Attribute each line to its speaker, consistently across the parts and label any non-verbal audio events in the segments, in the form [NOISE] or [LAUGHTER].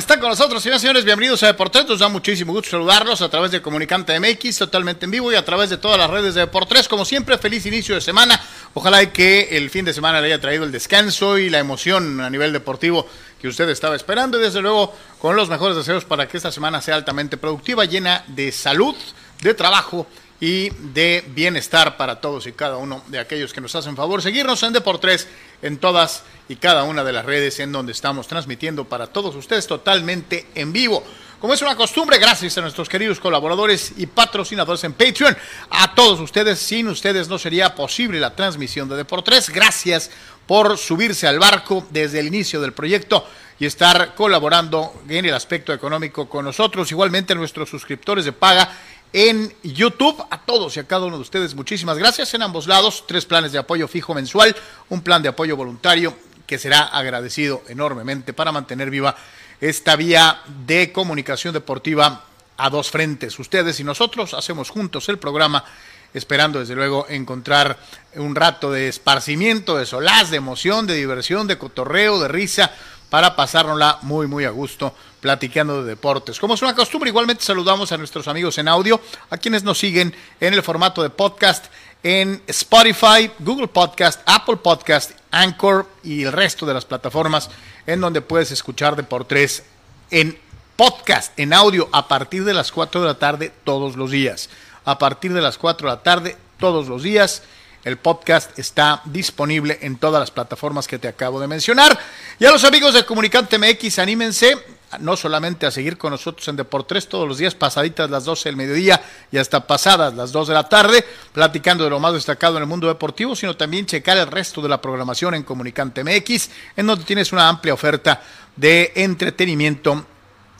Speaker 1: están con nosotros, señores y señores. Bienvenidos a Deportes. Nos da muchísimo gusto saludarlos a través de Comunicante MX, totalmente en vivo y a través de todas las redes de Deportes. Como siempre, feliz inicio de semana. Ojalá que el fin de semana le haya traído el descanso y la emoción a nivel deportivo que usted estaba esperando. Y desde luego, con los mejores deseos para que esta semana sea altamente productiva, llena de salud, de trabajo y de bienestar para todos y cada uno de aquellos que nos hacen favor. Seguirnos en Deportes en todas y cada una de las redes en donde estamos transmitiendo para todos ustedes totalmente en vivo. Como es una costumbre, gracias a nuestros queridos colaboradores y patrocinadores en Patreon, a todos ustedes, sin ustedes no sería posible la transmisión de Deportes. Gracias por subirse al barco desde el inicio del proyecto y estar colaborando en el aspecto económico con nosotros. Igualmente nuestros suscriptores de paga en YouTube. A todos y a cada uno de ustedes, muchísimas gracias en ambos lados. Tres planes de apoyo fijo mensual, un plan de apoyo voluntario que será agradecido enormemente para mantener viva esta vía de comunicación deportiva a dos frentes. Ustedes y nosotros hacemos juntos el programa, esperando desde luego encontrar un rato de esparcimiento, de solaz, de emoción, de diversión, de cotorreo, de risa, para pasárnosla muy, muy a gusto platicando de deportes. Como es una costumbre, igualmente saludamos a nuestros amigos en audio, a quienes nos siguen en el formato de podcast en Spotify, Google Podcast, Apple Podcast, Anchor y el resto de las plataformas en donde puedes escuchar Deportes en podcast, en audio, a partir de las 4 de la tarde todos los días. A partir de las 4 de la tarde todos los días. El podcast está disponible en todas las plataformas que te acabo de mencionar. Y a los amigos de Comunicante MX, anímense no solamente a seguir con nosotros en Deportes todos los días, pasaditas las 12 del mediodía y hasta pasadas las 2 de la tarde, platicando de lo más destacado en el mundo deportivo, sino también checar el resto de la programación en Comunicante MX, en donde tienes una amplia oferta de entretenimiento,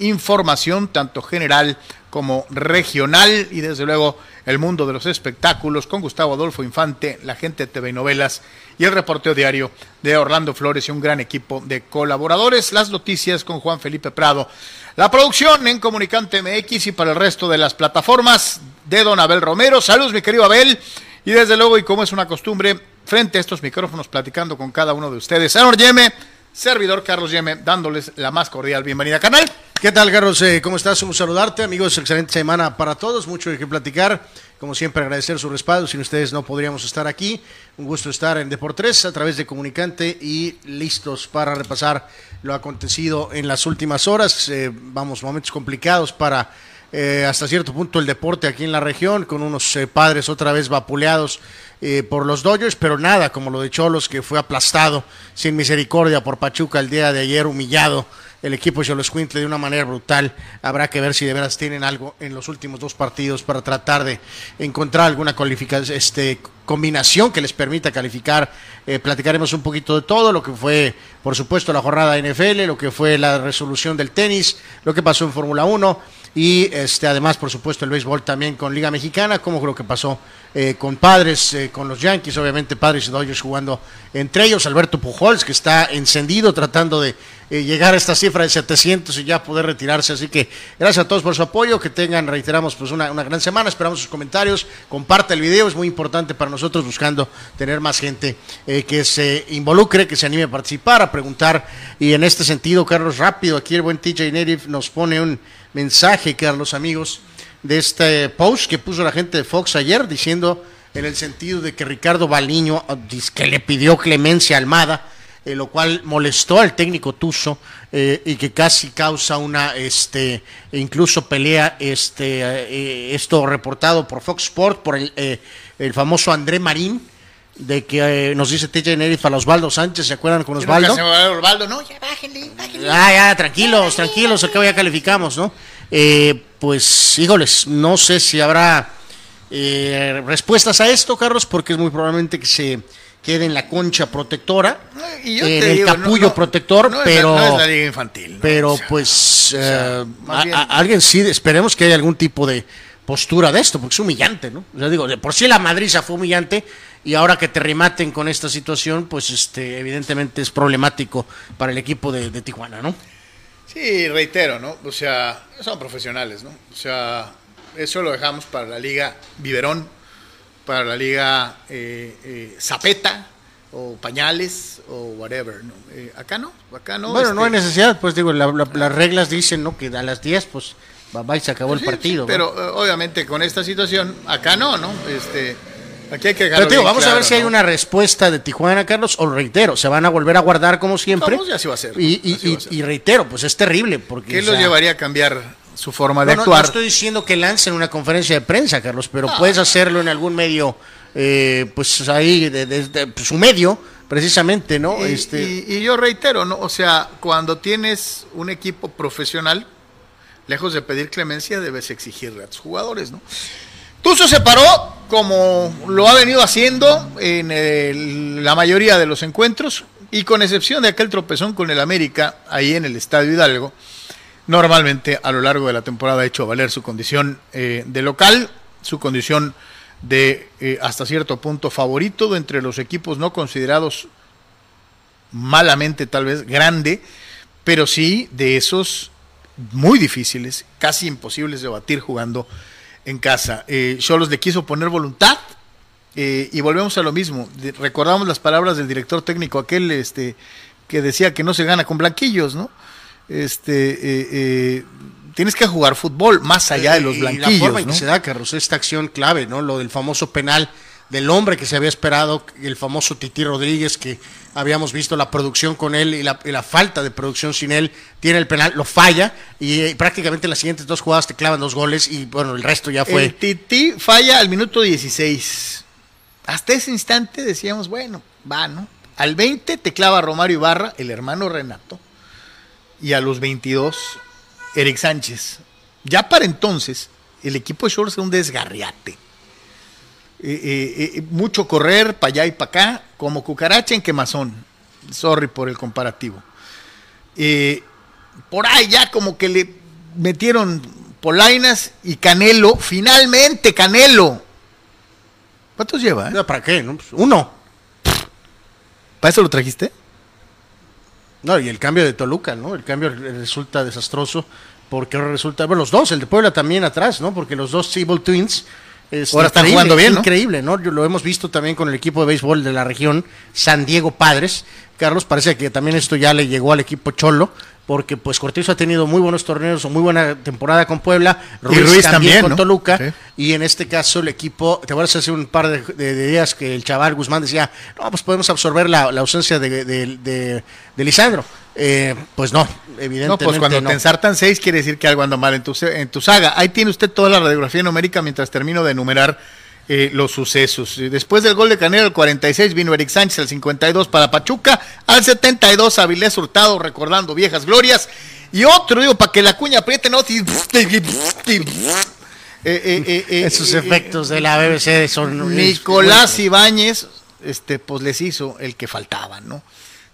Speaker 1: información, tanto general como regional y desde luego el mundo de los espectáculos con Gustavo Adolfo Infante, la gente de TV Novelas y el reporteo diario de Orlando Flores y un gran equipo de colaboradores. Las noticias con Juan Felipe Prado. La producción en Comunicante MX y para el resto de las plataformas de Don Abel Romero. Saludos, mi querido Abel. Y desde luego, y como es una costumbre, frente a estos micrófonos platicando con cada uno de ustedes. Yeme, servidor Carlos Yeme, dándoles la más cordial bienvenida canal.
Speaker 2: ¿Qué tal, Carlos? Eh, ¿Cómo estás? Un saludarte, amigos. Excelente semana para todos. Mucho de qué platicar. Como siempre, agradecer su respaldo. Sin ustedes no podríamos estar aquí. Un gusto estar en Deportes a través de Comunicante y listos para repasar lo acontecido en las últimas horas. Eh, vamos, momentos complicados para eh, hasta cierto punto el deporte aquí en la región, con unos padres otra vez vapuleados por los Dodgers, pero nada como lo de Cholos, que fue aplastado sin misericordia por Pachuca el día de ayer, humillado el equipo de los de una manera brutal. Habrá que ver si de veras tienen algo en los últimos dos partidos para tratar de encontrar alguna este, combinación que les permita calificar. Eh, platicaremos un poquito de todo, lo que fue, por supuesto, la jornada de NFL, lo que fue la resolución del tenis, lo que pasó en Fórmula 1 y este, además, por supuesto, el béisbol también con Liga Mexicana, como creo que pasó eh, con Padres, eh, con los Yankees, obviamente Padres y Dodgers jugando entre ellos, Alberto Pujols, que está encendido tratando de eh, llegar a esta cifra de 700 y ya poder retirarse. Así que gracias a todos por su apoyo, que tengan, reiteramos, pues una, una gran semana, esperamos sus comentarios, comparte el video, es muy importante para nosotros buscando tener más gente que se involucre, que se anime a participar, a preguntar. Y en este sentido, Carlos, rápido, aquí el buen TJ Native nos pone un mensaje, Carlos, amigos, de este post que puso la gente de Fox ayer diciendo en el sentido de que Ricardo Baliño que le pidió clemencia Almada, eh, lo cual molestó al técnico Tuso eh, y que casi causa una este incluso pelea este eh, esto reportado por Fox Sport por el, el famoso André Marín de que nos dice TJ Nerif a Osvaldo Sánchez, ¿se acuerdan con Osvaldo?
Speaker 1: Osvaldo, no, ya bájenle, bájenle. Ah,
Speaker 2: ya, tranquilos, tranquilos, acá ya calificamos, ¿no? Eh, pues, híjoles, no sé si habrá eh, respuestas a esto, Carlos, porque es muy probablemente que se quede en la concha protectora, en el capullo protector, pero
Speaker 1: no es la liga infantil.
Speaker 2: Pero pues eh, alguien sí, esperemos que haya algún tipo de postura de esto, porque es humillante, ¿no? O sea, digo, de por sí la madriza fue humillante, y ahora que te rematen con esta situación, pues este, evidentemente es problemático para el equipo de, Tijuana, ¿no?
Speaker 1: Sí, reitero, ¿no? O sea, son profesionales, ¿no? O sea, eso lo dejamos para la Liga Biberón, para la Liga eh, eh, Zapeta, o pañales o whatever. ¿no? Eh, acá no, acá no.
Speaker 2: Bueno, no hay
Speaker 1: este,
Speaker 2: necesidad, pues digo, la- la- las reglas dicen, ¿no? Que a las 10, pues, va, y se acabó el
Speaker 1: sí,
Speaker 2: partido.
Speaker 1: pero eh, obviamente con esta situación, acá no, ¿no? Este, aquí hay que
Speaker 2: Pero
Speaker 1: bien
Speaker 2: vamos a ver si hay una respuesta de Tijuana, Carlos, o reitero, se van a volver a guardar como siempre.
Speaker 1: Vamos, y así va a ser,
Speaker 2: Y, y-
Speaker 1: así va
Speaker 2: y-
Speaker 1: a ser.
Speaker 2: y reitero, pues es terrible, porque...
Speaker 1: ¿Qué
Speaker 2: o
Speaker 1: los llevaría a cambiar su forma de
Speaker 2: no, no,
Speaker 1: actuar?
Speaker 2: no estoy diciendo que lancen una conferencia de prensa, Carlos, pero
Speaker 1: Ah.
Speaker 2: puedes hacerlo en algún medio, eh, pues ahí, de, de- de- pues, su medio, precisamente, ¿no?
Speaker 1: Y,
Speaker 2: este,
Speaker 1: y- y yo reitero, ¿no? O sea, cuando tienes un equipo profesional, lejos de pedir clemencia, debes exigirle a tus jugadores, ¿no? Tuzo se paró como lo ha venido haciendo en el- la mayoría de los encuentros y con excepción de aquel tropezón con el América ahí en el Estadio Hidalgo, normalmente a lo largo de la temporada ha hecho valer su condición eh, de local, su condición de eh, hasta cierto punto favorito de entre los equipos no considerados malamente tal vez grande, pero sí de esos muy difíciles, casi imposibles de batir jugando en casa. Eh, Cholos le quiso poner voluntad eh, y volvemos a lo mismo. Recordamos las palabras del director técnico aquel este, que decía que no se gana con blanquillos, ¿no? Este, eh, eh, tienes que jugar fútbol más allá de los
Speaker 2: y la
Speaker 1: blanquillos,
Speaker 2: forma en
Speaker 1: ¿no?
Speaker 2: que se da, Carlos, esta acción clave, ¿no? Lo del famoso penal del hombre que se había esperado, el famoso Titi Rodríguez, que habíamos visto la producción con él y la, y la falta de producción sin él, tiene el penal, lo falla y eh, prácticamente las siguientes dos jugadas te clavan dos goles y bueno, el resto ya fue.
Speaker 1: El Titi falla al minuto 16. Hasta ese instante decíamos, bueno, va, ¿no? Al 20 te clava Romario Ibarra, el hermano Renato. Y a los 22, Eric Sánchez. Ya para entonces, el equipo de Shorts era un desgarriate. Eh, eh, eh, mucho correr para allá y para acá, como cucaracha en quemazón. Sorry por el comparativo. Por ahí ya como que le metieron polainas y Canelo, finalmente Canelo. ¿Cuántos lleva? eh?
Speaker 2: ¿Para qué? no? Pues, uno.
Speaker 1: ¿Para eso lo trajiste?
Speaker 2: No, y el cambio de Toluca, ¿no? El cambio resulta desastroso porque ahora resulta, bueno, los dos, el de Puebla también atrás, ¿no? Porque los dos Evil Twins este,
Speaker 1: Ahora están jugando bien, ¿no?
Speaker 2: Increíble, ¿no? Lo hemos visto también con el equipo de béisbol de la región, San Diego Padres. Carlos, parece que también esto ya le llegó al equipo Cholo, porque pues Cortizo ha tenido muy buenos torneos, o muy buena temporada con Puebla, Ruiz,
Speaker 1: Ruiz
Speaker 2: también,
Speaker 1: también,
Speaker 2: con
Speaker 1: ¿no?
Speaker 2: Toluca,
Speaker 1: Sí.
Speaker 2: y en este caso el equipo, te acuerdas hace un par de, de- de días que el chaval Guzmán decía, no, pues podemos absorber la, la ausencia de Lisandro. Eh, pues no, evidentemente
Speaker 1: No, pues cuando
Speaker 2: no.
Speaker 1: te ensartan seis quiere decir que algo anda mal en tu, en tu saga. Ahí tiene usted toda la radiografía numérica mientras termino de enumerar eh, los sucesos. Después del gol de Canelo, el 46, vino Eric Sánchez, al 52 para Pachuca, al 72 Avilés Hurtado, recordando viejas glorias. Y otro, digo, para que la cuña apriete, ¿no? Eh, eh, eh,
Speaker 2: Esos efectos de la BBC son...
Speaker 1: Nicolás Ibáñez, este, pues les hizo el que faltaba, ¿no?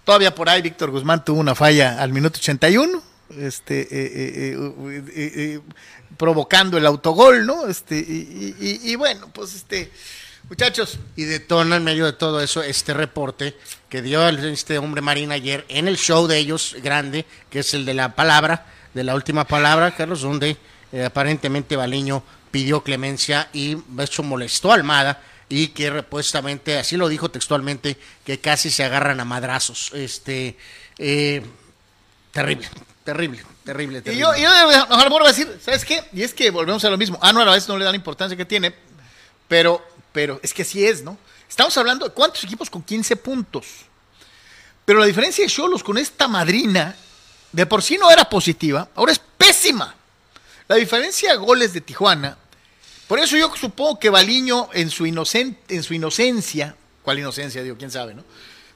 Speaker 1: Todavía por ahí Víctor Guzmán tuvo una falla al minuto 81, este, eh, eh, eh, eh, eh, provocando el autogol, ¿no? Este, y, y- y- bueno, pues este, muchachos,
Speaker 2: Y detona en medio de todo eso este reporte que dio este hombre Marín ayer en el show de ellos grande, que es el de la palabra, de la última palabra, Carlos, donde eh, aparentemente Baliño pidió clemencia y eso molestó a Almada y que supuestamente, así lo dijo textualmente, que casi se agarran a madrazos. Este, eh, terrible, terrible, terrible,
Speaker 1: y
Speaker 2: terrible.
Speaker 1: yo, y yo a decir, ¿sabes qué? Y es que volvemos a lo mismo, Anuar a veces no le da la importancia que tiene, pero, pero es que así es, ¿no? Estamos hablando de cuántos equipos con 15 puntos. Pero la diferencia de Cholos con esta madrina, de por sí no era positiva, ahora es pésima. La diferencia de goles de Tijuana, por eso yo supongo que Baliño en su, inocen- en su inocencia, ¿cuál inocencia? Digo, quién sabe, ¿no?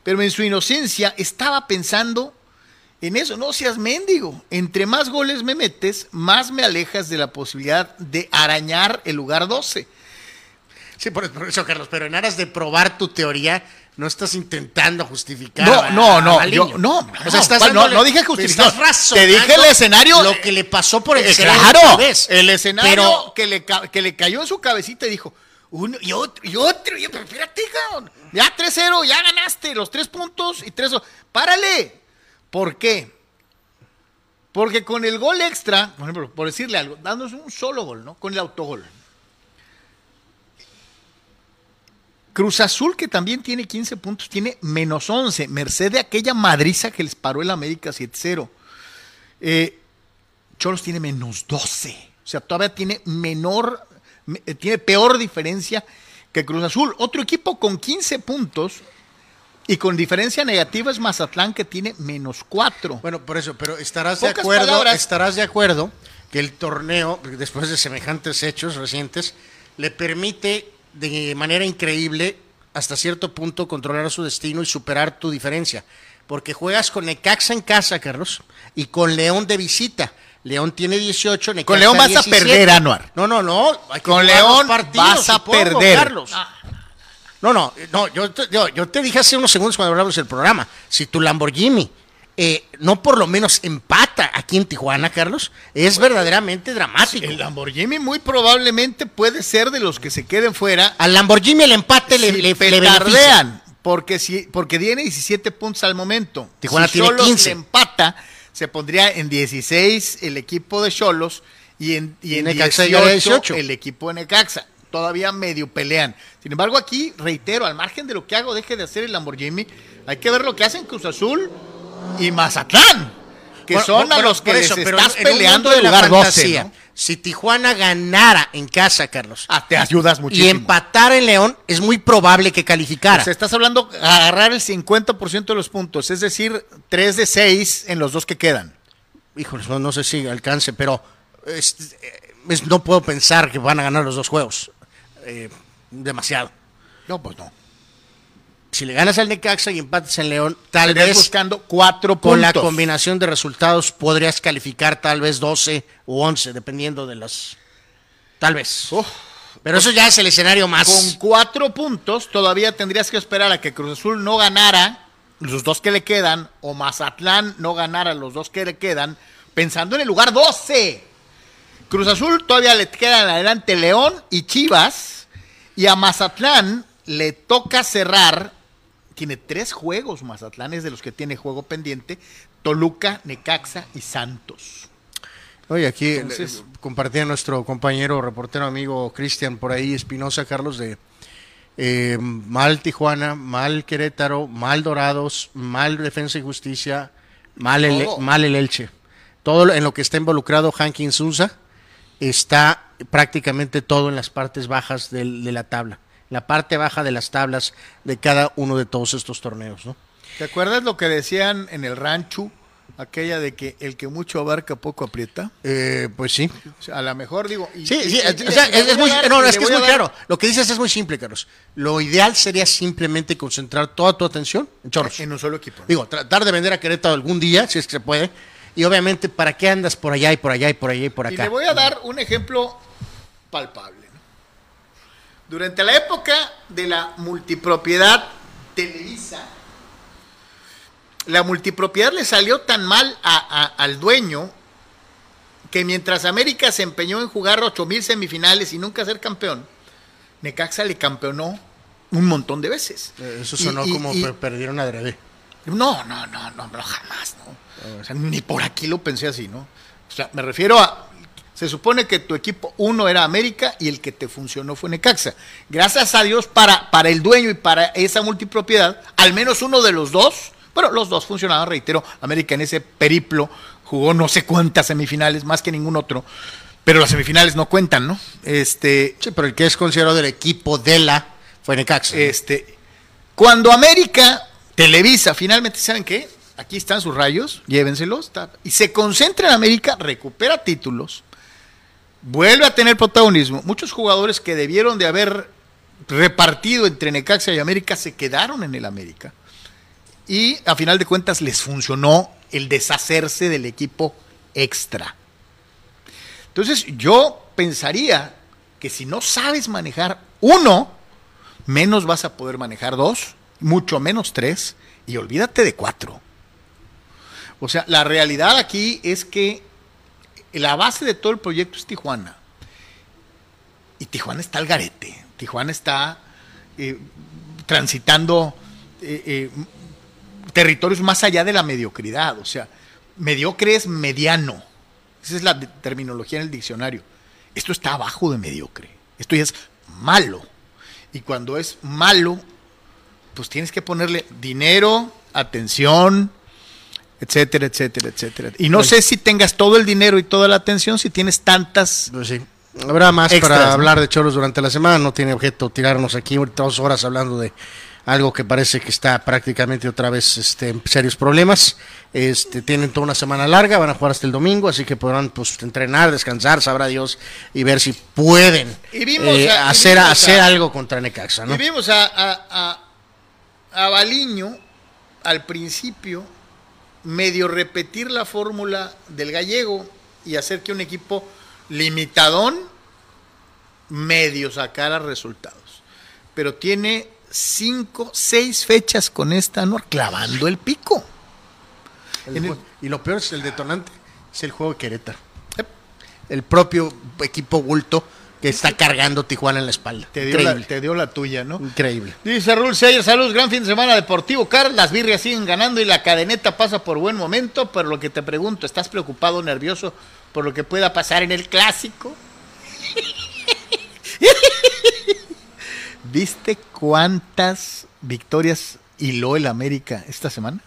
Speaker 1: Pero en su inocencia estaba pensando en eso, no seas mendigo. Entre más goles me metes, más me alejas de la posibilidad de arañar el lugar 12.
Speaker 2: Sí, por, eso, Carlos, pero en aras de probar tu teoría, no estás intentando justificar.
Speaker 1: No,
Speaker 2: a-
Speaker 1: no, no, yo- no,
Speaker 2: O
Speaker 1: no,
Speaker 2: sea, estás
Speaker 1: no, no dije justificar. Te dije el escenario.
Speaker 2: Lo que le pasó por el
Speaker 1: Eh, claro,
Speaker 2: vez.
Speaker 1: el escenario
Speaker 2: Pero
Speaker 1: que, le, que le cayó en su cabecita y dijo, uno y otro, y otro, y espérate, cabrón. ya 3-0, ya ganaste los tres puntos y tres. ¡Párale! ¿Por qué? Porque con el gol extra, por ejemplo, por decirle algo, dándose un solo gol, ¿no? Con el autogol. Cruz Azul, que también tiene 15 puntos, tiene menos 11, merced de aquella madriza que les paró el América 7-0. Eh, Cholos tiene menos 12, o sea, todavía tiene menor, eh, tiene peor diferencia que Cruz Azul. Otro equipo con 15 puntos y con diferencia negativa es Mazatlán, que tiene menos 4.
Speaker 2: Bueno, por eso, pero estarás de acuerdo, estarás de acuerdo que el torneo, después de semejantes hechos recientes, le permite de manera increíble hasta cierto punto controlar su destino y superar tu diferencia. Porque juegas con Necaxa en casa, Carlos, y con León de visita. León tiene 18,
Speaker 1: Necaxa Con León vas a perder, Anuar.
Speaker 2: No, no, no.
Speaker 1: con León vas a perder. Carlos.
Speaker 2: No, no, no yo, yo, yo, te dije hace unos segundos cuando hablamos del programa, si tu Lamborghini eh, no por lo menos empata aquí en Tijuana, Carlos, es verdaderamente dramático.
Speaker 1: El Lamborghini muy probablemente puede ser de los que se queden fuera.
Speaker 2: Al Lamborghini el empate le, le,
Speaker 1: porque si porque tiene 17 puntos al momento.
Speaker 2: Tijuana tiene 15.
Speaker 1: empata, se pondría en 16 el equipo de Cholos y en, y en
Speaker 2: 18,
Speaker 1: el equipo de Necaxa. Todavía medio pelean. Sin embargo, aquí, reitero, al margen de lo que hago, deje de hacer el Lamborghini, hay que ver lo que hacen Cruz Azul y Mazatlán, que son a los que les estás peleando el lugar 12.
Speaker 2: Si Tijuana ganara en casa, Carlos,
Speaker 1: ah, te ayudas muchísimo.
Speaker 2: Y empatar en León, es muy probable que calificara.
Speaker 1: Se estás hablando agarrar el 50% de los puntos, es decir, 3 de 6 en los dos que quedan.
Speaker 2: Híjole, no, sé si alcance, pero no puedo pensar que van a ganar los dos juegos. Eh, demasiado.
Speaker 1: No, pues no
Speaker 2: si le ganas al Necaxa y empates en León, tal vez
Speaker 1: buscando cuatro puntos.
Speaker 2: Con la combinación de resultados podrías calificar tal vez 12 o 11, dependiendo de las... Tal vez. Pero eso ya es el escenario más...
Speaker 1: Con cuatro puntos todavía tendrías que esperar a que Cruz Azul no ganara los dos que le quedan, o Mazatlán no ganara los dos que le quedan, pensando en el lugar 12. Cruz Azul todavía le quedan adelante León y Chivas, y a Mazatlán le toca cerrar tiene tres juegos Mazatlanes de los que tiene juego pendiente, Toluca, Necaxa y Santos.
Speaker 2: Oye, aquí Entonces, compartía nuestro compañero reportero amigo Cristian por ahí, Espinosa Carlos, de eh, mal Tijuana, mal Querétaro, mal Dorados, mal Defensa y Justicia, mal el, mal el Elche. Todo en lo que está involucrado Hankin Sousa está prácticamente todo en las partes bajas de la tabla la parte baja de las tablas de cada uno de todos estos torneos, ¿no?
Speaker 1: ¿Te acuerdas lo que decían en el rancho? Aquella de que el que mucho abarca poco aprieta.
Speaker 2: Eh, pues sí.
Speaker 1: a lo mejor digo.
Speaker 2: sí, sí, o sea, es, muy, no, es que es muy claro. Lo que dices es muy simple, Carlos. Lo ideal sería simplemente concentrar toda tu atención en Chorros.
Speaker 1: En un solo equipo.
Speaker 2: Digo, tratar de vender a Querétaro algún día, si es que se puede. Y obviamente, ¿para qué andas por allá y por allá y por allá y por acá? Y le
Speaker 1: voy a dar un ejemplo palpable. Durante la época de la multipropiedad Televisa, la multipropiedad le salió tan mal al dueño que mientras América se empeñó en jugar 8000 semifinales y nunca ser campeón, Necaxa le campeonó un montón de veces.
Speaker 2: Eh, eso sonó como perdieron a Drede.
Speaker 1: No, no, no, no, no, jamás, ¿no? ni por aquí lo pensé así, ¿no? O sea, me refiero a se supone que tu equipo uno era América y el que te funcionó fue Necaxa. Gracias a Dios para, para el dueño y para esa multipropiedad, al menos uno de los dos, bueno, los dos funcionaban, reitero, América en ese periplo jugó no sé cuántas semifinales, más que ningún otro, pero las semifinales no cuentan, ¿no? Este,
Speaker 2: sí, pero el que es considerado del equipo de la fue Necaxa.
Speaker 1: Este, cuando América Televisa, finalmente, ¿saben qué? Aquí están sus rayos, llévenselos, y se concentra en América, recupera títulos, vuelve a tener protagonismo. Muchos jugadores que debieron de haber repartido entre Necaxa y América se quedaron en el América. Y a final de cuentas les funcionó el deshacerse del equipo extra. Entonces yo pensaría que si no sabes manejar uno, menos vas a poder manejar dos, mucho menos tres, y olvídate de cuatro. O sea, la realidad aquí es que la base de todo el proyecto es Tijuana. Y Tijuana está al garete. Tijuana está eh, transitando eh, eh, territorios más allá de la mediocridad. O sea, mediocre es mediano. Esa es la terminología en el diccionario. Esto está abajo de mediocre. Esto ya es malo. Y cuando es malo, pues tienes que ponerle dinero, atención, etcétera, etcétera, etcétera. Y no
Speaker 2: Pues-
Speaker 1: sé si tengas todo el dinero y toda la atención si tienes tantas...
Speaker 2: Pues sí. Habrá más
Speaker 1: Extras,
Speaker 2: para
Speaker 1: ¿no?
Speaker 2: hablar de choros durante la semana. No tiene objeto tirarnos aquí dos horas hablando de algo que parece que está prácticamente otra vez este, en serios problemas. Este, tienen toda una semana larga, van a jugar hasta el domingo, así que podrán pues, entrenar, descansar, sabrá Dios, y ver si pueden
Speaker 1: Y vimos
Speaker 2: eh,
Speaker 1: a- y
Speaker 2: hacer,
Speaker 1: vimos
Speaker 2: hacer
Speaker 1: a-
Speaker 2: algo contra Necaxa. ¿no?
Speaker 1: Y vimos a, a, a, Baliño al principio medio repetir la fórmula del gallego y hacer que un equipo limitadón medio sacara resultados. Pero tiene cinco, seis fechas con esta, ¿no? Clavando el pico.
Speaker 2: El
Speaker 1: el-
Speaker 2: y lo peor es el detonante, es el juego de Querétaro. El propio equipo bulto que está cargando Tijuana en la espalda.
Speaker 1: Te dio, la,
Speaker 2: Increíble.
Speaker 1: te dio la tuya, ¿no?
Speaker 2: Increíble.
Speaker 1: Dice Raúl Seyer, saludos, gran fin de semana deportivo. Carl, las birrias siguen ganando y la cadeneta pasa por buen momento, pero lo que te pregunto, ¿estás preocupado, nervioso por lo que pueda pasar en el clásico? [LAUGHS] ¿Viste cuántas victorias hiló el América esta semana?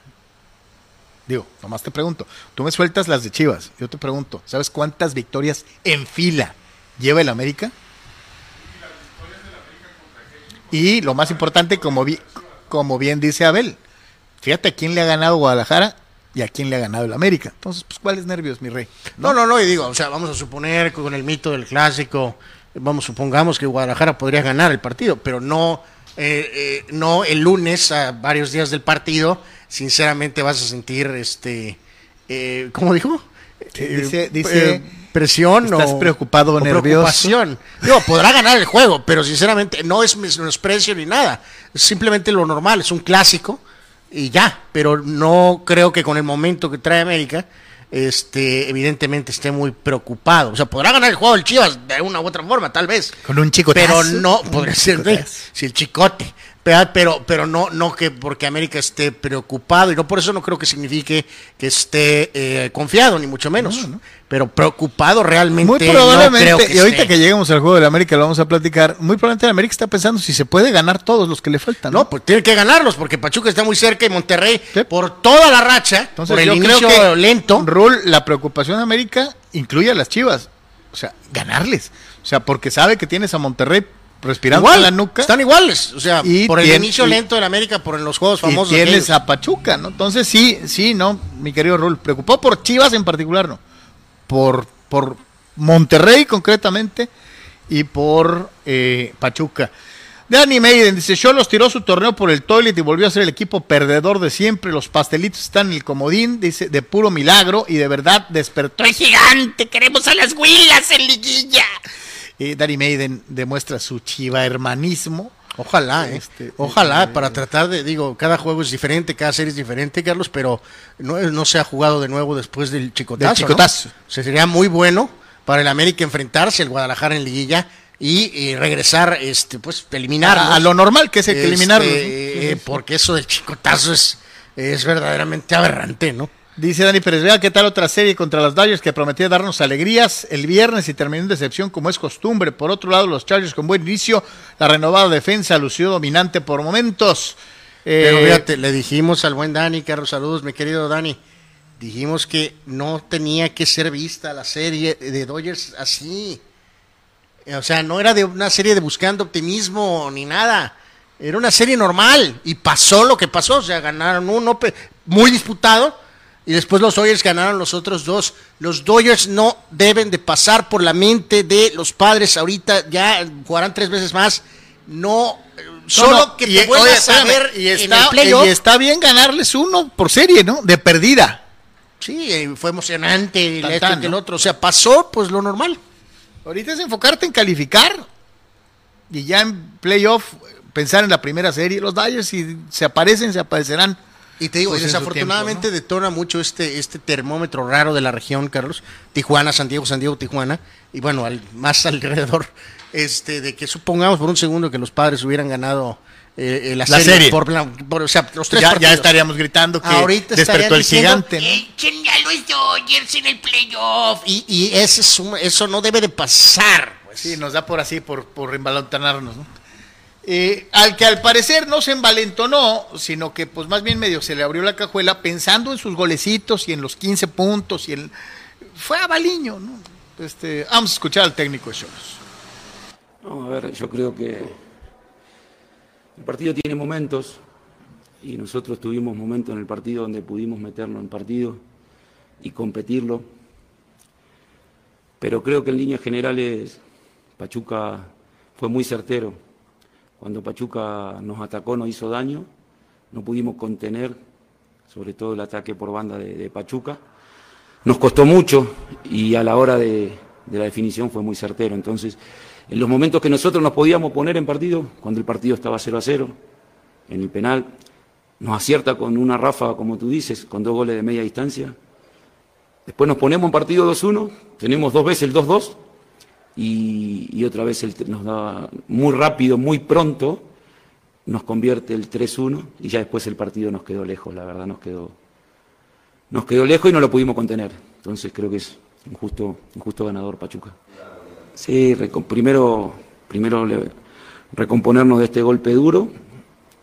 Speaker 1: Digo, nomás te pregunto. Tú me sueltas las de Chivas. Yo te pregunto, ¿sabes cuántas victorias en fila lleva el América? Y lo más importante, como, vi- como bien dice Abel, fíjate a quién le ha ganado Guadalajara y a quién le ha ganado el América. Entonces, pues, ¿cuáles nervios, mi rey?
Speaker 2: No, no, no, y digo, o sea, vamos a suponer con el mito del clásico, vamos, supongamos que Guadalajara podría ganar el partido, pero no, eh, eh, no el lunes, a varios días del partido, sinceramente vas a sentir, este, eh, ¿cómo dijo?
Speaker 1: Dice-
Speaker 2: Eh,
Speaker 1: dice,
Speaker 2: eh, presión
Speaker 1: ¿estás
Speaker 2: o
Speaker 1: preocupado o nervioso?
Speaker 2: preocupación. Digo, podrá ganar el juego, pero sinceramente no es menosprecio ni nada. Es simplemente lo normal, es un clásico y ya. Pero no creo que con el momento que trae América, este, evidentemente esté muy preocupado. O sea, podrá ganar el juego el Chivas de una u otra forma, tal vez.
Speaker 1: Con un chicotazo.
Speaker 2: Pero no, podría ser,
Speaker 1: chicotazo.
Speaker 2: ¿eh? si el chicote. Pero, pero, no, no que porque América esté preocupado, y no por eso no creo que signifique que esté eh, confiado, ni mucho menos. Pero preocupado realmente.
Speaker 1: Muy
Speaker 2: no
Speaker 1: probablemente,
Speaker 2: creo que
Speaker 1: y ahorita
Speaker 2: esté.
Speaker 1: que lleguemos al juego del América lo vamos a platicar, muy probablemente América está pensando si se puede ganar todos los que le faltan.
Speaker 2: No, pues tiene que ganarlos, porque Pachuca está muy cerca y Monterrey,
Speaker 1: Sí.
Speaker 2: por toda la racha,
Speaker 1: Entonces
Speaker 2: por el
Speaker 1: yo
Speaker 2: inicio
Speaker 1: creo que
Speaker 2: lento.
Speaker 1: Rule, la preocupación de América incluye a las Chivas. O sea, ganarles. O sea, porque sabe que tienes a Monterrey respirando
Speaker 2: Igual,
Speaker 1: en la nuca.
Speaker 2: están iguales, o sea,
Speaker 1: Y
Speaker 2: por el inicio
Speaker 1: y-
Speaker 2: lento de América, por los juegos
Speaker 1: y
Speaker 2: famosos.
Speaker 1: tienes
Speaker 2: aquellos.
Speaker 1: a Pachuca, ¿no? Entonces sí, sí, no, mi querido Rul, preocupó por Chivas en particular, ¿no? Por, por Monterrey concretamente y por eh, Pachuca. Danny Maiden dice, Cholos tiró su torneo por el toilet y volvió a ser el equipo perdedor de siempre. Los pastelitos están en el comodín, dice, de puro milagro y de verdad despertó el gigante. Queremos a las huilas en liguilla. Eh, Danny Maiden demuestra su chiva hermanismo.
Speaker 2: Ojalá, ¿eh?
Speaker 1: Este,
Speaker 2: Ojalá,
Speaker 1: eh,
Speaker 2: para tratar de, digo, cada juego es diferente, cada serie es diferente, Carlos, pero no, no se ha jugado de nuevo después del chicotazo.
Speaker 1: Del chicotazo.
Speaker 2: ¿no? O sea, sería muy bueno para el América enfrentarse al Guadalajara en liguilla y, y regresar, este, pues, eliminar
Speaker 1: A, a lo normal que es el que. ¿no?
Speaker 2: eh, porque eso del chicotazo es, es verdaderamente aberrante, ¿no?
Speaker 1: Dice Dani Pérez, vea qué tal otra serie contra los Dodgers que prometía darnos alegrías el viernes y terminó en decepción como es costumbre. Por otro lado, los Chargers con buen inicio, la renovada defensa lució dominante por momentos.
Speaker 2: Pero
Speaker 1: Eh,
Speaker 2: fíjate, le dijimos al buen Dani, Carlos, saludos, mi querido Dani. Dijimos que no tenía que ser vista la serie de Dodgers así. O sea, no era de una serie de buscando optimismo ni nada. Era una serie normal y pasó lo que pasó. O sea, ganaron uno muy disputado y después los Dodgers ganaron los otros dos. Los Dodgers no deben de pasar por la mente de los padres ahorita. Ya jugarán tres veces más. No, eh, solo
Speaker 1: no,
Speaker 2: que
Speaker 1: y-
Speaker 2: te vuelvas
Speaker 1: oye,
Speaker 2: a
Speaker 1: espérame,
Speaker 2: ver
Speaker 1: y
Speaker 2: en
Speaker 1: está,
Speaker 2: el playoff.
Speaker 1: y está bien ganarles uno por serie, ¿no? De perdida.
Speaker 2: Sí, eh, fue emocionante, el
Speaker 1: Tan,
Speaker 2: esto y que el
Speaker 1: ¿no?
Speaker 2: otro. O sea, pasó pues lo normal.
Speaker 1: Ahorita es enfocarte en calificar y ya en playoff pensar en la primera serie. Los Dodgers si se aparecen, se aparecerán.
Speaker 2: Y te digo,
Speaker 1: Pues
Speaker 2: desafortunadamente
Speaker 1: tiempo,
Speaker 2: detona mucho este, este termómetro raro de la región, Carlos. Tijuana, San Diego, San Diego, Tijuana. Y bueno, al, más [LAUGHS] alrededor, este, de que supongamos por un segundo que los padres hubieran ganado eh, eh, la,
Speaker 1: La
Speaker 2: serie.
Speaker 1: serie.
Speaker 2: Por, la- por- o sea, los tres
Speaker 1: Ya, ya estaríamos gritando que
Speaker 2: Ahorita
Speaker 1: despertó el
Speaker 2: diciendo,
Speaker 1: gigante. ¿no?
Speaker 2: "Echen a los Dodgers en el playoff. Y, y ese es un- eso no debe de pasar. pues.
Speaker 1: Sí, nos da por así, por, por ¿no? Eh, al que al parecer no se envalentonó, sino que pues más bien medio se le abrió la cajuela pensando en sus golecitos y en los 15 puntos y en... fue a Baliño, ¿no? Este, vamos a escuchar al técnico de Cholos.
Speaker 3: No, a ver, yo creo que el partido tiene momentos y nosotros tuvimos momentos en el partido donde pudimos meternos en partido y competirlo. Pero creo que en líneas generales Pachuca fue muy certero cuando Pachuca nos atacó, nos hizo daño, no pudimos contener, sobre todo el ataque por banda de, Pachuca. Nos costó mucho y a la hora de, la definición fue muy certero. Entonces, en los momentos que nosotros nos podíamos poner en partido, cuando el partido estaba 0 a 0, en el penal, nos acierta con una ráfaga, como tú dices, con dos goles de media distancia. Después nos ponemos en partido 2-1, tenemos dos veces el 2-2 y, otra vez nos da muy rápido, muy pronto, nos convierte el 3-1 y ya después el partido nos quedó lejos, la verdad nos quedó, nos quedó lejos y no lo pudimos contener. Entonces creo que es un justo, un justo ganador Pachuca. Sí, primero, primero recomponernos de este golpe duro,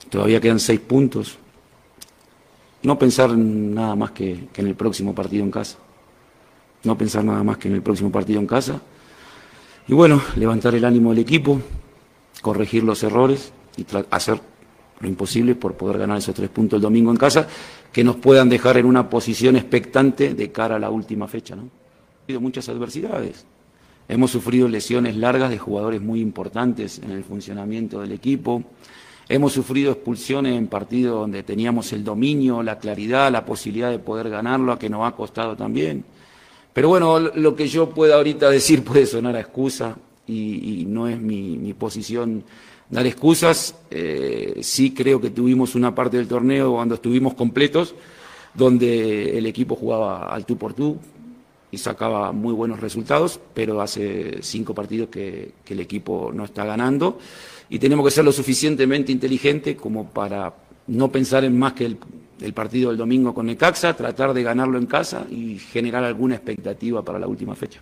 Speaker 3: todavía quedan seis puntos. No pensar nada más que en el próximo partido en casa. No pensar nada más que en el próximo partido en casa y bueno, levantar el ánimo del equipo, corregir los errores y hacer lo imposible por poder ganar esos tres puntos el domingo en casa, que nos puedan dejar en una posición expectante de cara a la última fecha. ¿no? Ha habido muchas adversidades. Hemos sufrido lesiones largas de jugadores muy importantes en el funcionamiento del equipo. Hemos sufrido expulsiones en partidos donde teníamos el dominio, la claridad, la posibilidad de poder ganarlo, a que nos ha costado también. Pero bueno, lo que yo pueda ahorita decir puede sonar a excusa y, no es mi, posición dar excusas. Eh, sí creo que tuvimos una parte del torneo cuando estuvimos completos, donde el equipo jugaba al tú por tú y sacaba muy buenos resultados, pero hace cinco partidos que, que el equipo no está ganando y tenemos que ser lo suficientemente inteligente como para no pensar en más que el el partido del domingo con Necaxa, tratar de ganarlo en casa y generar alguna expectativa para la última fecha.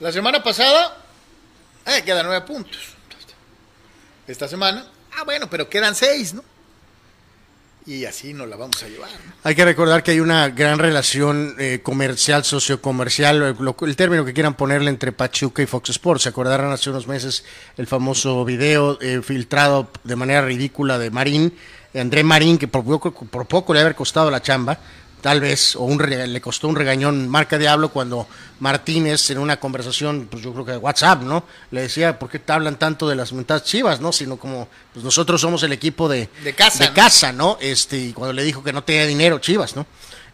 Speaker 1: La semana pasada, eh, quedan nueve puntos. Esta semana, ah, bueno, pero quedan seis, ¿no? Y así nos la vamos a llevar.
Speaker 2: Hay que recordar que hay una gran relación eh, comercial, sociocomercial, el, el, término que quieran ponerle entre Pachuca y Fox Sports. Se acordarán hace unos meses el famoso video eh, filtrado de manera ridícula de Marín André Marín, que por poco, por poco le haber costado la chamba, tal vez, o un, le costó un regañón marca Diablo cuando Martínez en una conversación, pues yo creo que de WhatsApp, ¿no? Le decía, ¿por qué te hablan tanto de las mentadas chivas, no? Sino como, pues nosotros somos el equipo de,
Speaker 1: de casa,
Speaker 2: de casa ¿no? Este, y cuando le dijo que no tenía dinero, chivas, ¿no?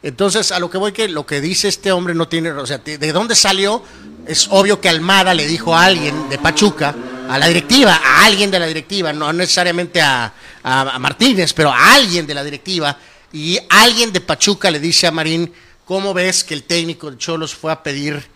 Speaker 2: Entonces, a lo que voy que lo que dice este hombre no tiene, o sea, ¿de dónde salió? Es obvio que Almada le dijo a alguien de Pachuca, a la directiva, a alguien de la directiva, no necesariamente a, Martínez, pero a alguien de la directiva, y alguien de Pachuca le dice a Marín, ¿cómo ves que el técnico de Cholos fue a pedir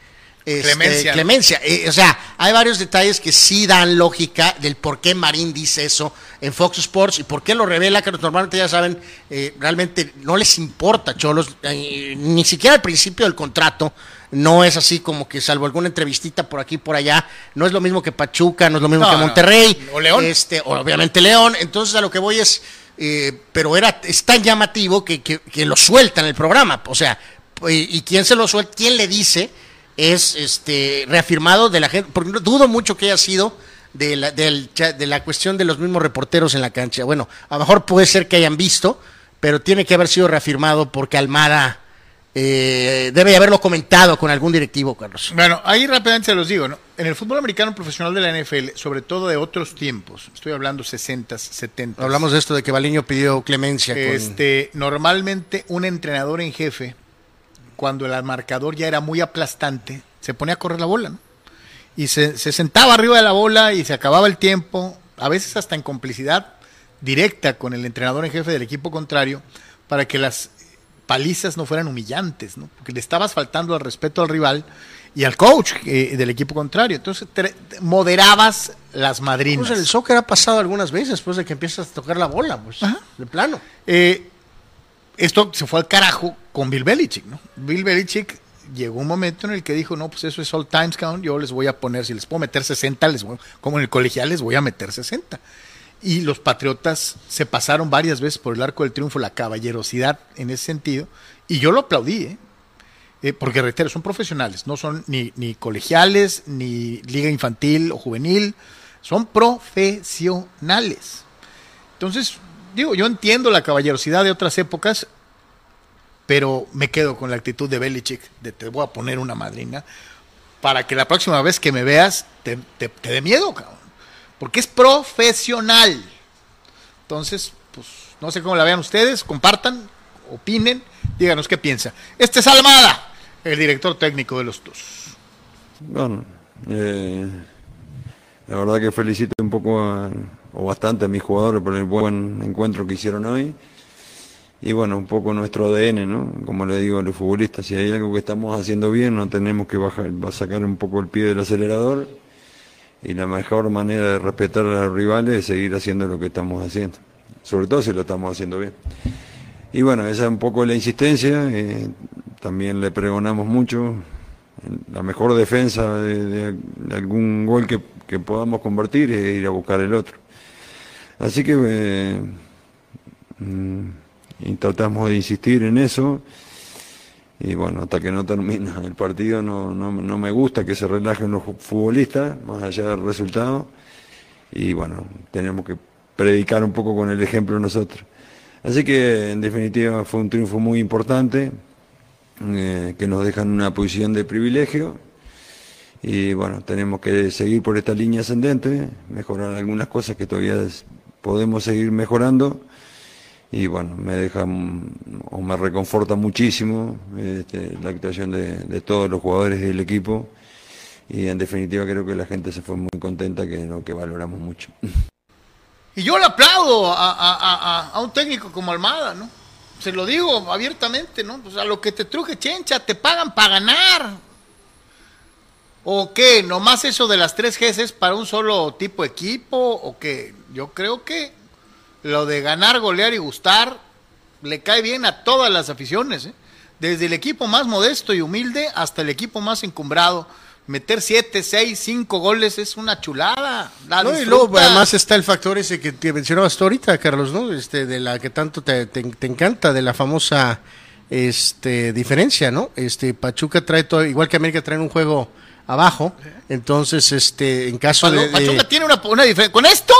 Speaker 2: este, clemencia? Eh, o sea, hay varios detalles que sí dan lógica del por qué Marín dice eso en Fox Sports y por qué lo revela, que normalmente ya saben, eh, realmente no les importa Cholos, eh, ni siquiera al principio del contrato no es así como que salvo alguna entrevistita por aquí por allá, no es lo mismo que Pachuca, no es lo mismo que Monterrey,
Speaker 1: o León,
Speaker 2: este, obviamente León, entonces a lo que voy es, pero era es tan llamativo que, que, lo suelta en el programa, o sea, y, quién se lo suelta, quién le dice es este reafirmado de la gente, porque dudo mucho que haya sido de la, de la cuestión de los mismos reporteros en la cancha. Bueno, a lo mejor puede ser que hayan visto, pero tiene que haber sido reafirmado porque Almada eh, debe haberlo comentado con algún directivo, Carlos.
Speaker 1: Bueno, ahí rápidamente se los digo, ¿no? En el fútbol americano profesional de la NFL, sobre todo de otros tiempos, estoy hablando 60, 70.
Speaker 2: Hablamos de esto de que Baliño pidió clemencia.
Speaker 1: Este, normalmente un entrenador en jefe, cuando el marcador ya era muy aplastante, se ponía a correr la bola, ¿no? Y se, se sentaba arriba de la bola y se acababa el tiempo, a veces hasta en complicidad directa con el entrenador en jefe del equipo contrario, para que las palizas no fueran humillantes, ¿no? Porque le estabas faltando al respeto al rival y al coach eh, del equipo contrario. Entonces moderabas las madrinas.
Speaker 2: Pues el soccer ha pasado algunas veces después de que empiezas a tocar la bola, pues, de plano.
Speaker 1: Eh, esto se fue al carajo con Bill Belichick, ¿no? Bill Belichick llegó un momento en el que dijo, no, pues eso es all times count, yo les voy a poner, si les puedo meter 60, les voy, como en el colegial les voy a meter 60. Y los Patriotas se pasaron varias veces por el arco del triunfo, la caballerosidad en ese sentido, y yo lo aplaudí, ¿eh? Eh, porque reitero, son profesionales, no son ni, ni colegiales, ni liga infantil o juvenil, son profesionales. Entonces, digo, yo entiendo la caballerosidad de otras épocas, pero me quedo con la actitud de Belichick, de te voy a poner una madrina, para que la próxima vez que me veas te, dé miedo, cabrón. Porque es profesional. Entonces, pues, no sé cómo la vean ustedes, compartan, opinen, díganos qué piensa. Este es Almada el director técnico de los Tuzos.
Speaker 4: Bueno, eh, la verdad que felicito un poco a, o bastante a mis jugadores por el buen encuentro que hicieron hoy. Y bueno, un poco nuestro ADN, ¿no? Como le digo a los futbolistas, si hay algo que estamos haciendo bien, no tenemos que bajar, sacar un poco el pie del acelerador. Y la mejor manera de respetar a los rivales es seguir haciendo lo que estamos haciendo. Sobre todo si lo estamos haciendo bien. Y bueno, esa es un poco la insistencia. Eh, también le pregonamos mucho la mejor defensa de, de, de algún gol que, que, podamos convertir es ir a buscar el otro. Así que eh, mm, tratamos de insistir en eso y bueno, hasta que no termina [LAUGHS] el partido no, no, no, me gusta que se relajen los futbolistas, más allá del resultado, y bueno, tenemos que predicar un poco con el ejemplo nosotros. Así que en definitiva fue un triunfo muy importante, eh, que nos dejan una posición de privilegio. Y bueno, tenemos que seguir por esta línea ascendente, mejorar algunas cosas que todavía podemos seguir mejorando. Y bueno, me deja o me reconforta muchísimo este, la actuación de, todos los jugadores del equipo. Y en definitiva creo que la gente se fue muy contenta, que que valoramos mucho.
Speaker 1: Y yo le aplaudo a, a, a, a un técnico como Almada, ¿no? se lo digo abiertamente, ¿no? Pues a lo que te truje chencha, te pagan para ganar. ¿O qué? ¿Nomás eso de las tres Gs para un solo tipo de equipo? ¿O qué? Yo creo que lo de ganar, golear y gustar le cae bien a todas las aficiones, ¿eh? Desde el equipo más modesto y humilde hasta el equipo más encumbrado meter siete, seis, cinco goles es una chulada. La
Speaker 2: no, y luego además está el factor ese que te mencionabas tú ahorita, Carlos, ¿no? Este, de la que tanto te, te, te encanta, de la famosa este, diferencia, ¿no? Este, Pachuca trae todo, igual que América trae un juego abajo, entonces, este, en caso
Speaker 1: Pachuca
Speaker 2: de,
Speaker 1: Pachuca tiene una, una diferencia. Con esto,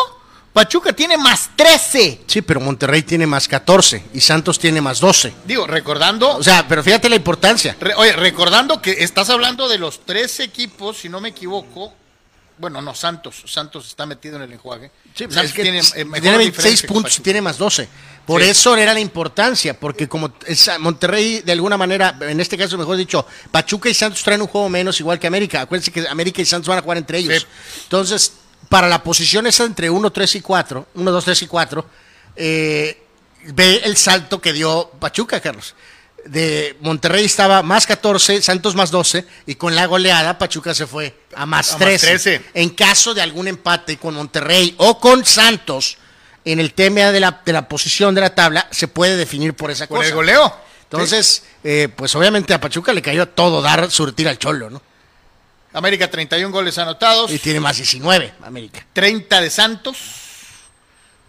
Speaker 1: Pachuca tiene más 13.
Speaker 2: Sí, pero Monterrey tiene más 14 y Santos tiene más 12.
Speaker 1: Digo, recordando.
Speaker 2: O sea, pero fíjate la importancia.
Speaker 1: Re, oye, recordando que estás hablando de los tres equipos, si no me equivoco. Bueno, no, Santos. Santos está metido en el enjuague.
Speaker 2: Sí, Santos es que tiene, eh, tiene 26 puntos y tiene más 12. Por sí. eso era la importancia, porque como Monterrey, de alguna manera, en este caso, mejor dicho, Pachuca y Santos traen un juego menos, igual que América. Acuérdense que América y Santos van a jugar entre ellos. Sí. Entonces, para la posición esa entre 1, 3 y 4, 1, 2, 3 y 4, eh, ve el salto que dio Pachuca, Carlos. De Monterrey estaba más 14, Santos más 12, y con la goleada Pachuca se fue a más, a 13. más 13. En caso de algún empate con Monterrey o con Santos, en el tema de la, de la posición de la tabla, se puede definir por esa
Speaker 1: por
Speaker 2: cosa.
Speaker 1: el goleo.
Speaker 2: Entonces, ¿Sí? eh, pues obviamente a Pachuca le cayó todo dar surtir al cholo, ¿no?
Speaker 1: América 31 goles anotados.
Speaker 2: Y tiene más 19, América.
Speaker 1: 30 de Santos,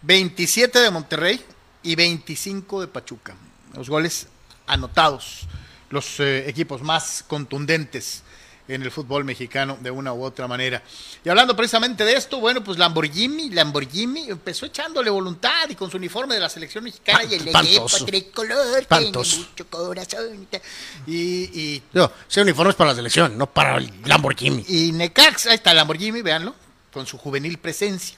Speaker 1: 27 de Monterrey y 25 de Pachuca. Los goles anotados, los eh, equipos más contundentes en el fútbol mexicano de una u otra manera. Y hablando precisamente de esto, bueno, pues Lamborghini, Lamborghini empezó echándole voluntad y con su uniforme de la selección mexicana y el
Speaker 2: pantoso.
Speaker 1: tricolor tiene mucho corazón. Y, y,
Speaker 2: no, ese uniforme es para la selección, no para el Lamborghini.
Speaker 1: Y Necaxa, ahí está Lamborghini, véanlo, con su juvenil presencia.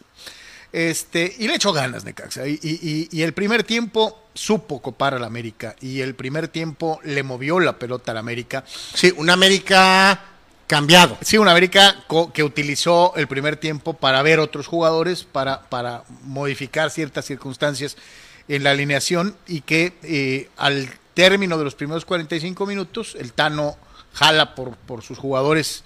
Speaker 1: Este, y le echó ganas Necaxa. Y, y, y, el primer tiempo supo copar al América. Y el primer tiempo le movió la pelota al América.
Speaker 2: Sí, un América cambiado.
Speaker 1: Sí, un América que utilizó el primer tiempo para ver otros jugadores, para, para modificar ciertas circunstancias en la alineación y que eh, al término de los primeros 45 minutos el Tano jala por, por sus jugadores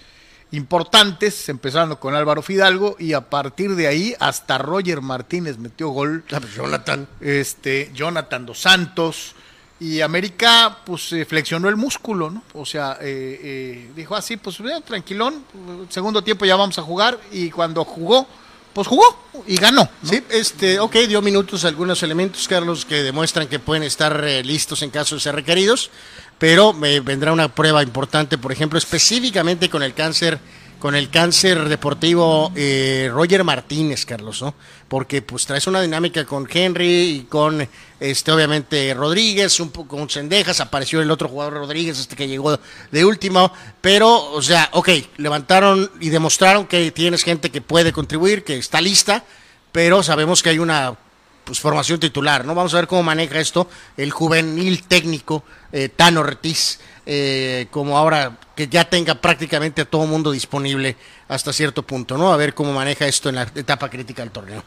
Speaker 1: importantes, empezando con Álvaro Fidalgo y a partir de ahí hasta Roger Martínez metió gol.
Speaker 2: Ah, pues Jonathan.
Speaker 1: Este, Jonathan dos Santos. Y América pues eh, flexionó el músculo, ¿no? O sea, eh, eh, dijo así, pues eh, tranquilón, segundo tiempo ya vamos a jugar y cuando jugó, pues jugó y ganó.
Speaker 2: Sí, este, ok, dio minutos algunos elementos, Carlos, que demuestran que pueden estar eh, listos en caso de ser requeridos, pero me vendrá una prueba importante, por ejemplo, específicamente con el cáncer, con el cáncer deportivo eh, Roger Martínez, Carlos, ¿no? Porque pues traes una dinámica con Henry y con, este, obviamente Rodríguez, un poco con Sendejas, apareció el otro jugador Rodríguez, este que llegó de último, pero, o sea, ok, levantaron y demostraron que tienes gente que puede contribuir, que está lista, pero sabemos que hay una pues, formación titular, ¿no? Vamos a ver cómo maneja esto el juvenil técnico eh, Tano Ortiz, eh, como ahora que ya tenga prácticamente a todo mundo disponible hasta cierto punto, ¿no? A ver cómo maneja esto en la etapa crítica del torneo.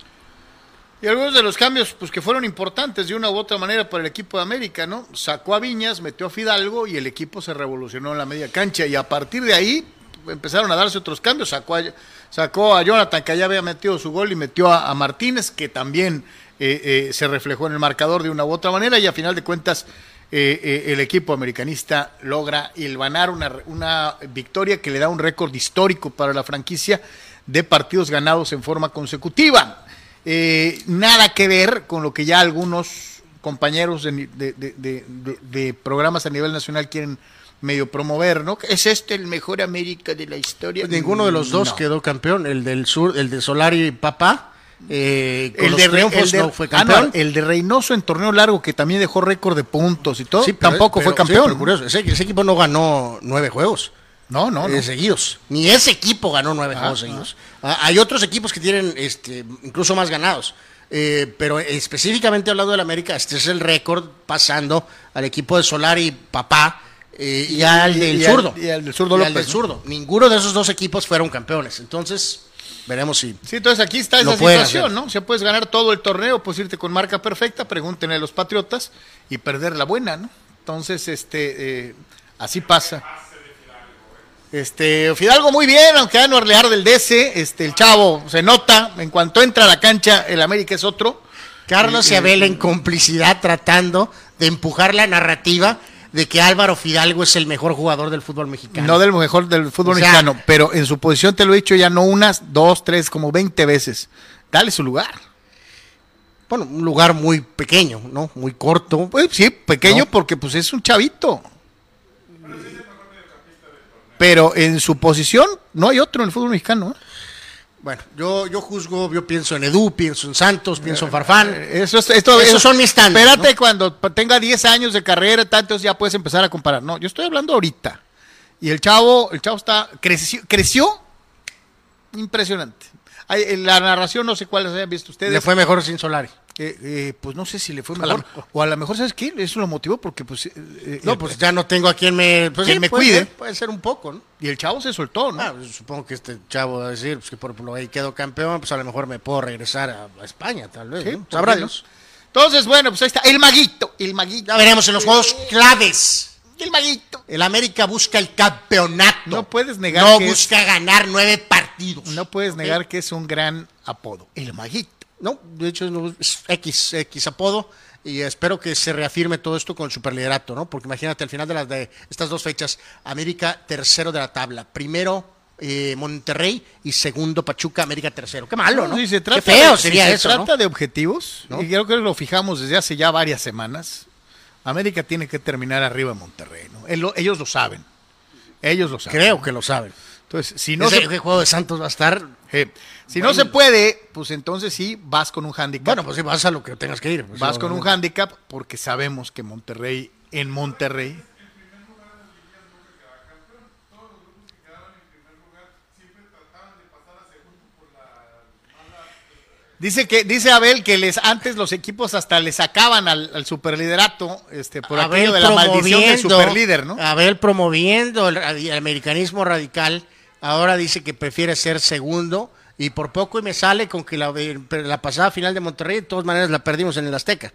Speaker 1: Y algunos de los cambios pues que fueron importantes de una u otra manera para el equipo de América, ¿no? Sacó a Viñas, metió a Fidalgo y el equipo se revolucionó en la media cancha y a partir de ahí empezaron a darse otros cambios, sacó a, sacó a Jonathan que ya había metido su gol y metió a, Martínez que también eh, eh, se reflejó en el marcador de una u otra manera y a final de cuentas eh, eh, el equipo americanista logra hilvanar una, una victoria que le da un récord histórico para la franquicia de partidos ganados en forma consecutiva. Eh, nada que ver con lo que ya algunos compañeros de, de- de- programas a nivel nacional quieren medio promover, ¿no? ¿Es este el mejor América de la historia?
Speaker 2: Pues ninguno de los dos
Speaker 1: No.
Speaker 2: quedó campeón, el del sur, el de Solari y Papá, eh, con
Speaker 1: El
Speaker 2: los
Speaker 1: de,
Speaker 2: triunfos
Speaker 1: el de-
Speaker 2: no fue
Speaker 1: ah, no,
Speaker 2: campeón.
Speaker 1: el de Reynoso en torneo largo, que también dejó récord de puntos y todo,
Speaker 2: Sí, pero-
Speaker 1: tampoco
Speaker 2: pero-
Speaker 1: fue
Speaker 2: sí,
Speaker 1: campeón.
Speaker 2: pero curioso, ese, ese equipo no ganó nueve juegos.
Speaker 1: no, no, no.
Speaker 2: eh, seguidos. Ni ese equipo ganó nueve
Speaker 1: Ah,
Speaker 2: juegos
Speaker 1: ah.
Speaker 2: seguidos. Ah, hay otros equipos que tienen este, incluso más ganados. Eh, pero específicamente hablando del América, este es el récord pasando al equipo de Solari y Papá eh, y, al
Speaker 1: y-
Speaker 2: del
Speaker 1: y al-
Speaker 2: zurdo.
Speaker 1: y al del zurdo
Speaker 2: Y al del zurdo. Ninguno de esos dos equipos fueron campeones. Entonces, veremos si.
Speaker 1: Sí, entonces aquí está esa situación,
Speaker 2: hacer.
Speaker 1: ¿no? O sea, puedes ganar todo el torneo, puedes irte con marca perfecta, pregúntenle a los Patriotas y perder la buena, ¿no? Entonces, este, eh, así pasa. Este, Fidalgo muy bien, aunque ya no arlear del DC, este, el chavo se nota, en cuanto entra a la cancha, el América es otro.
Speaker 2: Carlos y Abel en complicidad tratando de empujar la narrativa de que Álvaro Fidalgo es el mejor jugador del fútbol mexicano.
Speaker 1: No del mejor del fútbol
Speaker 2: O sea-
Speaker 1: mexicano, pero en su posición te lo he dicho ya no unas, dos, tres, como 20 veces. Dale su lugar.
Speaker 2: Bueno, un lugar muy pequeño, ¿no? Muy corto.
Speaker 1: Pues sí, pequeño
Speaker 2: No.
Speaker 1: porque pues es un chavito. Pero en su posición no hay otro en el fútbol mexicano. ¿eh?
Speaker 2: Bueno, yo, yo juzgo, yo pienso en Edu, pienso en Santos, pienso en Farfán.
Speaker 1: Eso es, esto,
Speaker 2: Esos
Speaker 1: eso-
Speaker 2: son mis estándares,
Speaker 1: Espérate
Speaker 2: ¿no?
Speaker 1: cuando tenga 10 años de carrera, tantos ya puedes empezar a comparar. No, yo estoy hablando ahorita. Y el chavo, el chavo está creció, creció impresionante. En la narración no sé cuáles hayan visto ustedes.
Speaker 2: Le fue mejor sin Solari.
Speaker 1: Eh, eh, pues no sé si le fue
Speaker 2: A
Speaker 1: mejor. O a lo mejor, ¿sabes qué? Eso lo motivó porque pues... eh, eh,
Speaker 2: No, pues ya no tengo a quien me, pues,
Speaker 1: Quien
Speaker 2: sí,
Speaker 1: me
Speaker 2: puede
Speaker 1: cuide.
Speaker 2: ser, puede ser un poco, ¿no?
Speaker 1: Y el chavo se soltó, ¿no?
Speaker 2: Ah, pues, supongo que este chavo va a decir pues, que por ejemplo ahí quedó campeón, pues a lo mejor me puedo regresar a, a España, tal vez.
Speaker 1: Sí,
Speaker 2: ¿no?
Speaker 1: ¿por
Speaker 2: Sabrá
Speaker 1: no?
Speaker 2: Dios.
Speaker 1: Entonces, bueno, pues ahí está. El maguito, el maguito.
Speaker 2: Ya veremos en los juegos claves.
Speaker 1: El maguito.
Speaker 2: El América busca el campeonato.
Speaker 1: No puedes negar
Speaker 2: No
Speaker 1: que es-
Speaker 2: busca ganar nueve partidos.
Speaker 1: No puedes negar que es un gran apodo. El maguito.
Speaker 2: No, de hecho no, es X, X apodo. Y espero que se reafirme todo esto con el superliderato, ¿no? Porque imagínate, al final de, las de estas dos fechas, América tercero de la tabla. Primero eh, Monterrey y segundo Pachuca, América tercero. Qué malo, ¿no?
Speaker 1: Si se trata
Speaker 2: Qué feo
Speaker 1: de,
Speaker 2: sería
Speaker 1: si se
Speaker 2: eso,
Speaker 1: trata
Speaker 2: ¿no?
Speaker 1: de objetivos,
Speaker 2: ¿No?
Speaker 1: y creo que lo fijamos desde hace ya varias semanas, América tiene que terminar arriba de Monterrey, ¿no? Ellos lo saben. Ellos lo saben.
Speaker 2: Creo que lo saben.
Speaker 1: Entonces, si no,
Speaker 2: Ese
Speaker 1: se,
Speaker 2: juego de Santos va a estar...
Speaker 1: eh, si no se puede, pues entonces sí, vas con un handicap.
Speaker 2: Bueno, pues sí, vas a lo que tengas que ir. pues,
Speaker 1: vas con un handicap porque sabemos que Monterrey, en Monterrey, Dice que dice Abel que les antes los equipos hasta le sacaban al, al superliderato este por aquello de la maldición del superlíder, ¿no?
Speaker 2: Abel promoviendo el, el americanismo radical, ahora dice que prefiere ser segundo y por poco y me sale con que la, la pasada final de Monterrey de todas maneras la perdimos en el Azteca.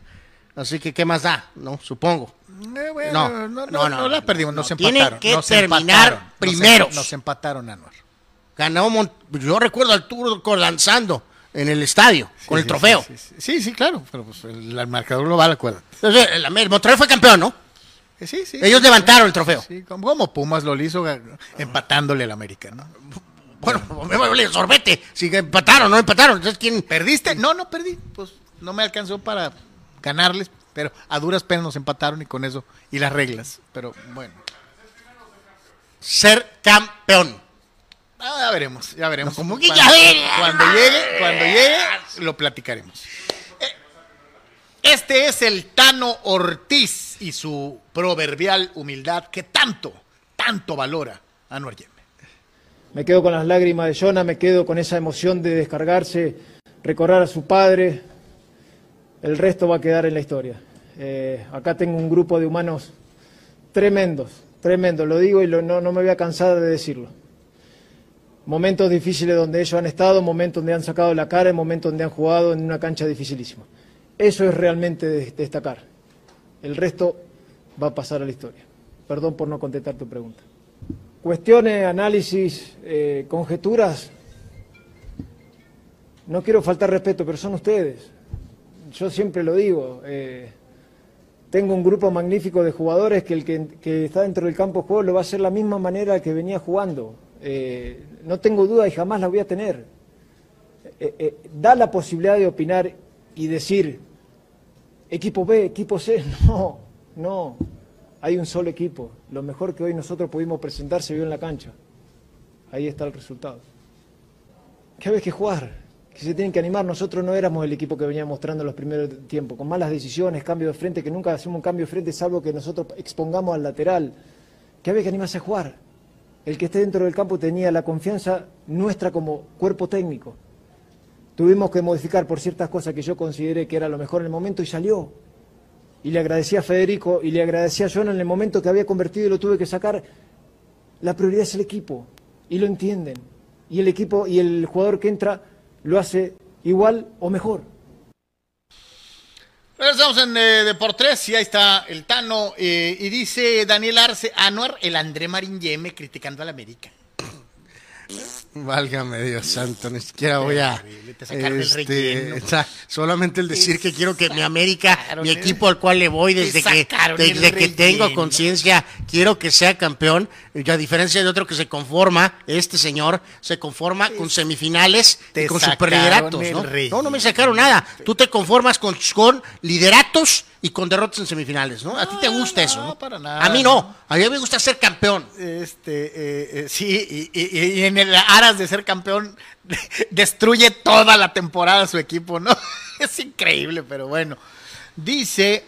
Speaker 2: Así que qué más da, ¿no? Supongo.
Speaker 1: Eh, bueno,
Speaker 2: No,
Speaker 1: no, no, la perdimos, nos
Speaker 2: no. Tienen
Speaker 1: empataron.
Speaker 2: que
Speaker 1: nos
Speaker 2: terminar
Speaker 1: empataron, em-
Speaker 2: primeros.
Speaker 1: Nos, empataron, Anuar.
Speaker 2: Ganó Mon- yo recuerdo al Turco lanzando en el estadio, con el
Speaker 1: sí,
Speaker 2: trofeo.
Speaker 1: Sí, sí, claro, pero pues el, el marcador lo va, acuérdate.
Speaker 2: Entonces, el, el Monterrey fue campeón, ¿no?
Speaker 1: Eh, Sí, sí.
Speaker 2: Ellos levantaron el trofeo.
Speaker 1: Sí, como, Pumas lo hizo empatándole al América, ¿no?
Speaker 2: Bueno, [LAUGHS] me vale sorbete. Si empataron, no empataron. Entonces, ¿quién?
Speaker 1: ¿Perdiste? No, no perdí. Pues no me alcanzó para ganarles, pero a duras penas nos empataron y con eso, y las reglas. Pero bueno,
Speaker 2: Ser campeón.
Speaker 1: ah, ya veremos, ya veremos.
Speaker 2: No, ¿cómo que
Speaker 1: cuando,
Speaker 2: ya veremos?
Speaker 1: cuando llegue, cuando llegue, lo platicaremos. Eh, Este es el Tano Ortiz y su proverbial humildad que tanto, tanto valora a Anuar Yeme.
Speaker 5: Me quedo con las lágrimas de Jonah, me quedo con esa emoción de descargarse, recordar a su padre. El resto va a quedar en la historia. Eh, acá tengo un grupo de humanos tremendos, tremendos, lo digo y no, me voy a cansar de decirlo. Momentos difíciles donde ellos han estado, momentos donde han sacado la cara, momentos donde han jugado en una cancha dificilísima. Eso es realmente de- destacar. El resto va a pasar a la historia. Perdón por no contestar tu pregunta. Cuestiones, análisis, eh, conjeturas. No quiero faltar respeto, pero son ustedes. Yo siempre lo digo. eh, tengo un grupo magnífico de jugadores que el que, está dentro del campo de juego lo va a hacer la misma manera que venía jugando. Eh, no tengo duda y jamás la voy a tener. Da la posibilidad de opinar y decir, equipo B, equipo C. [LAUGHS] No, no. Hay un solo equipo. Lo mejor que hoy nosotros pudimos presentar se vio en la cancha. Ahí está el resultado. ¿Qué había que jugar? Que se tienen que animar. Nosotros no éramos el equipo que venía mostrando los primeros tiempos, con malas decisiones, cambio de frente, que nunca hacemos un cambio de frente salvo que nosotros expongamos al lateral. ¿Qué había que animarse a jugar? El que esté dentro del campo tenía la confianza nuestra como cuerpo técnico. Tuvimos que modificar por ciertas cosas que yo consideré que era lo mejor en el momento y salió y le agradecí a Federico y le agradecí a Jonah en el momento que había convertido y lo tuve que sacar. La prioridad es el equipo y lo entienden. Y el equipo y el jugador que entra lo hace igual o mejor.
Speaker 1: Regresamos en eh, Deportes y ahí está el Tano. eh, y dice Daniel Arce, Anuar, el André Marín Yeme criticando al América.
Speaker 2: Válgame Dios santo, ni siquiera voy a.
Speaker 1: Terrible, te sacaron el relleno.
Speaker 2: o sea, solamente el decir que quiero que mi América, mi equipo al cual le voy desde que, desde que tengo conciencia, quiero que sea campeón. Y a diferencia de otro que se conforma, este señor se conforma con semifinales y con superlideratos. ¿no? no, no me sacaron nada. Tú te conformas con, con lideratos y con derrotas en semifinales, ¿no? A ti te
Speaker 1: No,
Speaker 2: gusta eso,
Speaker 1: no,
Speaker 2: ¿no?
Speaker 1: para nada.
Speaker 2: A mí no. A mí me gusta ser campeón.
Speaker 1: Este, eh, eh, sí, y, y- y en el aras de ser campeón, [LAUGHS] destruye toda la temporada su equipo, ¿no? [LAUGHS] Es increíble, pero bueno. Dice,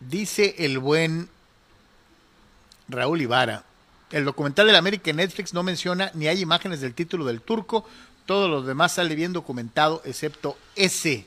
Speaker 1: dice el buen Raúl Ibarra, el documental del América en Netflix no menciona ni hay imágenes del título del turco, todos los demás sale bien documentado, excepto ese.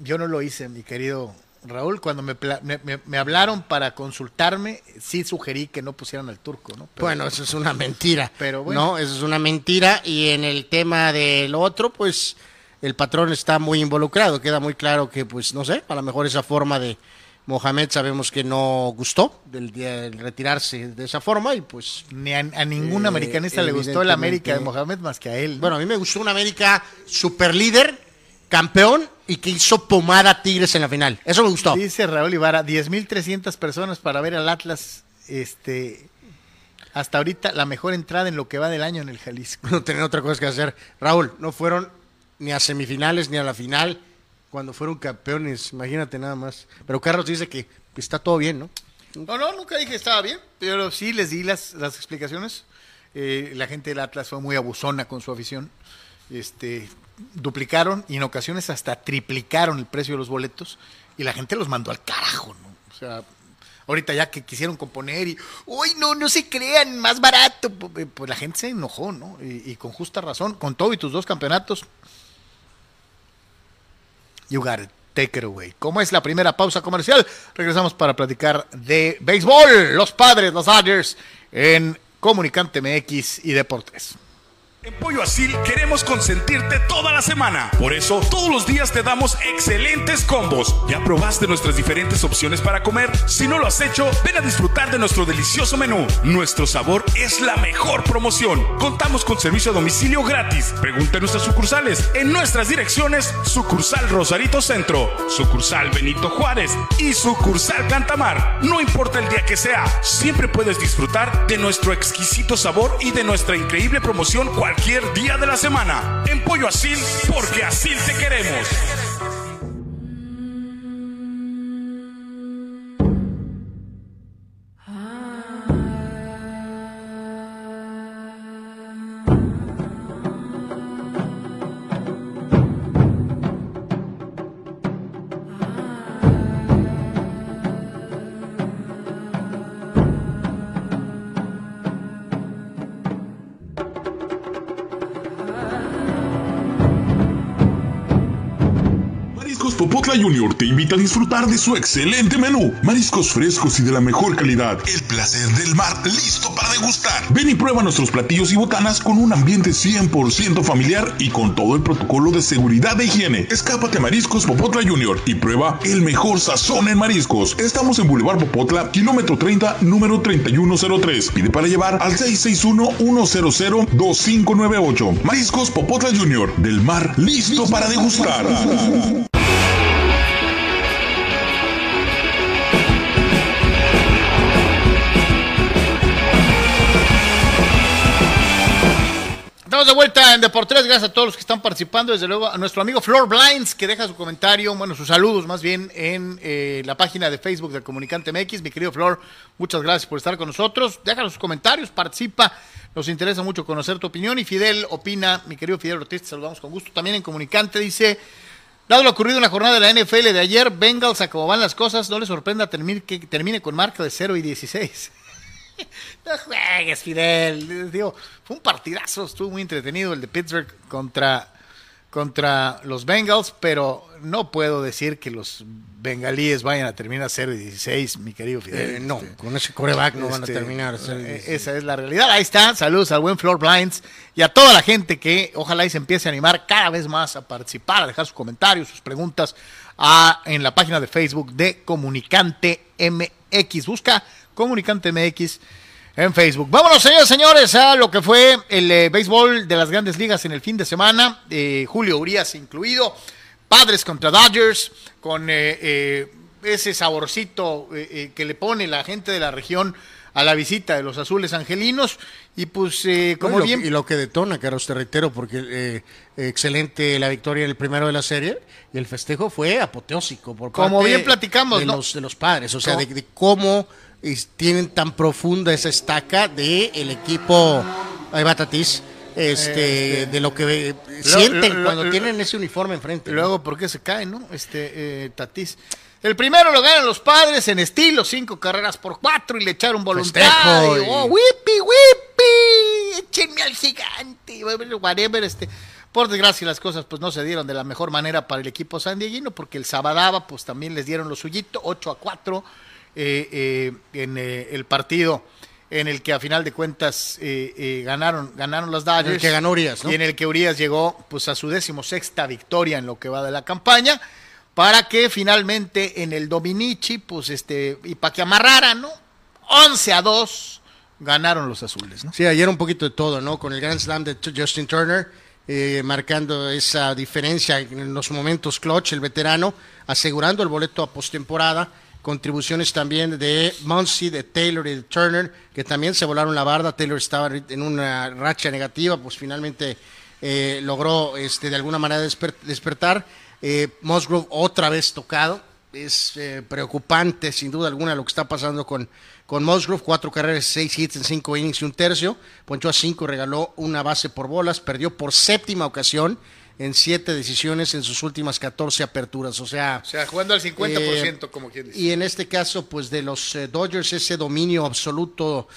Speaker 1: Yo no lo hice, mi querido Raúl. Cuando me, me, me- me hablaron para consultarme, sí sugerí que no pusieran al turco, ¿no? Pero-
Speaker 2: Bueno, eso es una mentira.
Speaker 1: Pero bueno.
Speaker 2: No, eso es una mentira. Y en el tema del otro, pues el patrón está muy involucrado. Queda muy claro que, pues, no sé, a lo mejor esa forma de Mohamed sabemos que no gustó del, retirarse de esa forma y pues
Speaker 1: Ni a, a ningún
Speaker 2: Eh,
Speaker 1: americanista le gustó el América de. Mohamed más que a él. ¿no?
Speaker 2: Bueno, a mí me gustó un América super líder, campeón y que hizo pomada a Tigres en la final. Eso me gustó.
Speaker 1: Dice Raúl Ibarra, 10.300 personas para ver al Atlas. Este, hasta ahorita la mejor entrada en lo que va del año en el Jalisco.
Speaker 2: No tenían otra cosa que hacer. Raúl, no fueron ni a semifinales ni a la final cuando fueron campeones. Imagínate nada más. Pero Carlos dice que está todo bien, ¿no?
Speaker 1: No, no, nunca dije que estaba bien, pero sí les di las, las explicaciones. Eh, la gente del Atlas fue muy abusona con su afición. Este, duplicaron y en ocasiones hasta triplicaron el precio de los boletos y la gente los mandó al carajo, ¿no? O sea, ahorita ya que quisieron componer y, uy, no, no se crean, más barato. Pues pues la gente se enojó, ¿no? Y, y con justa razón, con todo y tus dos campeonatos. You got it. Take it away. Como es la primera pausa comercial, regresamos para platicar de béisbol. Los padres, los Dodgers, en Comunicante MX y Deportes.
Speaker 6: En Pollo Asil queremos consentirte toda la semana. Por eso, todos los días te damos excelentes combos. ¿Ya probaste nuestras diferentes opciones para comer? Si no lo has hecho, ven a disfrutar de nuestro delicioso menú. Nuestro sabor es la mejor promoción. Contamos con servicio a domicilio gratis. Pregunta en nuestras sucursales. En nuestras direcciones, sucursal Rosarito Centro, sucursal Benito Juárez y sucursal Cantamar. No importa el día que sea, siempre puedes disfrutar de nuestro exquisito sabor y de nuestra increíble promoción cualquier día de la semana. En Pollo Asil, porque así te queremos.
Speaker 7: Junior te invita a disfrutar de su excelente menú. Mariscos frescos y de la mejor calidad. El placer del mar listo para degustar. Ven y prueba nuestros platillos y botanas con un ambiente 100% familiar y con todo el protocolo de seguridad e higiene. Escápate a Mariscos Popotla Junior y prueba el mejor sazón en mariscos. Estamos en Boulevard Popotla, kilómetro 30, número 3103. Pide para llevar al 661-100-2598. Mariscos Popotla Junior. Del mar listo para degustar.
Speaker 1: Estamos de vuelta en Deportes, gracias a todos los que están participando, desde luego a nuestro amigo Flor Blinds, que deja su comentario, bueno, sus saludos más bien en eh, la página de Facebook del Comunicante MX. Mi querido Flor, muchas gracias por estar con nosotros. Déjanos sus comentarios, participa, nos interesa mucho conocer tu opinión. Y Fidel opina, mi querido Fidel Ortiz, te saludamos con gusto. También en Comunicante dice, dado lo ocurrido en la jornada de la NFL de ayer, Bengals a cómo van las cosas, no le sorprenda que termine con marca de 0 y 16. [LAUGHS] No juegues, Fidel. Digo, fue un partidazo, estuvo muy entretenido el de Pittsburgh contra, contra los Bengals, pero no puedo decir que los bengalíes vayan a terminar 0 y 16, mi querido Fidel.
Speaker 2: Eh, no,
Speaker 1: Este,
Speaker 2: con ese coreback no van a
Speaker 1: este,
Speaker 2: terminar.
Speaker 1: eh, Esa es la realidad. Ahí está. Saludos al buen Floor Blinds y a toda la gente que ojalá y se empiece a animar cada vez más a participar, a dejar sus comentarios, sus preguntas a- en la página de Facebook de Comunicante MX. Busca Comunicante MX en Facebook. Vámonos, señores, señores, a lo que fue el eh, béisbol de las grandes ligas en el fin de semana. Eh, Julio Urias incluido. Padres contra Dodgers, con eh, eh, ese saborcito que le pone la gente de la región a la visita de los azules angelinos. Y pues, eh, como
Speaker 2: y, lo,
Speaker 1: bien.
Speaker 2: y lo que detona, Carlos, te reitero, porque excelente la victoria en el primero de la serie y el festejo fue apoteósico por
Speaker 1: Como
Speaker 2: parte
Speaker 1: bien platicamos,
Speaker 2: de,
Speaker 1: ¿no?
Speaker 2: los, de los padres, o sea, de cómo es- tienen tan profunda esa estaca de el equipo, ahí va Tatís, este, de lo que sienten
Speaker 1: lo-
Speaker 2: cuando
Speaker 1: lo-
Speaker 2: tienen ese uniforme enfrente. ¿no?
Speaker 1: Luego, ¿por qué se cae, no? Este, eh, Tatís. El primero lo ganan los padres en estilo, cinco carreras por cuatro y le echaron.
Speaker 2: Festejo y-
Speaker 1: Oh, whippy, whippy, échenme al gigante, whatever, este. Por desgracia las cosas pues no se dieron de la mejor manera para el equipo sandieguino porque el Sabadaba pues también les dieron lo suyito, 8 a 4 eh, eh, en eh, el partido en el que a final de cuentas eh, eh, ganaron, ganaron los Dodgers.
Speaker 2: En el que ganó Urias, ¿no?
Speaker 1: Y en el que Urias llegó pues a su decimosexta victoria en lo que va de la campaña, para que finalmente en el Dominici, pues este, y para que amarraran, ¿no? 11 a 2 ganaron los azules, ¿no?
Speaker 2: Sí, ayer un poquito de todo, ¿no? Con el Grand Slam de Justin Turner, eh, marcando esa diferencia en los momentos clutch, el veterano, asegurando el boleto a postemporada. Contribuciones también de Muncy, de Taylor y de Turner, que también se volaron la barda. Taylor estaba en una racha negativa, pues finalmente eh, logró este, de alguna manera desper- despertar. Eh, Musgrove otra vez tocado. Es eh, preocupante, sin duda alguna, lo que está pasando con, con Musgrove. Cuatro carreras, seis hits en cinco innings y un tercio. Ponchó a cinco, regaló una base por bolas. Perdió por séptima ocasión en siete decisiones en sus últimas 14 aperturas. O sea,
Speaker 1: O sea, jugando al 50%, como quien dice.
Speaker 2: y en este caso, pues de los eh, Dodgers, ese dominio absoluto, eh,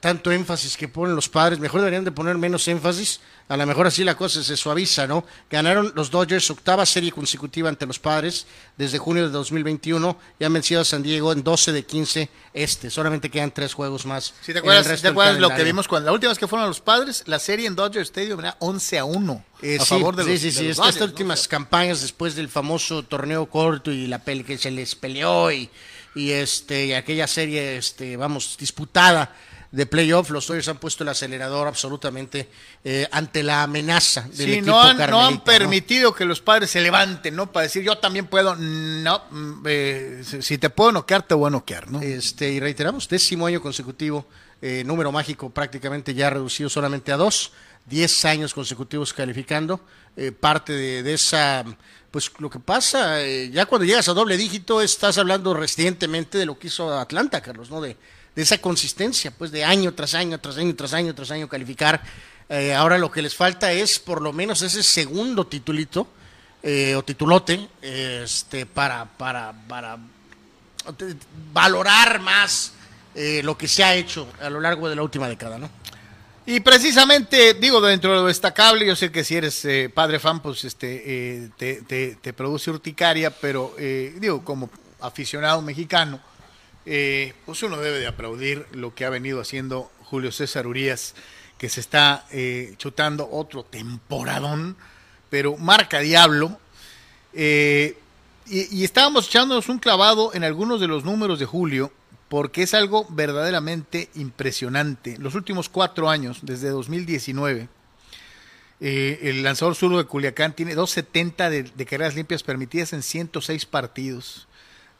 Speaker 2: tanto énfasis que ponen los padres, mejor deberían de poner menos énfasis a lo mejor así la cosa se suaviza, ¿no? Ganaron los Dodgers octava serie consecutiva ante los padres desde junio de 2021 y han vencido a San Diego en 12 de 15 este. Solamente quedan tres juegos más.
Speaker 1: Si te acuerdas,
Speaker 2: resto
Speaker 1: ¿te
Speaker 2: del
Speaker 1: acuerdas lo que vimos cuando la última vez que fueron los padres? La serie en Dodger Stadium era 11 a 1
Speaker 2: Eh,
Speaker 1: a
Speaker 2: sí,
Speaker 1: favor de los
Speaker 2: sí, sí,
Speaker 1: de
Speaker 2: sí,
Speaker 1: los
Speaker 2: estas últimas campañas después del famoso torneo corto y la peli que se les peleó y, y este y aquella serie este vamos disputada de playoff, los Dodgers han puesto el acelerador absolutamente eh, ante la amenaza del
Speaker 1: Sí,
Speaker 2: equipo
Speaker 1: no han, no han permitido que los padres se levanten, ¿no? Para decir, yo también puedo. No, mm, eh, si- te puedo noquear, te voy a noquear, ¿no?
Speaker 2: Este, y reiteramos, décimo año consecutivo, eh, número mágico prácticamente ya reducido solamente a dos, diez años consecutivos calificando, eh, parte de, de esa, pues lo que pasa, eh, ya cuando llegas a doble dígito estás hablando recientemente de lo que hizo Atlanta, Carlos, ¿no? De, de esa consistencia, pues de año tras año, tras año, tras año, tras año calificar. Eh, ahora lo que les falta es por lo menos ese segundo titulito, eh, o titulote, este, para, para, para valorar más eh, lo que se ha hecho a lo largo de la última década, ¿no?
Speaker 1: Y precisamente, digo, dentro de lo destacable, yo sé que si eres padre fan, pues este, te, te- te produce urticaria, pero eh, digo, como aficionado mexicano, eh, pues uno debe de aplaudir lo que ha venido haciendo Julio César Urias, que se está eh, chutando otro temporadón, pero marca diablo. Eh, y, estábamos echándonos un clavado en algunos de los números de Julio, porque es algo verdaderamente impresionante. Los últimos cuatro años, desde 2019, eh, el lanzador zurdo de Culiacán tiene 270 de, de carreras limpias permitidas en 106 partidos,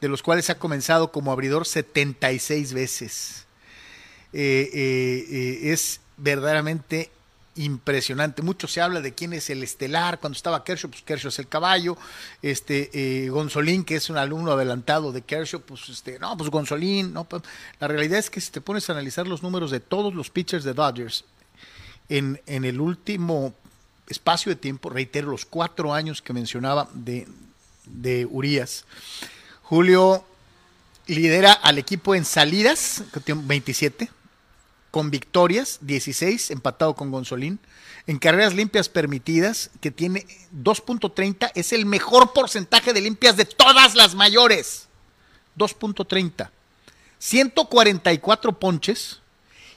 Speaker 1: de los cuales ha comenzado como abridor 76 veces. Eh, eh, eh, es verdaderamente impresionante. Mucho se habla de quién es el estelar. Cuando estaba Kershaw, pues Kershaw es el caballo. Este Gonzolín, que es un alumno adelantado de Kershaw, pues este, no, pues Gonzolín. No, pues, la realidad es que si te pones a analizar los números de todos los pitchers de Dodgers en, en el último espacio de tiempo, reitero, los cuatro años que mencionaba de, de Urias, Julio lidera al equipo en salidas, que tiene 27, con victorias, 16, empatado con Gonzolín. En carreras limpias permitidas, que tiene 2.30, es el mejor porcentaje de limpias de todas las mayores. 2.30. 144 ponches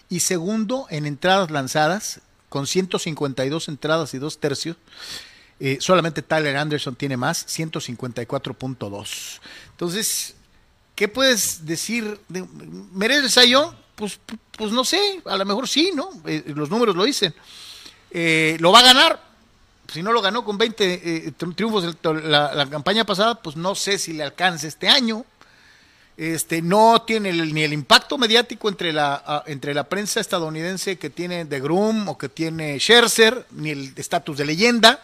Speaker 1: y segundo en entradas lanzadas, con 152 entradas y dos tercios. Eh, solamente Tyler Anderson tiene más, 154.2. Entonces, ¿qué puedes decir? De, ¿Merece Sayón? Pues, pues no sé, a lo mejor sí, ¿no? Eh, los números lo dicen. Eh, ¿Lo va a ganar? Si no lo ganó con 20 eh, tri- triunfos el- la, la campaña pasada, pues no sé si le alcance este año. Este, no tiene el- ni el impacto mediático entre la, entre la prensa estadounidense que tiene de Groom o que tiene Scherzer, ni el estatus de leyenda,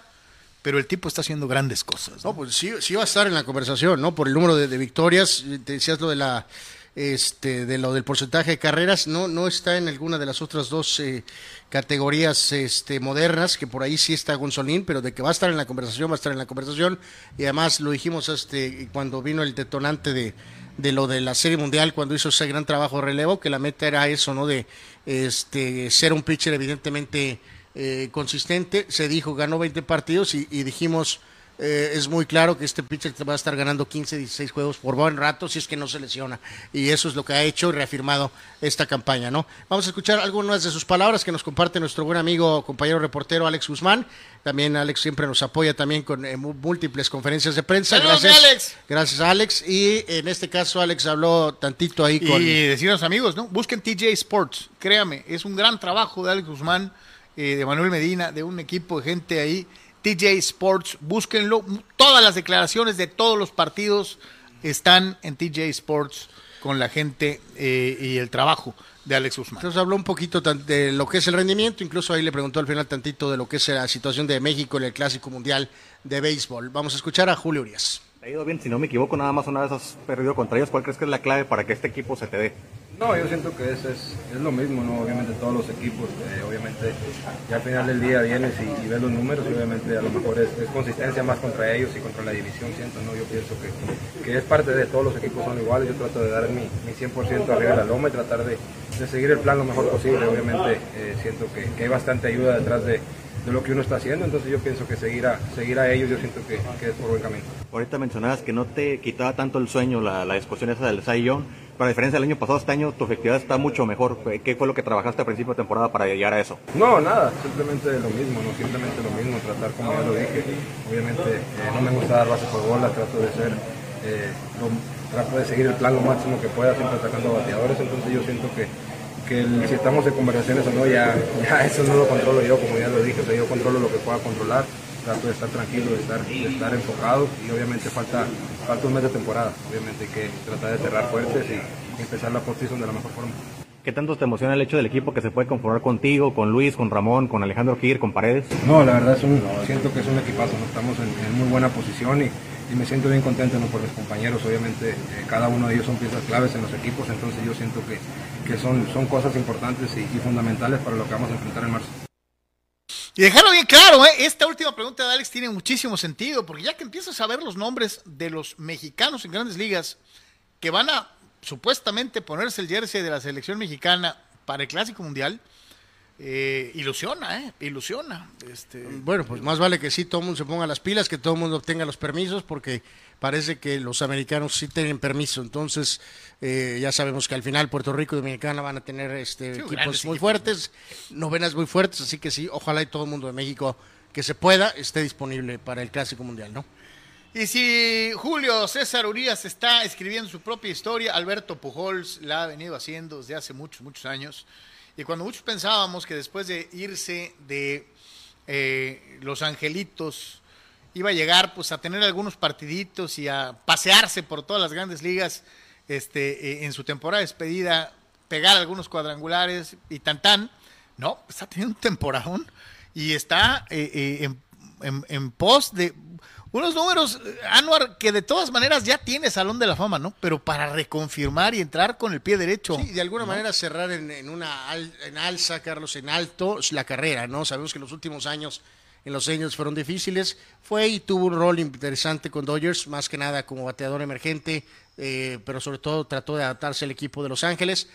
Speaker 1: pero el tipo está haciendo grandes cosas. ¿no?
Speaker 2: Pues sí, sí va a estar en la conversación, ¿no? Por el número de, de victorias, te decías lo de la este de lo del porcentaje de carreras, no no está en alguna de las otras dos eh, categorías este modernas, que por ahí sí está Gonzolín, pero de que va a estar en la conversación, va a estar en la conversación, y además lo dijimos este cuando vino el detonante de de lo de la Serie Mundial cuando hizo ese gran trabajo de relevo, que la meta era eso, ¿no? De este ser un pitcher evidentemente eh, consistente. Se dijo, ganó 20 partidos y, y dijimos, eh, es muy claro que este pitcher va a estar ganando 15, 16 juegos por buen rato si es que no se lesiona. Y eso es lo que ha hecho y reafirmado esta campaña, ¿no? Vamos a escuchar algunas de sus palabras que nos comparte nuestro buen amigo, compañero reportero Alex Guzmán. También Alex siempre nos apoya también con eh, múltiples conferencias de prensa.
Speaker 1: Saludos,
Speaker 2: Gracias,
Speaker 1: Alex.
Speaker 2: Gracias, Alex. Y en este caso, Alex habló tantito ahí con.
Speaker 1: Y decirnos amigos, ¿no? Busquen TJ Sports, créame, es un gran trabajo de Alex Guzmán, eh, de Manuel Medina, de un equipo de gente ahí. TJ Sports, búsquenlo. Todas las declaraciones de todos los partidos están en TJ Sports con la gente eh, y el trabajo de Alex Guzmán.
Speaker 2: Entonces habló un poquito de lo que es el rendimiento, incluso ahí le preguntó al final tantito de lo que es la situación de México en el Clásico Mundial de Béisbol. Vamos a escuchar a Julio Urias.
Speaker 8: Ha ido bien, si no me equivoco, nada más una vez has perdido contra ellos. ¿Cuál crees que es la clave para que este equipo se te dé?
Speaker 9: No, yo siento que es, es, es lo mismo, ¿no? Obviamente todos los equipos, eh, obviamente ya al final del día vienes y, ves los números obviamente a lo mejor es, es consistencia más contra ellos y contra la división, siento, ¿no? Yo pienso que, que es parte de todos los equipos son iguales, yo trato de dar mi, mi 100% arriba de la loma y tratar de, de seguir el plan lo mejor posible, obviamente eh, siento que, que hay bastante ayuda detrás de, de lo que uno está haciendo, entonces yo pienso que seguir a, seguir a ellos, yo siento que, que es por buen camino.
Speaker 8: Ahorita mencionabas que no te quitaba tanto el sueño la, la discusión esa del Sayón, pero a diferencia del año pasado, este año tu efectividad está mucho mejor. ¿Qué fue lo que trabajaste a principio de temporada para llegar a eso?
Speaker 9: No, nada, simplemente lo mismo, no simplemente lo mismo, tratar como ya lo dije. Obviamente eh, no me gusta dar bases por bola, trato de ser, eh, lo, trato de seguir el plan lo máximo que pueda, siempre atacando bateadores, entonces yo siento que que si estamos en conversaciones o no, ya, ya eso no lo controlo yo, como ya lo dije, o sea, yo controlo lo que pueda controlar, trato de estar tranquilo, de estar, de estar enfocado y obviamente falta, falta un mes de temporada, obviamente hay que tratar de cerrar fuertes y empezar la postseason de la mejor forma.
Speaker 8: ¿Qué tanto te emociona el hecho del equipo que se puede conformar contigo, con Luis, con Ramón, con Alejandro Gir, con Paredes?
Speaker 9: No, la verdad es un, siento que es un equipazo, ¿no? estamos en, en muy buena posición y y me siento bien contento ¿no? por mis compañeros. Obviamente, eh, cada uno de ellos son piezas claves en los equipos, entonces yo siento que, que son, son cosas importantes y, y, fundamentales para lo que vamos a enfrentar en marzo.
Speaker 1: Y dejarlo bien claro, ¿eh? esta última pregunta de Alex tiene muchísimo sentido, porque ya que empiezas a ver los nombres de los mexicanos en grandes ligas que van a supuestamente ponerse el jersey de la selección mexicana para el Clásico Mundial, eh, ilusiona, ¿eh? Ilusiona. Este...
Speaker 2: Bueno, pues más vale que sí, todo el mundo se ponga las pilas, que todo el mundo obtenga los permisos, porque parece que los americanos sí tienen permiso. Entonces, eh, ya sabemos que al final Puerto Rico y Dominicana van a tener este, sí, equipos muy fuertes, novenas muy fuertes, así que sí, ojalá y todo el mundo de México que se pueda esté disponible para el Clásico Mundial, ¿no?
Speaker 1: Y si Julio César Urias está escribiendo su propia historia, Alberto Pujols la ha venido haciendo desde hace muchos, muchos años. Y cuando muchos pensábamos que después de irse de eh, Los Angelitos iba a llegar pues a tener algunos partiditos y a pasearse por todas las grandes ligas este, eh, en su temporada de despedida, pegar algunos cuadrangulares y tan tan, no, está teniendo un temporadón y está eh, en, en, en pos de unos números, Anuar, que de todas maneras ya tiene Salón de la Fama, ¿no? Pero para reconfirmar y entrar con el pie derecho.
Speaker 2: Sí, de alguna ¿no? manera cerrar en, en una al, en alza, Carlos, en alto la carrera, ¿no? Sabemos que los últimos años en los años fueron difíciles. Fue y tuvo un rol interesante con Dodgers, más que nada como bateador emergente, eh, pero sobre todo trató de adaptarse al equipo de Los Ángeles.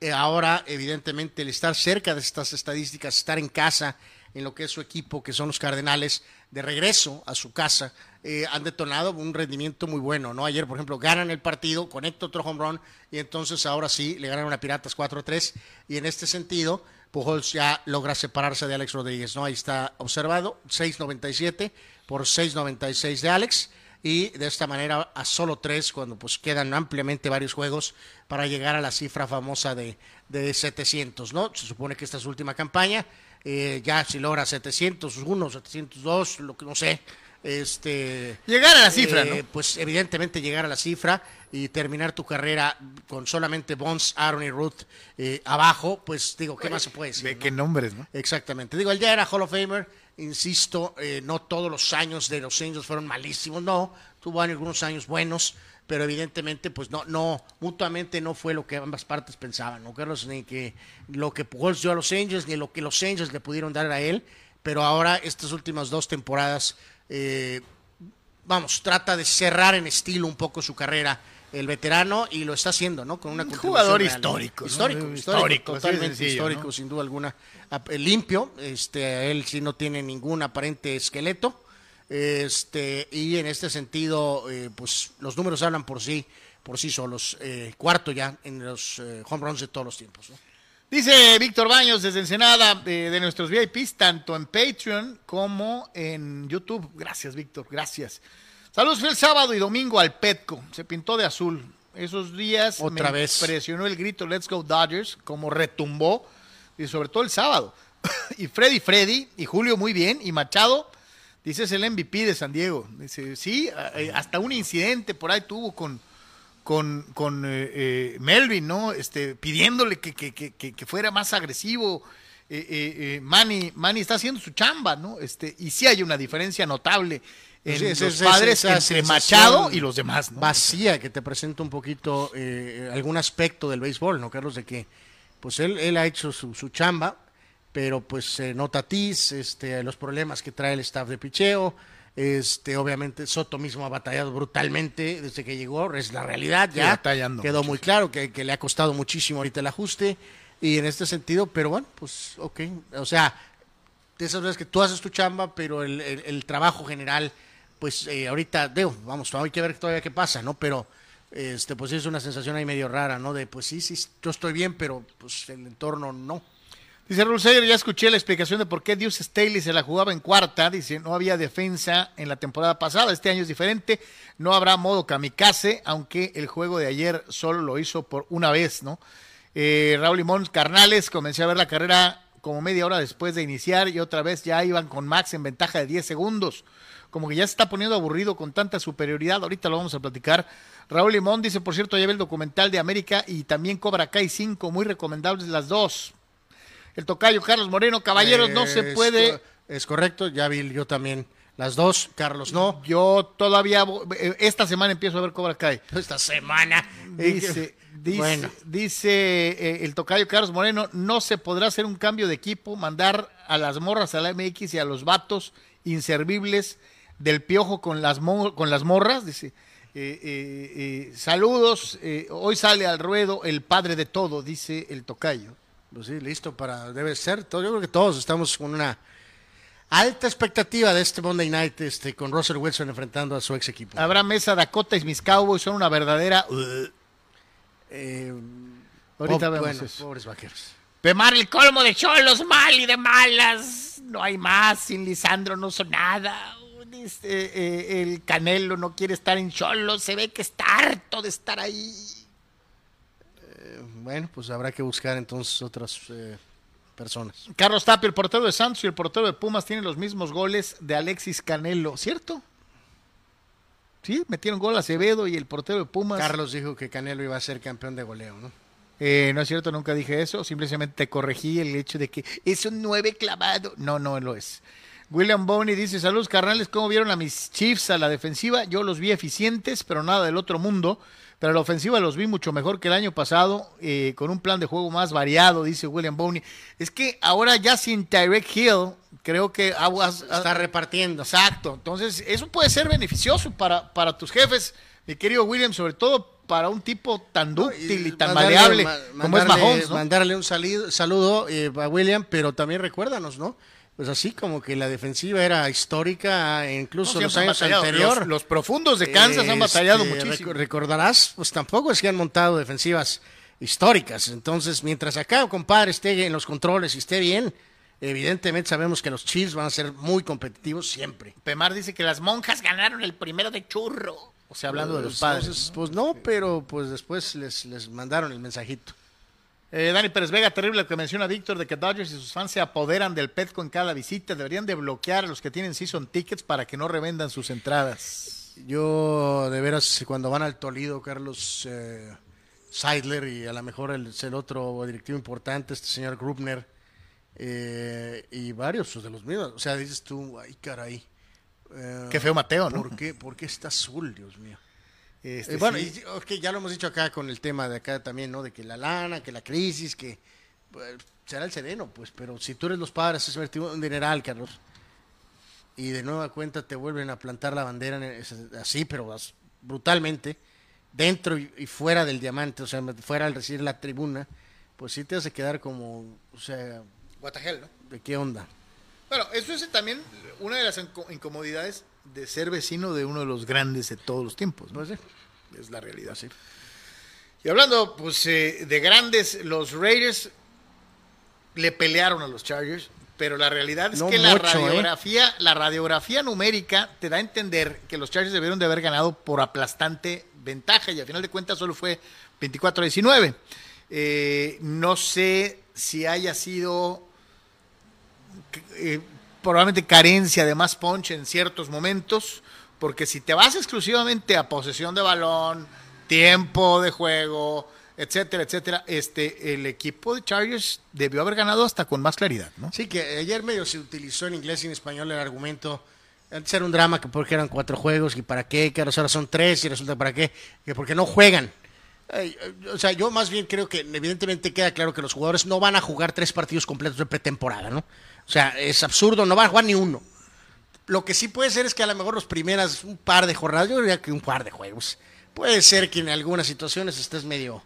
Speaker 2: Eh, ahora, evidentemente, el estar cerca de estas estadísticas, estar en casa, en lo que es su equipo, que son los Cardenales, de regreso a su casa, eh, han detonado un rendimiento muy bueno, ¿no? Ayer, por ejemplo, ganan el partido, conecta otro home run y entonces ahora sí le ganan a Piratas 4-3 y en este sentido, Pujols ya logra separarse de Alex Rodríguez, ¿no? Ahí está observado, 6.97 por 6.96 de Alex y de esta manera a solo tres cuando pues quedan ampliamente varios juegos para llegar a la cifra famosa de, de 700, ¿no? Se supone que esta es su última campaña, eh, ya si logra 701, 702, lo que no sé, este
Speaker 1: llegar a la cifra,
Speaker 2: eh,
Speaker 1: ¿no?
Speaker 2: pues evidentemente llegar a la cifra y terminar tu carrera con solamente Bonds, Aaron y Ruth eh, abajo, pues digo, ¿qué
Speaker 1: Oye,
Speaker 2: más se puede decir?
Speaker 1: ¿De
Speaker 2: no?
Speaker 1: qué nombres, no?
Speaker 2: Exactamente. Digo, él ya era Hall of Famer, insisto, eh, no todos los años de los Angels fueron malísimos, no, tuvo algunos años buenos, pero evidentemente, pues no, no, mutuamente no fue lo que ambas partes pensaban, ¿no, Carlos? Ni que lo que Pujols dio a los Angels, ni lo que los Angels le pudieron dar a él, pero ahora estas últimas dos temporadas, eh, vamos, trata de cerrar en estilo un poco su carrera el veterano y lo está haciendo, ¿no? Con una
Speaker 1: Un jugador histórico, ¿no?
Speaker 2: histórico,
Speaker 1: Histórico,
Speaker 2: totalmente
Speaker 1: sencillo,
Speaker 2: histórico,
Speaker 1: ¿no?
Speaker 2: sin duda alguna. Eh, Limpio, este, él sí no tiene ningún aparente esqueleto, este, y en este sentido, eh, pues los números hablan por sí, por sí solos. Eh, cuarto ya en los eh, home runs de todos los tiempos. ¿no?
Speaker 1: Dice Víctor Baños desde Ensenada de, de nuestros VIPs, tanto en Patreon como en YouTube. Gracias, Víctor, gracias. Saludos, fue el sábado y domingo al Petco. Se pintó de azul. Esos días
Speaker 2: Otra
Speaker 1: me
Speaker 2: vez.
Speaker 1: impresionó el grito Let's Go Dodgers, como retumbó, y sobre todo el sábado. [LAUGHS] y Freddy Freddy y Julio muy bien, y Machado, dice es el MVP de San Diego. Dice, sí, eh, hasta un incidente por ahí tuvo con, con, con eh, eh, Melvin, ¿no? Este, pidiéndole que, que, que, que- fuera más agresivo. Eh, eh, eh, Manny, Manny está haciendo su chamba, ¿no? Este, y sí hay una diferencia notable en
Speaker 2: Sí, es-
Speaker 1: los
Speaker 2: es-
Speaker 1: padres entre Machado y los demás, ¿no?
Speaker 2: Vacía, que te presenta un poquito eh, algún aspecto del béisbol, ¿no, Carlos? De que, pues él, él ha hecho su, su chamba, pero pues nota Tis, este, los problemas que trae el staff de picheo, este, obviamente Soto mismo ha batallado brutalmente desde que llegó, es la realidad, ya
Speaker 1: batallando
Speaker 2: quedó muy claro que, que le ha costado muchísimo ahorita el ajuste, y en este sentido, pero bueno, pues ok, o sea, de esas veces que tú haces tu chamba, pero el, el- el trabajo general, pues eh, ahorita, digo, vamos, hay que ver todavía qué pasa, ¿no? Pero, este, pues es una sensación ahí medio rara, ¿no? De, pues sí, sí, yo estoy bien, pero pues el entorno no.
Speaker 1: Dice Rulseyer, ya escuché la explicación de por qué Deuce Staley se la jugaba en cuarta. Dice, no había defensa en la temporada pasada, este año es diferente. No habrá modo kamikaze, aunque el juego de ayer solo lo hizo por una vez, ¿no? Eh, Raúl Limón Carnales, comencé a ver la carrera como media hora después de iniciar y otra vez ya iban con Max en ventaja de 10 segundos. Como que ya se está poniendo aburrido con tanta superioridad. Ahorita lo vamos a platicar. Raúl Limón dice, por cierto, ya ve el documental de América y también Cobra Kai 5, muy recomendables las dos. El tocayo Carlos Moreno, caballeros, no se puede.
Speaker 2: Es correcto, ya vi yo también las dos, Carlos no.
Speaker 1: Yo todavía, eh, esta semana empiezo a ver Cobra Kai. [LAUGHS]
Speaker 2: Esta semana.
Speaker 1: Dice, [LAUGHS] dice,
Speaker 2: Bueno.
Speaker 1: dice eh, el tocayo Carlos Moreno, no se podrá hacer un cambio de equipo, mandar a las morras a la MX y a los vatos inservibles del piojo con las, con las morras, dice. eh, saludos, hoy sale al ruedo el padre de todo, dice el tocayo.
Speaker 2: Pues sí, listo para, debe ser. todo- Yo creo que todos estamos con una alta expectativa de este Monday Night este, con Russell Wilson enfrentando a su ex equipo.
Speaker 1: Habrá mesa Dakota y mis Cowboys, son una verdadera... uh,
Speaker 2: Eh,
Speaker 1: Ahorita vemos
Speaker 2: bueno,
Speaker 1: eso.
Speaker 2: pobres vaqueros.
Speaker 1: Pemar el colmo de cholos, mal y de malas. No hay más, sin Lisandro no son nada. Dice, eh, el Canelo no quiere estar en cholos, se ve que está harto de estar ahí.
Speaker 2: Bueno, pues habrá que buscar entonces otras eh, personas.
Speaker 1: Carlos Tapio, el portero de Santos y el portero de Pumas tienen los mismos goles de Alexis Canelo, ¿cierto? Sí, metieron gol a Acevedo y el portero de Pumas.
Speaker 2: Carlos dijo que Canelo iba a ser campeón de goleo, ¿no?
Speaker 1: Eh, no es cierto, nunca dije eso. Simplemente te corregí el hecho de que es un nueve clavado. No, no lo es. William Boney dice: Saludos, carnales. ¿Cómo vieron a mis Chiefs a la defensiva? Yo los vi eficientes, pero nada del otro mundo. Pero a la ofensiva los vi mucho mejor que el año pasado, eh, con un plan de juego más variado, dice William Boney. Es que ahora ya sin Tyrek Hill, creo que aguas.
Speaker 2: Está repartiendo.
Speaker 1: Exacto. Entonces, eso puede ser beneficioso para, para tus jefes, mi querido William, sobre todo para un tipo tan dúctil y, tan
Speaker 2: Mandarle-
Speaker 1: maleable
Speaker 2: ma-
Speaker 1: como es
Speaker 2: mandarle-
Speaker 1: Mahomes, ¿no?
Speaker 2: Mandarle un salido- saludo eh, a William, pero también recuérdanos, ¿no? Pues así como que la defensiva era histórica, incluso
Speaker 1: No,
Speaker 2: los años anteriores.
Speaker 1: Los, los profundos de Kansas han batallado muchísimo.
Speaker 2: Recordarás, pues tampoco es que han montado defensivas históricas. Entonces, mientras acá, compadre, esté en los controles y esté bien, evidentemente sabemos que los Chiefs van a ser muy competitivos siempre.
Speaker 1: Pemar dice que las monjas ganaron el primero de churro. O sea, hablando de los
Speaker 2: Pues,
Speaker 1: padres.
Speaker 2: entonces, pues no, pero pues después les, les mandaron el mensajito.
Speaker 1: Eh, Dani Pérez Vega, terrible lo que menciona Víctor de que Dodgers y sus fans se apoderan del Petco en cada visita. Deberían de bloquear a los que tienen season tickets para que no revendan sus entradas.
Speaker 2: Yo, de veras, cuando van al Toledo, Carlos eh, Seidler y a lo mejor el, el otro directivo importante, este señor Grubner, eh, y varios de los mismos. O sea, dices tú, ay, caray. eh,
Speaker 1: Qué feo Mateo, ¿no?
Speaker 2: ¿Por qué, por qué está azul, Dios mío?
Speaker 1: Este,
Speaker 2: Eh, bueno,
Speaker 1: sí.
Speaker 2: y, ya lo hemos dicho acá con el tema de acá también, ¿no? De que la lana, que la crisis, que pues, será el sereno, pues, pero si tú eres los padres, es un dineral, Carlos. Y de nueva cuenta te vuelven a plantar la bandera el- así, pero brutalmente, dentro y, y fuera del diamante, o sea, fuera al recibir la tribuna, pues sí te hace quedar como, o sea,
Speaker 1: ¿no?
Speaker 2: ¿de qué onda?
Speaker 1: Bueno, eso es también una de las inco- incomodidades de ser vecino de uno de los grandes de todos los tiempos. ¿no?
Speaker 2: Pues sí.
Speaker 1: Es la realidad. Y hablando pues eh, de grandes, los Raiders le pelearon a los Chargers, pero la realidad es
Speaker 2: No
Speaker 1: que la
Speaker 2: ¿eh?
Speaker 1: radiografía, la radiografía numérica te da a entender que los Chargers debieron de haber ganado por aplastante ventaja y al final de cuentas solo fue 24-19. Eh, no sé si haya sido eh, probablemente carencia de más punch en ciertos momentos, porque si te vas exclusivamente a posesión de balón, tiempo de juego, etcétera, etcétera, este, el equipo de Chargers debió haber ganado hasta con más claridad, ¿no?
Speaker 2: Sí, que ayer medio se utilizó en inglés y en español el argumento. Antes era un drama que porque eran cuatro juegos y para qué, que ahora son tres y resulta para qué, que porque no juegan. Eh, o sea, yo más bien creo que evidentemente queda claro que los jugadores no van a jugar tres partidos completos de pretemporada, ¿no? O sea, es absurdo, no van a jugar ni uno. Lo que sí puede ser es que a lo mejor los primeras un par de jornadas, yo diría que un par de juegos. Puede ser que en algunas situaciones estés medio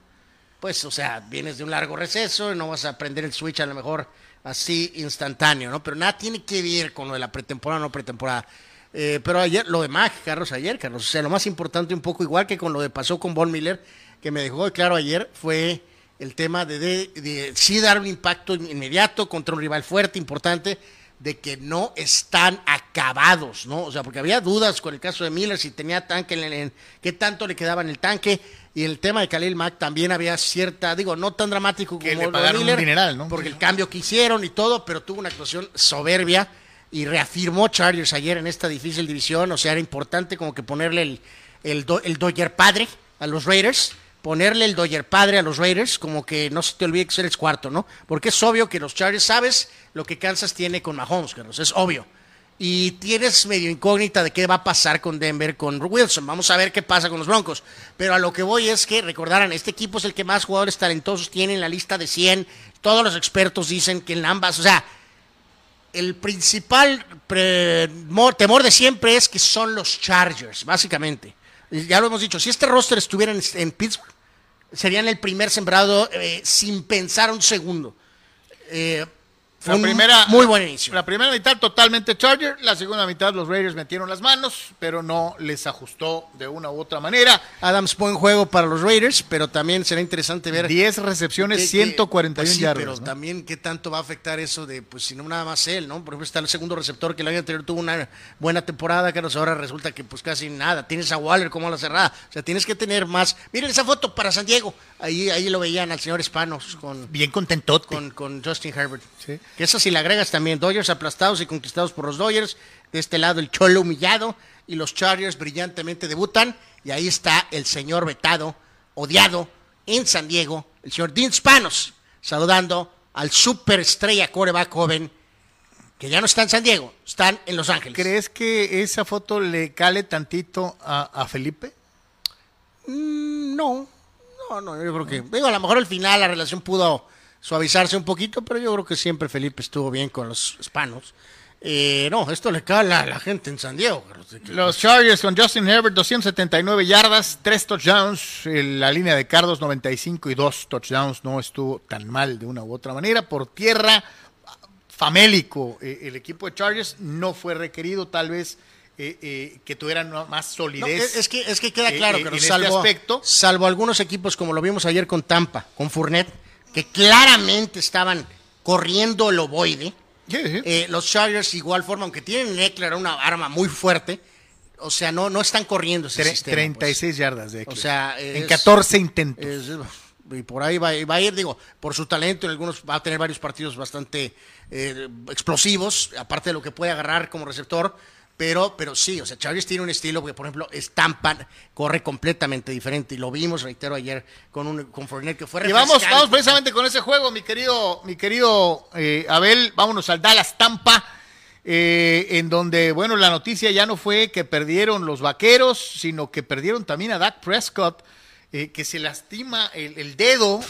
Speaker 2: pues, o sea, vienes de un largo receso y no vas a aprender el switch a lo mejor así instantáneo, ¿no? Pero nada tiene que ver con lo de la pretemporada o no pretemporada. Eh, pero ayer, lo de Mac, Carlos, ayer, Carlos, o sea, lo más importante un poco igual que con lo de pasó con Von Miller, que me dejó claro ayer, fue el tema de, de, de sí dar un impacto inmediato contra un rival fuerte, importante, de que no están acabados, ¿no? O sea, porque había dudas con el caso de Miller, si tenía tanque, en, en, qué tanto le quedaba en el tanque, y el tema de Khalil Mack también había cierta, digo, no tan dramático como
Speaker 1: le
Speaker 2: lo de Miller, porque el cambio que hicieron y todo, pero tuvo una actuación soberbia y reafirmó Chargers ayer en esta difícil división, o sea, era importante como que ponerle el, el, do- el Dodger padre a los Raiders, ponerle el Dodger padre a los Raiders, como que no se te olvide que eres cuarto, ¿no? Porque es obvio que los Chargers, sabes lo que Kansas tiene con Mahomes, Carlos, es obvio. Y tienes medio incógnita de qué va a pasar con Denver, con Wilson. Vamos a ver qué pasa con los Broncos. Pero a lo que voy es que, recordarán, este equipo es el que más jugadores talentosos tiene en la lista de 100. Todos los expertos dicen que en ambas, o sea, el principal temor de siempre es que son los Chargers, básicamente. Ya lo hemos dicho, si este roster estuviera en, en Pittsburgh, serían el primer sembrado eh, sin pensar un segundo. Eh, fue
Speaker 1: La
Speaker 2: un
Speaker 1: primera,
Speaker 2: muy buen inicio.
Speaker 1: La primera mitad totalmente Charger, la segunda mitad los Raiders metieron las manos, pero no les ajustó de una u otra manera.
Speaker 2: Adams buen juego para los Raiders, pero también será interesante ver
Speaker 1: 10 recepciones,
Speaker 2: qué-
Speaker 1: 141
Speaker 2: pues sí,
Speaker 1: yardas.
Speaker 2: Pero
Speaker 1: ¿no?
Speaker 2: también qué tanto va a afectar eso de, pues si no nada más él, ¿no? Por ejemplo, está el segundo receptor que el año anterior tuvo una buena temporada, Carlos, ahora resulta que pues casi nada. Tienes a Waller como a la cerrada. O sea, tienes que tener más. Miren esa foto para San Diego. Ahí, ahí lo veían al señor Spanos con,
Speaker 1: Bien contentote.
Speaker 2: con, con Justin Herbert.
Speaker 1: Sí.
Speaker 2: Que eso si le agregas también Dodgers aplastados y conquistados por los Dodgers. De este lado el Cholo humillado y los Chargers brillantemente debutan. Y ahí está el señor vetado, odiado en San Diego, el señor Dean Spanos, saludando al superestrella coreback joven que ya no está en San Diego, están en Los Ángeles.
Speaker 1: ¿Crees que esa foto le cale tantito a, a Felipe?
Speaker 2: Mm, No, no, no, yo creo que, digo, a lo mejor al final la relación pudo suavizarse un poquito, pero yo creo que siempre Felipe estuvo bien con los hispanos. Eh, no, esto le cala a la gente en San Diego.
Speaker 1: Los Chargers con Justin Herbert, 279 yardas, 3 touchdowns, eh, la línea de Cardos 95 y 2 touchdowns, no estuvo tan mal de una u otra manera. Por tierra, famélico, eh, el equipo de Chargers no fue requerido tal vez eh, que tuvieran más
Speaker 2: No,
Speaker 1: solidez.
Speaker 2: es, es que, es que queda claro que
Speaker 1: este
Speaker 2: salvo,
Speaker 1: aspecto.
Speaker 2: salvo algunos equipos como lo vimos ayer con Tampa, con Fournette, que claramente estaban corriendo el ovoide.
Speaker 1: Sí, sí.
Speaker 2: Eh, los Chargers igual forma, aunque tienen Eckler una arma muy fuerte, o sea, no, no están corriendo ese
Speaker 1: Tre-
Speaker 2: sistema, pues.
Speaker 1: 36 yardas de
Speaker 2: O
Speaker 1: Eckler.
Speaker 2: sea,
Speaker 1: en
Speaker 2: es-
Speaker 1: 14 intentos.
Speaker 2: Es- y por ahí va, va a ir, digo, por su talento, en algunos va a tener varios partidos bastante eh, explosivos, aparte de lo que puede agarrar como receptor, pero, pero sí, o sea, Chargers tiene un estilo que, por ejemplo, Stampa corre completamente diferente, y lo vimos, reitero, ayer con un con Fournette, que fue
Speaker 1: Y vamos,
Speaker 2: refrescante.
Speaker 1: vamos precisamente con ese juego, mi querido, mi querido eh, Abel. Vámonos al Dallas Tampa, eh, en donde, bueno, la noticia ya no fue que perdieron los vaqueros, sino que perdieron también a Dak Prescott, eh, que se lastima el, el dedo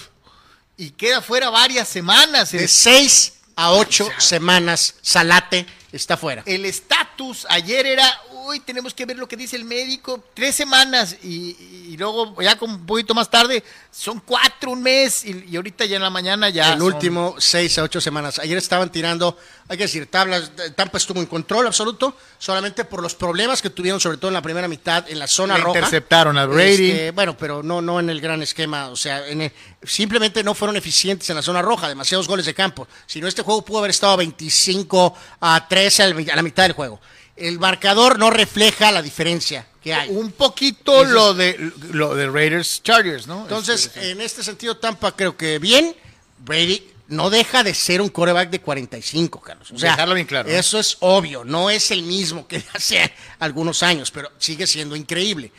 Speaker 1: y queda fuera varias semanas.
Speaker 2: De seis a ocho semanas, Salate está fuera.
Speaker 1: el estatus ayer era, uy, tenemos que ver lo que dice el médico, tres semanas y, y luego ya con un poquito más tarde son cuatro, un mes y, y ahorita ya en la mañana ya.
Speaker 2: el
Speaker 1: son-
Speaker 2: último seis a ocho semanas. Ayer estaban tirando, hay que decir, tablas. Tampa estuvo en control absoluto, solamente por los problemas que tuvieron, sobre todo en la primera mitad, en la zona
Speaker 1: Le
Speaker 2: roja.
Speaker 1: interceptaron a Brady.
Speaker 2: Este, bueno, pero no, no en el gran esquema. O sea, en el- simplemente no fueron eficientes en la zona roja, demasiados goles de campo. Si no, este juego pudo haber estado 25 a 13 al- a la mitad del juego. El marcador no refleja la diferencia que hay.
Speaker 1: un poquito
Speaker 2: eso
Speaker 1: lo de lo de Raiders Chargers, ¿no?
Speaker 2: Entonces,
Speaker 1: Este,
Speaker 2: en este sentido, Tampa creo que bien. Brady no deja de ser un coreback de 45, Carlos. O sea,
Speaker 1: Dejarlo bien claro, ¿no?
Speaker 2: Eso es obvio. No es el mismo que [LAUGHS] hace algunos años, pero sigue siendo increíble.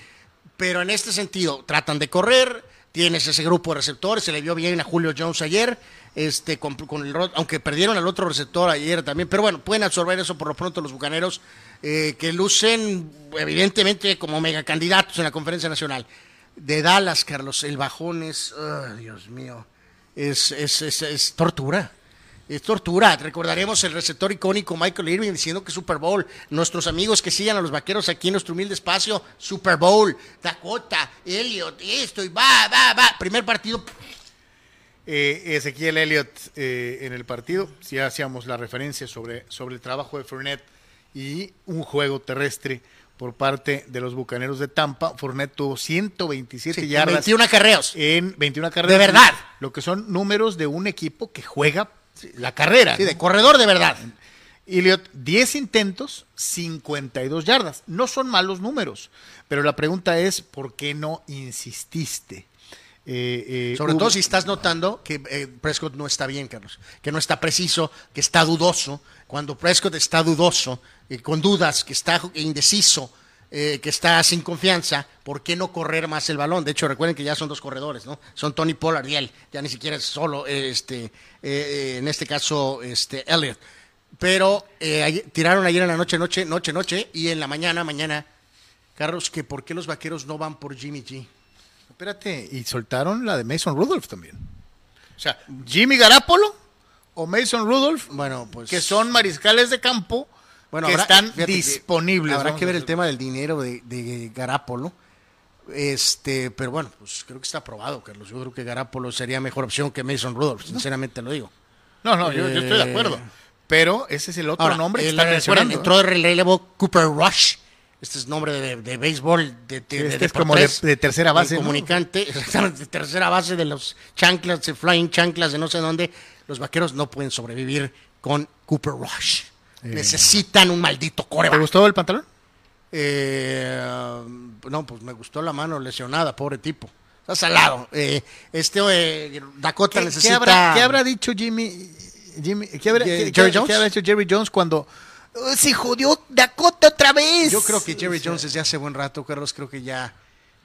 Speaker 2: Pero en este sentido, tratan de correr. Tienes ese grupo de receptores. Se le vio bien a Julio Jones ayer. Este, con, con el, aunque perdieron al otro receptor ayer también. Pero bueno, pueden absorber eso por lo pronto los bucaneros. Eh, que lucen, evidentemente, como megacandidatos en la conferencia nacional. De Dallas, Carlos, el bajón es. Dios mío. Es, es, es, tortura. Es tortura. Recordaremos el receptor icónico Michael Irving diciendo que Super Bowl. Nuestros amigos que sigan a los vaqueros aquí en nuestro humilde espacio. Super Bowl. Dakota, Elliot, esto y va, va, va. Primer partido.
Speaker 1: eh, Ezequiel Elliott eh, en el partido. Si hacíamos la referencia sobre, sobre el trabajo de Fournette y un juego terrestre por parte de los Bucaneros de Tampa. Fournette tuvo 127
Speaker 2: Sí,
Speaker 1: yardas.
Speaker 2: 21 acarreos.
Speaker 1: En 21 acarreos.
Speaker 2: De verdad.
Speaker 1: Lo que son números de un equipo que juega la carrera.
Speaker 2: Sí,
Speaker 1: ¿no?
Speaker 2: de corredor de verdad.
Speaker 1: Elliot, 10 intentos, 52 yardas. No son malos números, pero la pregunta es, ¿por qué no insististe? Eh, eh,
Speaker 2: Sobre
Speaker 1: hubo-
Speaker 2: todo si estás notando que eh, Prescott no está bien, Carlos. Que no está preciso, que está dudoso. Cuando Prescott está dudoso, con dudas, que está indeciso, que está sin confianza, ¿por qué no correr más el balón? De hecho, recuerden que ya son dos corredores, ¿no? Son Tony Pollard y él. Ya ni siquiera es solo, este, en este caso, este, Elliot. Pero tiraron ayer en la noche, noche, noche, noche, y en la mañana, mañana, Carlos, que por qué los vaqueros no van por Jimmy G.
Speaker 1: Espérate, y soltaron la de Mason Rudolph también. O sea, Jimmy Garapolo o Mason Rudolph,
Speaker 2: Bueno, pues.
Speaker 1: que son mariscales de campo
Speaker 2: Bueno,
Speaker 1: que
Speaker 2: habrá-
Speaker 1: están
Speaker 2: fíjate
Speaker 1: disponibles.
Speaker 2: Habrá que ver el tema del dinero de, de Garapolo. Este, pero bueno, pues creo que está aprobado, Carlos. Yo creo que Garapolo sería mejor opción que Mason Rudolph, sinceramente lo digo.
Speaker 1: No, no, yo, yo estoy de acuerdo.
Speaker 2: Eh,
Speaker 1: Pero ese es el otro
Speaker 2: Ahora,
Speaker 1: nombre que
Speaker 2: el- recuerden,
Speaker 1: mencionando.
Speaker 2: entró de relevo Cooper Rush. Este es nombre de, de béisbol de, de-
Speaker 1: Sí,
Speaker 2: de-
Speaker 1: este
Speaker 2: de
Speaker 1: es como de- tercera base,
Speaker 2: el
Speaker 1: ¿no?
Speaker 2: comunicante, [LAUGHS] exactamente, de tercera base de los chanclas, de flying chanclas, de no sé dónde. Los vaqueros no pueden sobrevivir con Cooper Rush. Necesitan un maldito
Speaker 1: ¿Te
Speaker 2: coreback.
Speaker 1: gustó el pantalón?
Speaker 2: Eh, no, pues me gustó la mano lesionada, pobre tipo. Está salado. Eh, este eh, Dakota
Speaker 1: ¿Qué,
Speaker 2: necesita.
Speaker 1: qué habrá, qué habrá dicho Jimmy? Jimmy ¿qué, habrá,
Speaker 2: ¿Jerry Jones?
Speaker 1: qué habrá dicho Jerry Jones cuando "Oh, se jodió Dakota otra vez?
Speaker 2: Yo creo que Jerry Jones desde hace buen rato, Carlos, creo que ya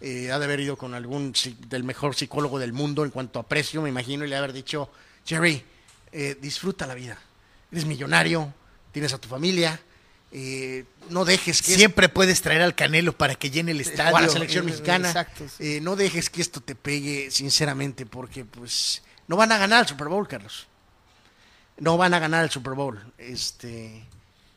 Speaker 2: eh, ha de haber ido con algún del mejor psicólogo del mundo en cuanto a precio, me imagino, y le haber dicho, Jerry, eh, disfruta la vida. Eres millonario, tienes a tu familia, eh, no dejes que
Speaker 1: siempre puedes traer al Canelo para que llene el
Speaker 2: esto-
Speaker 1: estadio.
Speaker 2: a la selección
Speaker 1: Eh,
Speaker 2: mexicana,
Speaker 1: Exacto.
Speaker 2: eh, no dejes que esto te pegue, sinceramente, porque pues no van a ganar el Super Bowl, Carlos. No van a ganar el Super Bowl. Este,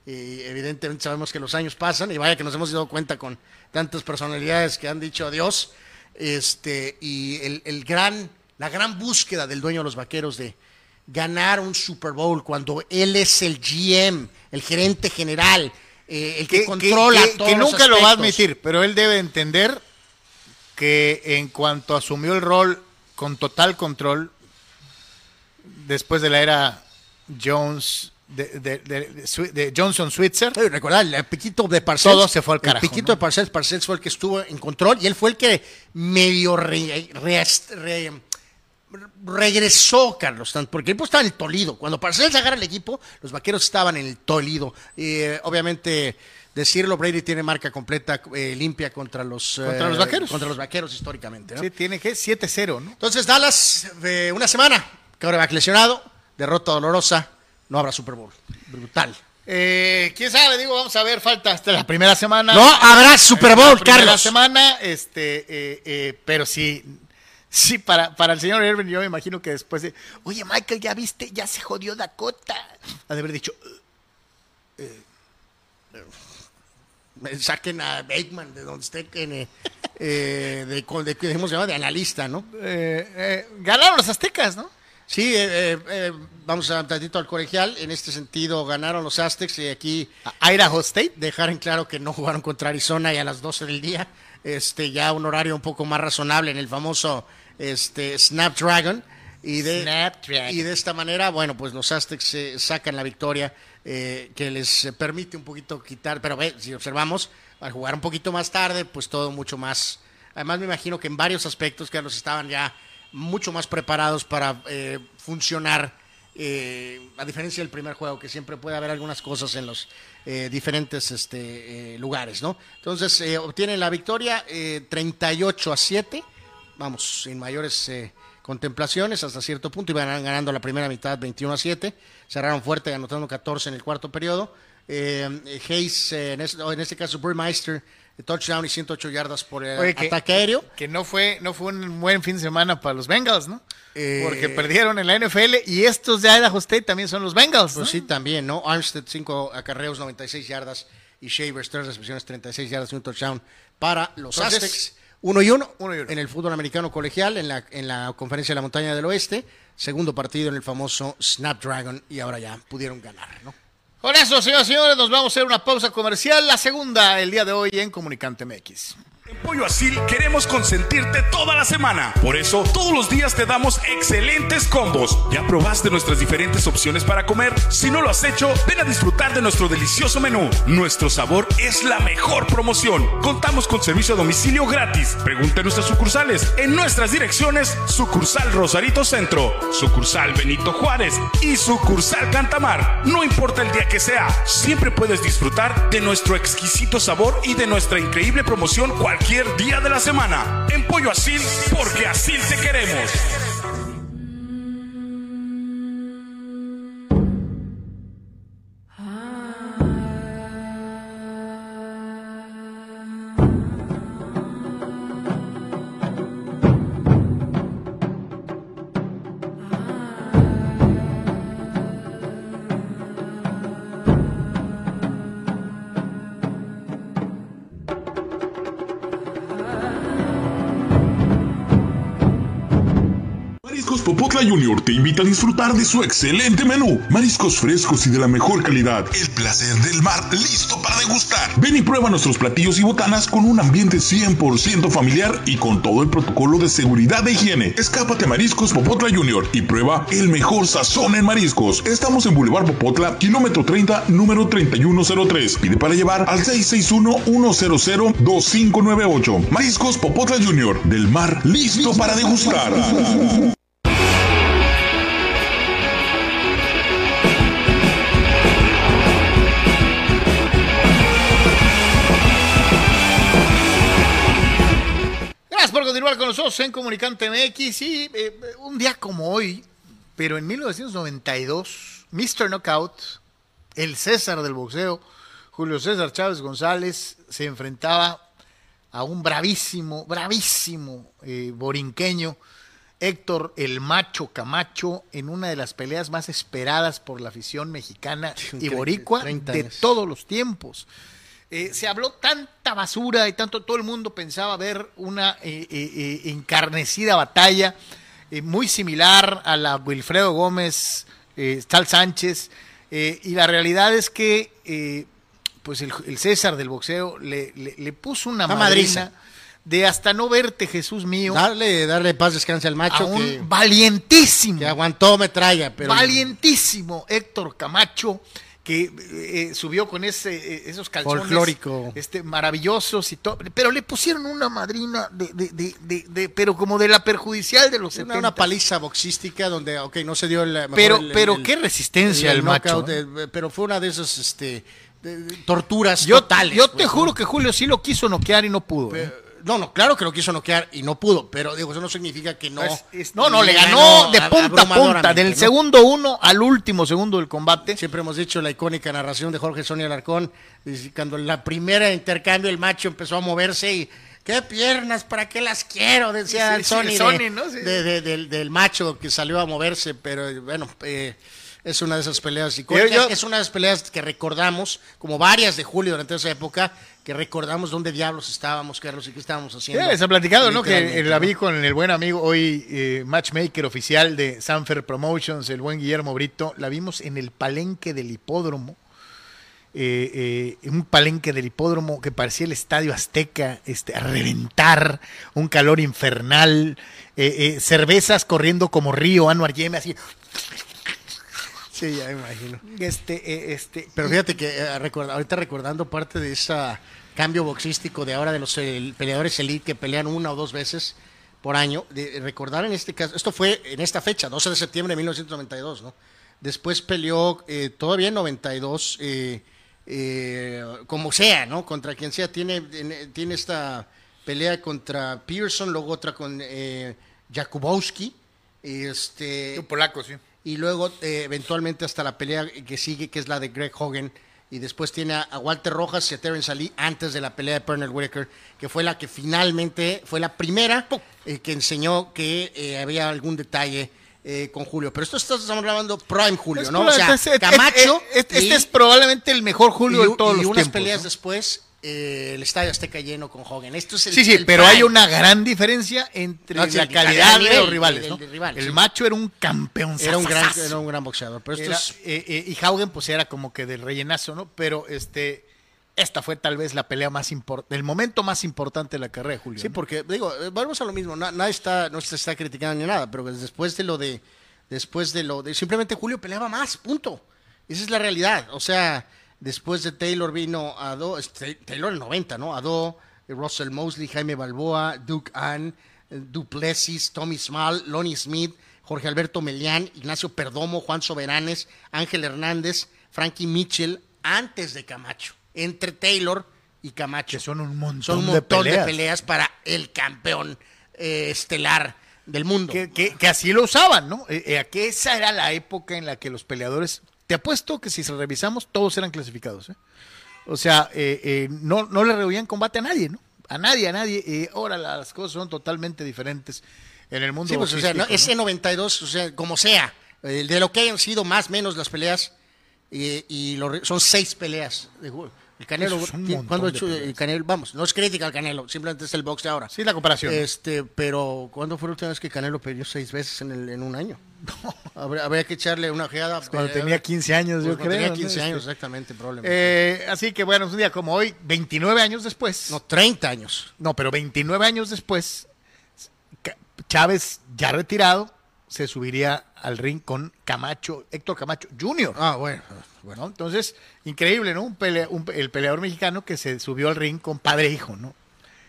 Speaker 2: eh, evidentemente sabemos que los años pasan y vaya que nos hemos dado cuenta con tantas personalidades que han dicho adiós. Este, y el, el gran, la gran búsqueda del dueño de los vaqueros de ganar un Super Bowl cuando él es el GM, el gerente general, eh, el que, controla
Speaker 1: que-
Speaker 2: todos
Speaker 1: que
Speaker 2: los
Speaker 1: nunca lo va a admitir, pero él debe entender que en cuanto asumió el rol con total control, después de la era Jones, de, de- de- de Johnson Switzer,
Speaker 2: Sí, recordar, el piquito de Parcells.
Speaker 1: Todo se fue al carajo,
Speaker 2: El piquito
Speaker 1: ¿no?
Speaker 2: de Parcells, Parcells fue el que estuvo en control y él fue el que medio re- re- re- regresó, Carlos, porque el equipo estaba en el Tolido. Cuando Parcells agarra el equipo, los vaqueros estaban en el Tolido. Eh, obviamente, decirlo, Brady tiene marca completa eh, limpia contra los,
Speaker 1: Contra
Speaker 2: eh,
Speaker 1: los vaqueros.
Speaker 2: Contra los vaqueros históricamente. ¿no?
Speaker 1: sí, tiene que 7-0, ¿no?
Speaker 2: Entonces, Dallas, eh, una semana, coreback lesionado, derrota dolorosa, no habrá Super Bowl. Brutal.
Speaker 1: Eh, quién sabe, digo, vamos a ver, falta hasta la primera semana.
Speaker 2: No habrá Super Bowl,
Speaker 1: la primera
Speaker 2: Carlos.
Speaker 1: semana, este, eh, eh, pero sí, sí, para, para el señor Irving, yo me imagino que después de, oye, Michael, ya viste, ya se jodió Dakota. Ha de haber dicho,
Speaker 2: Eh, saquen a Bateman de donde esté en, eh, eh, de, de, ¿cómo se llama? de analista, ¿no?
Speaker 1: eh, eh, ganaron los aztecas, ¿no?
Speaker 2: Sí, eh, eh, eh, vamos a un tantito al colegial. En este sentido, ganaron los Aztecs y aquí
Speaker 1: A Idaho State.
Speaker 2: dejar en claro que no jugaron contra Arizona y a las 12 del día. Este, ya un horario un poco más razonable en el famoso este, Snapdragon. Y de,
Speaker 1: Snapdragon.
Speaker 2: y de esta manera, bueno, pues los Aztecs eh, sacan la victoria eh, que les permite un poquito quitar, pero ve, si observamos, al jugar un poquito más tarde, pues todo mucho más. Además, me imagino que en varios aspectos, Carlos, estaban ya mucho más preparados para eh, funcionar, eh, a diferencia del primer juego, que siempre puede haber algunas cosas en los eh, diferentes este, eh, lugares, ¿no? Entonces, eh, obtienen la victoria eh, 38 a 7, vamos, sin mayores contemplaciones hasta cierto punto, iban ganando la primera mitad 21 a 7, cerraron fuerte anotando 14 en el cuarto periodo. Hayes, en, este, en este caso, Burmeister, touchdown y 108 yardas por el
Speaker 1: Oye, que-
Speaker 2: ataque aéreo.
Speaker 1: Que no fue, no fue un buen fin de semana para los Bengals, ¿no?
Speaker 2: Eh,
Speaker 1: Porque perdieron en la NFL y estos de Idaho State también son los Bengals. ¿no?
Speaker 2: Pues sí, también, ¿no? Armstead, 5 acarreos, 96 yardas. Y Shavers, 3 recepciones, 36 yardas y un touchdown para los
Speaker 1: Entonces-
Speaker 2: Aztecs. Uno y uno,
Speaker 1: Uno y uno.
Speaker 2: en el fútbol americano colegial, en la, en la conferencia de la montaña del oeste. Segundo partido en el famoso Snapdragon y ahora ya pudieron ganar, ¿no?
Speaker 1: Con eso, señoras y señores, nos vamos a hacer una pausa comercial, la segunda el día de hoy en Comunicante MX.
Speaker 6: En Pollo Asil queremos consentirte toda la semana. Por eso, todos los días te damos excelentes combos. ¿Ya probaste nuestras diferentes opciones para comer? Si no lo has hecho, ven a disfrutar de nuestro delicioso menú. Nuestro sabor es la mejor promoción. Contamos con servicio a domicilio gratis. Pregunta en nuestras sucursales. En nuestras direcciones, sucursal Rosarito Centro, sucursal Benito Juárez y sucursal Cantamar. No importa el día que sea, siempre puedes disfrutar de nuestro exquisito sabor y de nuestra increíble promoción cualquier día de la semana. En Pollo Asil, porque así te queremos.
Speaker 7: Junior te invita a disfrutar de su excelente menú. Mariscos frescos y de la mejor calidad. El placer del mar listo para degustar. Ven y prueba nuestros platillos y botanas con un ambiente 100% familiar y con todo el protocolo de seguridad de higiene. Escápate a Mariscos Popotla Junior y prueba el mejor sazón en mariscos. Estamos en Boulevard Popotla, kilómetro 30, número 3103. Pide para llevar al 661-100-2598. Mariscos Popotla Junior, del mar listo para degustar.
Speaker 1: Continuar con nosotros en Comunicante MX y eh, un día como hoy, pero en 1992, Mr. Knockout, el César del boxeo, Julio César Chávez González, se enfrentaba a un bravísimo, bravísimo eh, borinqueño, Héctor el Macho Camacho, en una de las peleas más esperadas por la afición mexicana y boricua
Speaker 2: 30
Speaker 1: de todos los tiempos. Eh, se habló tanta basura y tanto todo el mundo pensaba ver una eh, eh, eh, encarnecida batalla muy similar a la Wilfredo Gómez, Tal Sánchez, y la realidad es que pues el, el César del boxeo le, le- le puso una madrina
Speaker 2: madriza.
Speaker 1: de hasta no verte Jesús mío
Speaker 2: Darle, darle paz descanse al
Speaker 1: a
Speaker 2: macho
Speaker 1: un
Speaker 2: que,
Speaker 1: valientísimo
Speaker 2: que aguantó metralla, pero
Speaker 1: valientísimo Héctor Camacho que eh, subió con ese eh, esos calzones
Speaker 2: Folclórico.
Speaker 1: este maravillosos y todo pero le pusieron una madrina de, de, de, pero como de la perjudicial de los
Speaker 2: una,
Speaker 1: 70
Speaker 2: una paliza boxística donde, ok, no se dio el
Speaker 1: pero
Speaker 2: el-
Speaker 1: pero
Speaker 2: el-
Speaker 1: qué resistencia el, macho ¿eh?
Speaker 2: eh, pero fue una de esas este, torturas
Speaker 1: yo,
Speaker 2: totales.
Speaker 1: yo te
Speaker 2: pues,
Speaker 1: juro que Julio sí lo quiso noquear y no pudo ¿eh?
Speaker 2: No, no, claro que lo quiso noquear y no pudo, pero digo, eso no significa que no.
Speaker 1: Es- es- no, no, le ganó de punta a punta, del
Speaker 2: ¿no?
Speaker 1: segundo uno al último segundo del combate.
Speaker 2: Siempre hemos dicho la icónica narración de Jorge Sonia Alarcón, cuando en la primera intercambio el macho empezó a moverse y qué piernas, ¿para qué las quiero? Decía
Speaker 1: Sí,
Speaker 2: Sony,
Speaker 1: el
Speaker 2: de-
Speaker 1: Sony, ¿no? Sí.
Speaker 2: de- de- del, del macho que salió a moverse, pero eh, bueno, eh, es una de esas peleas icónicas,
Speaker 1: Yo- yo-
Speaker 2: es una de esas peleas que recordamos, como varias de Julio durante esa época, que recordamos dónde diablos estábamos, Carlos, y qué estábamos haciendo.
Speaker 1: Ya les ha platicado, ¿no? Que la vi con el buen amigo hoy, eh, matchmaker oficial de Sanfer Promotions, el buen Guillermo Brito. La vimos en el palenque del hipódromo. Eh, eh, un palenque del hipódromo que parecía el estadio Azteca, este, a reventar, un calor infernal, cervezas corriendo como río, Anuar Yeme, así.
Speaker 2: Sí, ya me imagino.
Speaker 1: Este, eh, este,
Speaker 2: Pero fíjate que eh, ahorita recordando parte de ese cambio boxístico de ahora de los peleadores elite que pelean una o dos veces por año, de recordar en este caso, esto fue en esta fecha, 12 de septiembre de 1992, ¿no? Después peleó eh, todavía en 92, eh, eh, como sea, ¿no? Contra quien sea, tiene, tiene- tiene esta pelea contra Pearson, luego otra con eh, Jakubowski, este,
Speaker 1: un polaco, sí.
Speaker 2: Y luego eh, eventualmente hasta la pelea que sigue, que es la de Greg Hogan, y después tiene a, a Walter Rojas y a Terence Ali antes de la pelea de Pernell Whitaker, que fue la que finalmente fue la primera eh, que enseñó que eh, había algún detalle eh, con Julio. Pero esto estamos hablando Prime Julio,
Speaker 1: Es
Speaker 2: ¿no? O sea, Camacho. y-
Speaker 1: este es probablemente el mejor Julio
Speaker 2: y,
Speaker 1: de todos
Speaker 2: y
Speaker 1: los
Speaker 2: unas
Speaker 1: tiempos.
Speaker 2: peleas
Speaker 1: ¿no?
Speaker 2: después, eh, el estadio Azteca lleno con Hogan. Esto es el,
Speaker 1: Sí, sí,
Speaker 2: el
Speaker 1: pero
Speaker 2: prime.
Speaker 1: hay una gran diferencia entre
Speaker 2: No,
Speaker 1: la calidad de los rivales.
Speaker 2: el-
Speaker 1: ¿no?
Speaker 2: el rival,
Speaker 1: el
Speaker 2: sí.
Speaker 1: macho era un campeón.
Speaker 2: Era un, gran, era un gran boxeador. Pero esto
Speaker 1: Era,
Speaker 2: es
Speaker 1: eh, eh, y Haugen pues era como que del rellenazo, ¿no? Pero este esta fue tal vez la pelea más importante, el momento más importante de la carrera de Julio.
Speaker 2: Sí,
Speaker 1: ¿no?
Speaker 2: porque, digo, eh, volvemos a lo mismo, na- nadie está, no se está criticando ni nada, pero después de lo de, después de lo de, simplemente Julio peleaba más, punto. Esa es la realidad, o sea, después de Taylor vino a Do, Taylor el 90, ¿no? A Do, Russell Mosley, Jaime Balboa, Duke Ann, eh, Duplessis, Tommy Small, Lonnie Smith, Jorge Alberto Melián, Ignacio Perdomo, Juan Soberanes, Ángel Hernández, Frankie Mitchell, antes de Camacho, entre Taylor y Camacho.
Speaker 1: Que son un montón,
Speaker 2: Son un montón de
Speaker 1: peleas.
Speaker 2: peleas, para el campeón eh, estelar del mundo.
Speaker 1: Que, que- que así lo usaban, ¿no? Eh, eh, que esa era la época en la que los peleadores, te apuesto que si se revisamos, todos eran clasificados. ¿eh? O sea, eh, eh, no, no le rehuían combate a nadie, ¿no? A nadie, a nadie. Eh, ahora las cosas son totalmente diferentes en el mundo.
Speaker 2: Sí, pues, o sea, no,
Speaker 1: boxístico,
Speaker 2: ese
Speaker 1: ¿no?
Speaker 2: 92, o sea, como sea, de lo que hayan sido más menos las peleas, y, y lo son seis peleas. de Julio. El Canelo,
Speaker 1: Eso es un
Speaker 2: ti-
Speaker 1: montón
Speaker 2: ¿cuándo ha
Speaker 1: de
Speaker 2: hecho el. Canelo? Vamos, no es crítica al Canelo, simplemente es el box de ahora.
Speaker 1: Sí, la comparación.
Speaker 2: Este, pero ¿cuándo fue la última vez que Canelo peleó seis veces en, el- en un año? [LAUGHS] Habría, habría que echarle una ojeada.
Speaker 1: Cuando
Speaker 2: eh,
Speaker 1: tenía 15 años, yo
Speaker 2: pues, cuando
Speaker 1: creo.
Speaker 2: Tenía
Speaker 1: ¿no?
Speaker 2: 15 años,
Speaker 1: Este,
Speaker 2: exactamente, probablemente.
Speaker 1: eh, así que bueno, un día como hoy, 29 años después.
Speaker 2: no, 30 años.
Speaker 1: No, pero 29 años después, Chávez, ya retirado, se subiría al ring con Camacho, Héctor Camacho Jr.
Speaker 2: Ah, bueno.
Speaker 1: Bueno, entonces, increíble, ¿no? Un pelea- un el peleador mexicano que se subió al ring con padre e hijo, ¿no?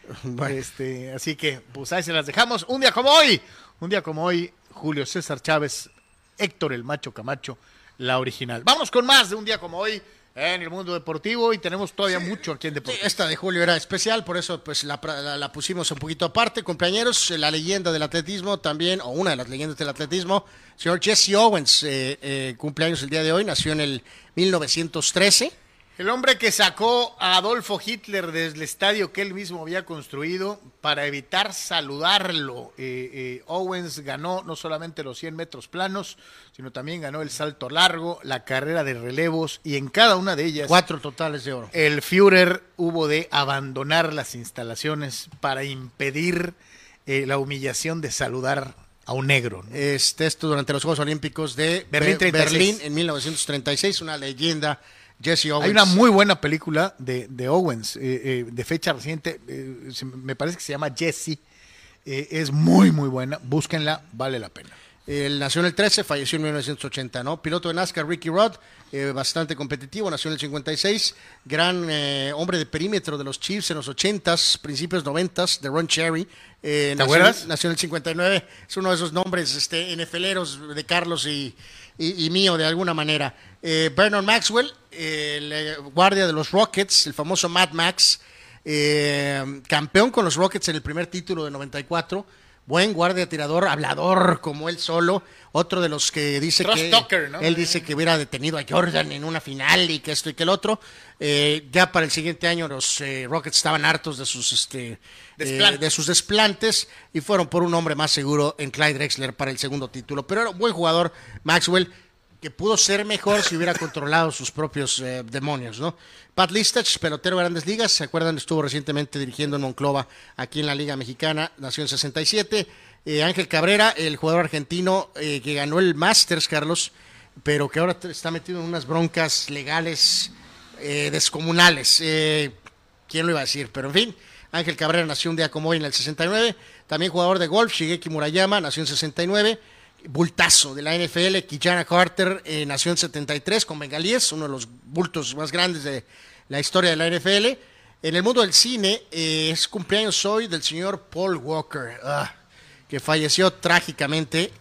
Speaker 1: [LAUGHS]
Speaker 2: Bueno.
Speaker 1: Este, así que, pues ahí se las dejamos. Un día como hoy, un día como hoy, Julio César Chávez, Héctor el Macho Camacho, la original. Vamos con más de un día como hoy en el mundo deportivo y tenemos todavía mucho aquí en
Speaker 2: Sí,
Speaker 1: Deportivo.
Speaker 2: esta de Julio era especial, por eso pues la, la- la pusimos un poquito aparte. Compañeros, la leyenda del atletismo también, o una de las leyendas del atletismo, señor Jesse Owens, eh, eh, cumpleaños el día de hoy, nació en el 1913.
Speaker 1: El hombre que sacó a Adolfo Hitler desde el estadio que él mismo había construido para evitar saludarlo. Eh, eh, Owens ganó no solamente los 100 metros planos, sino también ganó el salto largo, la carrera de relevos y en cada una de ellas
Speaker 2: Cuatro totales de oro.
Speaker 1: el Führer hubo de abandonar las instalaciones para impedir eh, la humillación de saludar a un negro. ¿no?
Speaker 2: Este, esto durante los Juegos Olímpicos de
Speaker 1: Berlín
Speaker 2: Be-
Speaker 1: 36.
Speaker 2: Berlín en 1936, una leyenda, Jesse Owens.
Speaker 1: Hay una muy buena película de, de Owens, eh, eh, de fecha reciente, eh, se- me parece que se llama Jesse. Es muy, muy buena. Búsquenla, vale la pena.
Speaker 2: Él nació en el 13, falleció en 1980, ¿no? Piloto de NASCAR, Ricky Rod, eh, bastante competitivo, nació en el 56, gran eh, hombre de perímetro de los Chiefs en los 80s, principios 90s, de Ron Cherry. eh, nació,
Speaker 1: acuerdas?
Speaker 2: Nació en el 59, es uno de esos nombres este, NFLeros de Carlos y, y- y mío de alguna manera. Eh, Bernard Maxwell, eh, el guardia de los Rockets, el famoso Mad Max, eh, campeón con los Rockets en el primer título de 94. Buen guardia tirador, hablador como él solo. Otro de los que dice que
Speaker 1: ¿no?
Speaker 2: él dice que hubiera detenido a Jordan en una final y que esto y que el otro. Eh, ya para el siguiente año los eh, Rockets estaban hartos de sus este eh, de sus desplantes y fueron por un hombre más seguro en Clyde Drexler para el segundo título. Pero era un buen jugador Maxwell que pudo ser mejor si hubiera controlado sus propios eh, demonios, ¿no? Pat Listach, pelotero de grandes ligas, ¿se acuerdan? Estuvo recientemente dirigiendo en Monclova, aquí en la Liga Mexicana, nació en 67. Eh, Ángel Cabrera, el jugador argentino eh, que ganó el Masters, Carlos, pero que ahora está metido en unas broncas legales descomunales. ¿Quién lo iba a decir? Pero en fin, Ángel Cabrera nació un día como hoy en el 69. También jugador de golf, Shigeki Murayama, nació en 69. Bultazo de la NFL, Kijana Carter, eh, nació en 73 con Bengalíes, uno de los bultos más grandes de la historia de la NFL. En el mundo del cine, eh, es cumpleaños hoy del señor Paul Walker, ah, que falleció trágicamente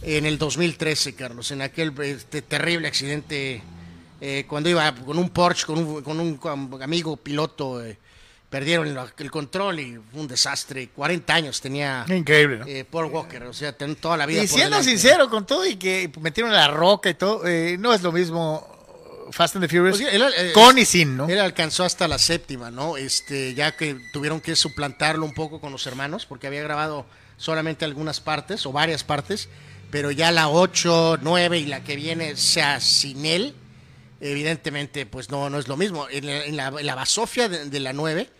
Speaker 2: en el 2013, Carlos, en aquel este, terrible accidente eh, cuando iba con un Porsche, con un, amigo piloto, perdieron el, control y fue un desastre. 40 años tenía
Speaker 1: Increíble, ¿no?
Speaker 2: eh, Paul Walker, o sea, toda la vida.
Speaker 1: Y siendo sincero con todo y que metieron la roca y todo, eh, no es lo mismo Fast and the Furious
Speaker 2: Pues él, eh,
Speaker 1: con y sin, ¿no?
Speaker 2: Él alcanzó hasta la séptima, ¿no? Este, ya que tuvieron que suplantarlo un poco con los hermanos, porque había grabado solamente algunas partes o varias partes, pero ya la 8, 9 y la que viene, sea sin él, evidentemente, pues no, no es lo mismo. En la, en la, en la basofia de, de la 9,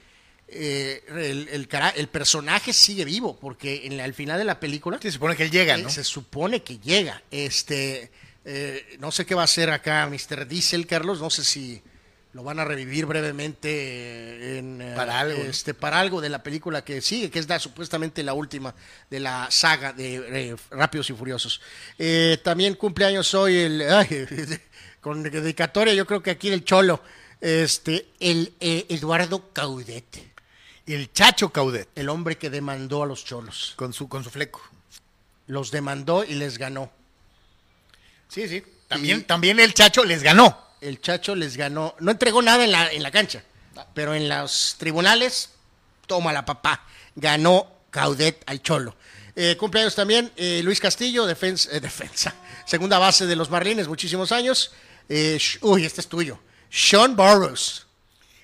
Speaker 2: eh, el, el, cara- el personaje sigue vivo, porque en la- al final de la película
Speaker 1: Sí, se supone que él llega,
Speaker 2: eh,
Speaker 1: ¿no?
Speaker 2: se supone que llega. Este, eh, no sé qué va a hacer acá Mr. Diesel, Carlos, no sé si lo van a revivir brevemente en,
Speaker 1: Para algo, ¿no?
Speaker 2: este, para algo de la película que sigue, que es la, supuestamente la última de la saga de Rápidos y Furiosos. También cumpleaños hoy el ay, [LAUGHS] con dedicatoria, yo creo que aquí del Cholo, este, el Eduardo Caudet,
Speaker 1: El Chacho Caudet,
Speaker 2: el hombre que demandó a los cholos.
Speaker 1: con su, con su fleco.
Speaker 2: Los demandó y les ganó.
Speaker 1: Sí, sí. También,
Speaker 2: Y-
Speaker 1: también el Chacho les ganó.
Speaker 2: el Chacho les ganó, no entregó nada en la, en la cancha, pero en los tribunales, toma la papá, ganó Caudet al Cholo. Eh, cumpleaños también eh, Luis Castillo, defensa, eh, defensa, [LAUGHS] segunda base de los Marlines, muchísimos años. Uy, este es tuyo. Sean Burrows.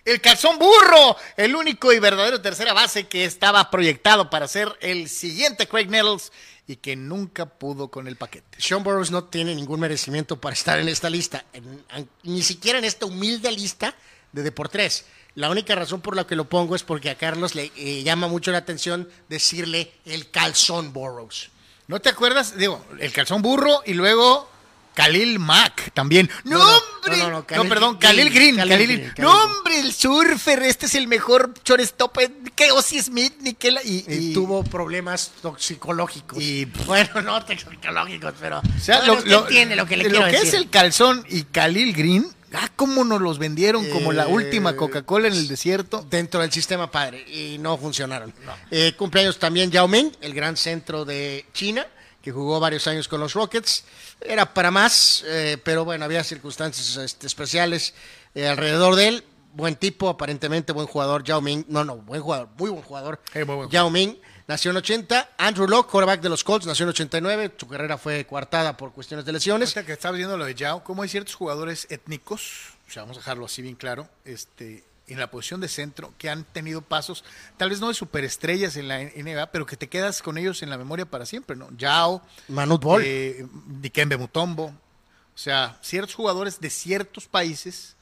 Speaker 1: El calzón burro, el único y verdadero tercera base que estaba proyectado para ser el siguiente Craig Nettles y que nunca pudo con el paquete.
Speaker 2: Sean Burrows no tiene ningún merecimiento para estar en esta lista, en- en- ni siquiera en esta humilde lista de Deportes. La única razón por la que lo pongo es porque a Carlos le eh, llama mucho la atención decirle el calzón Burrows.
Speaker 1: ¿No te acuerdas? Digo, el calzón burro y luego Khalil Mack también. No,
Speaker 2: No, no,
Speaker 1: hombre.
Speaker 2: no, no,
Speaker 1: No,
Speaker 2: Khalil
Speaker 1: perdón,
Speaker 2: Green,
Speaker 1: Khalil Green.
Speaker 2: Khalil
Speaker 1: Khalil
Speaker 2: Green,
Speaker 1: No, hombre, el surfer, este es el mejor shortstop eh, que Ozzy Smith, ni que la- y,
Speaker 2: Y,
Speaker 1: y-
Speaker 2: tuvo problemas toxicológicos.
Speaker 1: Y- [LAUGHS]
Speaker 2: bueno, no toxicológicos, pero
Speaker 1: O sea, lo,
Speaker 2: usted
Speaker 1: lo-
Speaker 2: entiende lo que le
Speaker 1: lo
Speaker 2: quiero
Speaker 1: que
Speaker 2: decir.
Speaker 1: es el calzón y Khalil Green, ah, cómo nos los vendieron como la
Speaker 2: Eh,
Speaker 1: última Coca-Cola en el desierto.
Speaker 2: dentro del sistema padre y no funcionaron. Eh, cumpleaños también Yao Ming, el gran centro de China, que jugó varios años con los Rockets. Era para más, eh, pero bueno, había circunstancias este, especiales eh, alrededor de él. Buen tipo, aparentemente buen jugador, Yao Ming. No, no, buen jugador, muy buen jugador.
Speaker 1: Muy buen
Speaker 2: Yao Ming nació en 80. Andrew Locke, quarterback de los Colts, nació en 89. Su carrera fue coartada por cuestiones de lesiones.
Speaker 1: Ahorita que estabas viendo lo de Yao, cómo hay ciertos jugadores étnicos, o sea, vamos a dejarlo así bien claro, este, en la posición de centro, que han tenido pasos, tal vez no de superestrellas en la NBA, pero que te quedas con ellos en la memoria para siempre, ¿no? Yao,
Speaker 2: Manute Ball.
Speaker 1: eh, Dikembe Mutombo, o sea, ciertos jugadores de ciertos países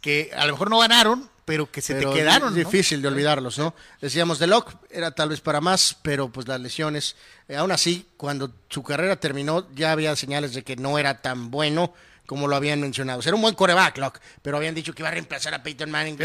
Speaker 1: que a lo mejor no ganaron, pero que se
Speaker 2: Pero
Speaker 1: te quedaron,
Speaker 2: Es
Speaker 1: ¿no?
Speaker 2: difícil de olvidarlos, ¿no? Decíamos de Locke, era tal vez para más, pero pues las lesiones. eh, aún así, cuando su carrera terminó, ya había señales de que no era tan bueno como lo habían mencionado. Era un buen coreback, Locke, pero habían dicho que iba a reemplazar a Peyton Manning.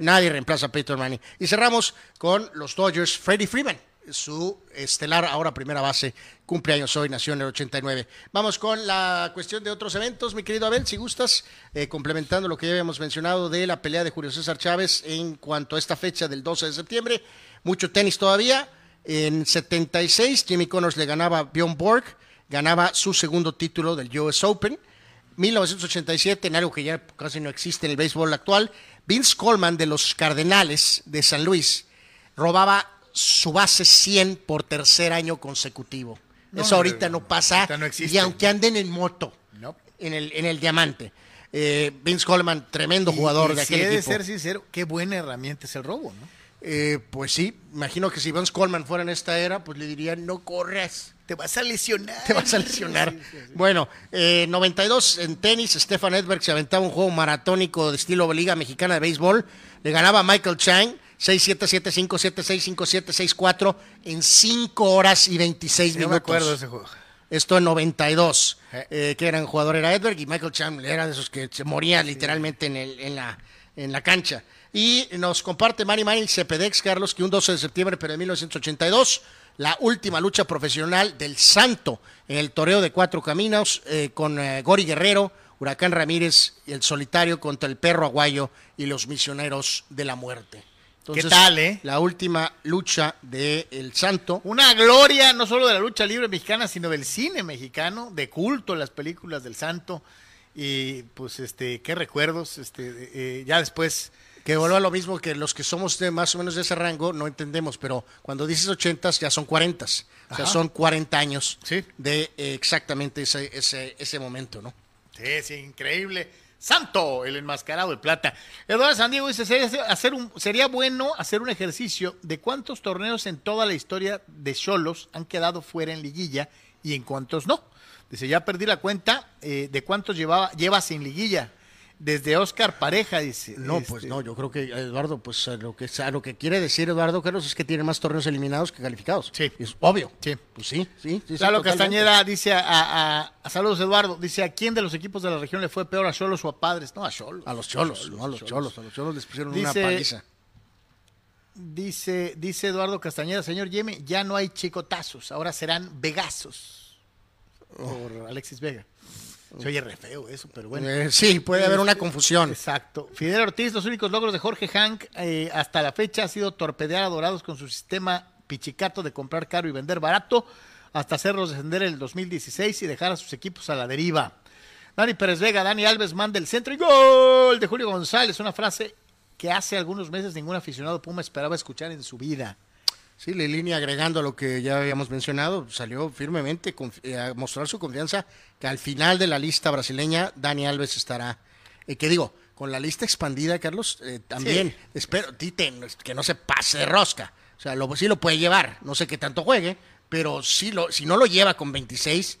Speaker 2: Nadie reemplaza a Peyton Manning. Y cerramos con los Dodgers, Freddie Freeman. Su estelar, ahora primera base, cumpleaños hoy, nació en el 89. Vamos con la cuestión de otros eventos, mi querido Abel, si gustas, eh, complementando lo que ya habíamos mencionado de la pelea de Julio César Chávez en cuanto a esta fecha del 12 de septiembre. Mucho tenis todavía. En 76, Jimmy Connors le ganaba a Bjorn Borg, ganaba su segundo título del US Open. 1987, en algo que ya casi no existe en el béisbol actual, Vince Coleman de los Cardenales de San Luis robaba su base 100 por tercer año consecutivo.
Speaker 1: No,
Speaker 2: Eso ahorita
Speaker 1: no,
Speaker 2: no pasa,
Speaker 1: no
Speaker 2: y aunque anden en moto,
Speaker 1: No.
Speaker 2: en el, en el diamante. Eh, Vince Coleman, tremendo jugador
Speaker 1: y
Speaker 2: de
Speaker 1: si
Speaker 2: aquel
Speaker 1: he de
Speaker 2: equipo.
Speaker 1: ser sincero, qué buena herramienta es el robo, ¿no?
Speaker 2: Eh, pues sí, imagino que si Vince Coleman fuera en esta era, pues le dirían, no corras.
Speaker 1: Te vas a lesionar.
Speaker 2: te vas a lesionar. [LAUGHS] Bueno, eh, 92 en tenis, Stefan Edberg se aventaba un juego maratónico de estilo Liga Mexicana de Béisbol. Le ganaba a Michael Chang 6-7-7-5-7-6-5-7-6-4 en 5 horas y 26
Speaker 1: Sí, yo
Speaker 2: minutos.
Speaker 1: me acuerdo de ese juego.
Speaker 2: Esto en 92.
Speaker 1: Eh.
Speaker 2: Eh, que eran jugador era Edberg y Michael Chang era de esos que se moría literalmente en, el, en, la, en la cancha. Y nos comparte Manny Manning Cepedex, Carlos, que un 12 de septiembre, pero de 1982, la última lucha profesional del Santo en el toreo de cuatro caminos eh, con eh, Gori Guerrero, Huracán Ramírez y el solitario contra el perro aguayo y los misioneros de la muerte.
Speaker 1: ¿Qué tal, eh?
Speaker 2: La última lucha de El Santo.
Speaker 1: Una gloria no solo de la lucha libre mexicana, sino del cine mexicano, de culto las películas del Santo. Y pues este, qué recuerdos, este, eh, ya después.
Speaker 2: Que vuelva a lo mismo que los que somos de más o menos de ese rango no entendemos, pero cuando dices 80 ya son 40, o sea, son 40 años
Speaker 1: Sí.
Speaker 2: de eh, exactamente ese, ese, ese momento, ¿no?
Speaker 1: Sí, sí, increíble. Santo, el enmascarado de plata. Eduardo San Diego dice, sería, hacer un, sería bueno hacer un ejercicio de cuántos torneos en toda la historia de Cholos han quedado fuera en liguilla y en cuántos no. Dice, ya perdí la cuenta eh, de cuántos llevaba, lleva sin liguilla. Desde Oscar Pareja, dice.
Speaker 2: No,
Speaker 1: Este,
Speaker 2: pues no, yo creo que Eduardo, pues a lo que, a lo que quiere decir Eduardo Carlos es que tiene más torneos eliminados que calificados.
Speaker 1: Sí.
Speaker 2: Es obvio.
Speaker 1: Sí.
Speaker 2: Pues sí, sí. sí.
Speaker 1: Castañeda dice a, a- a- saludos Eduardo, dice a quién de los equipos de la región le fue peor a Cholos o a Padres, no a Cholos.
Speaker 2: A los cholos, no a los cholos, a los cholos les pusieron
Speaker 1: Dice-
Speaker 2: una paliza.
Speaker 1: Dice, dice Eduardo Castañeda, señor Yeme, ya no hay chicotazos, ahora serán vegazos. Por Alexis Vega. Se oye re feo eso, pero bueno.
Speaker 2: Eh, sí, puede haber una confusión.
Speaker 1: Exacto. Fidel Ortiz, los únicos logros de Jorge Hank eh, hasta la fecha ha sido torpedear a Dorados con su sistema pichicato de comprar caro y vender barato, hasta hacerlos descender en el 2016 y dejar a sus equipos a la deriva. Dani Pérez Vega, Dani Alves manda el centro y gol de Julio González, una frase que hace algunos meses ningún aficionado Puma esperaba escuchar en su vida.
Speaker 2: Sí, línea agregando a lo que ya habíamos mencionado, salió firmemente eh, a mostrar su confianza que al final de la lista brasileña Dani Alves estará, eh, que digo, con la lista expandida, Carlos, eh, también espero, Tite, que no se pase de rosca, o sea, lo, sí lo puede llevar, no sé qué tanto juegue, pero sí lo, si no lo lleva con 26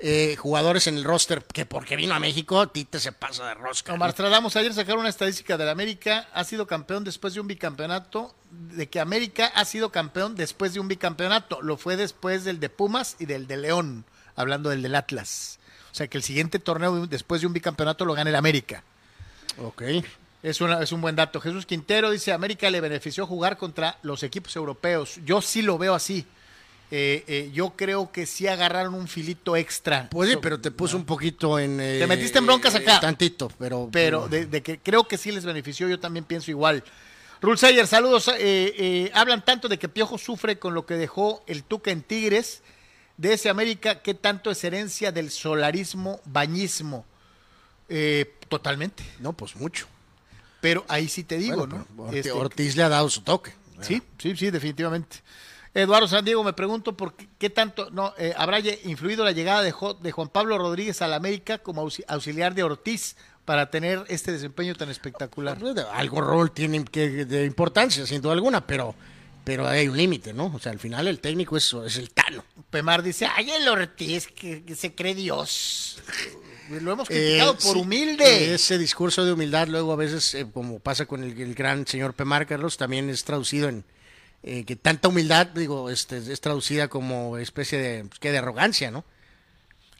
Speaker 2: eh, jugadores en el roster, que porque vino a México, Tite se pasa de rosca.
Speaker 1: Omar Stradamos ayer sacaron una estadística del América, ha sido campeón después de un bicampeonato, de que América ha sido campeón después de un bicampeonato, lo fue después del de Pumas y del de León, hablando del del Atlas. O sea que el siguiente torneo después de un bicampeonato lo gana el América.
Speaker 2: Ok.
Speaker 1: Es, una- es un buen dato. Jesús Quintero dice, América le benefició jugar contra los equipos europeos. Yo sí lo veo así. Eh, eh, yo creo que sí agarraron un filito extra.
Speaker 2: Pues sí,
Speaker 1: So-
Speaker 2: pero te puso un poquito en... eh,
Speaker 1: Te metiste en broncas acá.
Speaker 2: eh, Tantito, pero...
Speaker 1: pero de, de que creo que sí les benefició, yo también pienso igual. Rulseyer, saludos. eh, eh, hablan tanto de que Piojo sufre con lo que dejó el Tuca en Tigres. De ese América, ¿qué tanto es herencia del solarismo, bañismo? Eh, totalmente.
Speaker 2: No, pues mucho.
Speaker 1: Pero ahí sí te digo,
Speaker 2: Bueno,
Speaker 1: ¿no? Este,
Speaker 2: Ortiz le ha dado su toque.
Speaker 1: Sí, sí, sí, definitivamente. Eduardo San Diego, me pregunto por qué, qué tanto no eh, habrá influido la llegada de, Jo- de Juan Pablo Rodríguez a la América como auxi- auxiliar de Ortiz para tener este desempeño tan espectacular.
Speaker 2: Algo rol tiene que, de importancia, sin duda alguna, pero, pero hay un límite, ¿no? O sea, al final el técnico es, es el Tano.
Speaker 1: Pemar dice, ay, el Ortiz, que, que se cree Dios. [LAUGHS] Lo hemos criticado
Speaker 2: Eh,
Speaker 1: por
Speaker 2: sí,
Speaker 1: humilde.
Speaker 2: Ese discurso de humildad, luego a veces, eh, como pasa con el, el gran señor Pemar, Carlos, también es traducido en eh, que tanta humildad, digo, este, es traducida como especie de, pues, arrogancia, ¿no?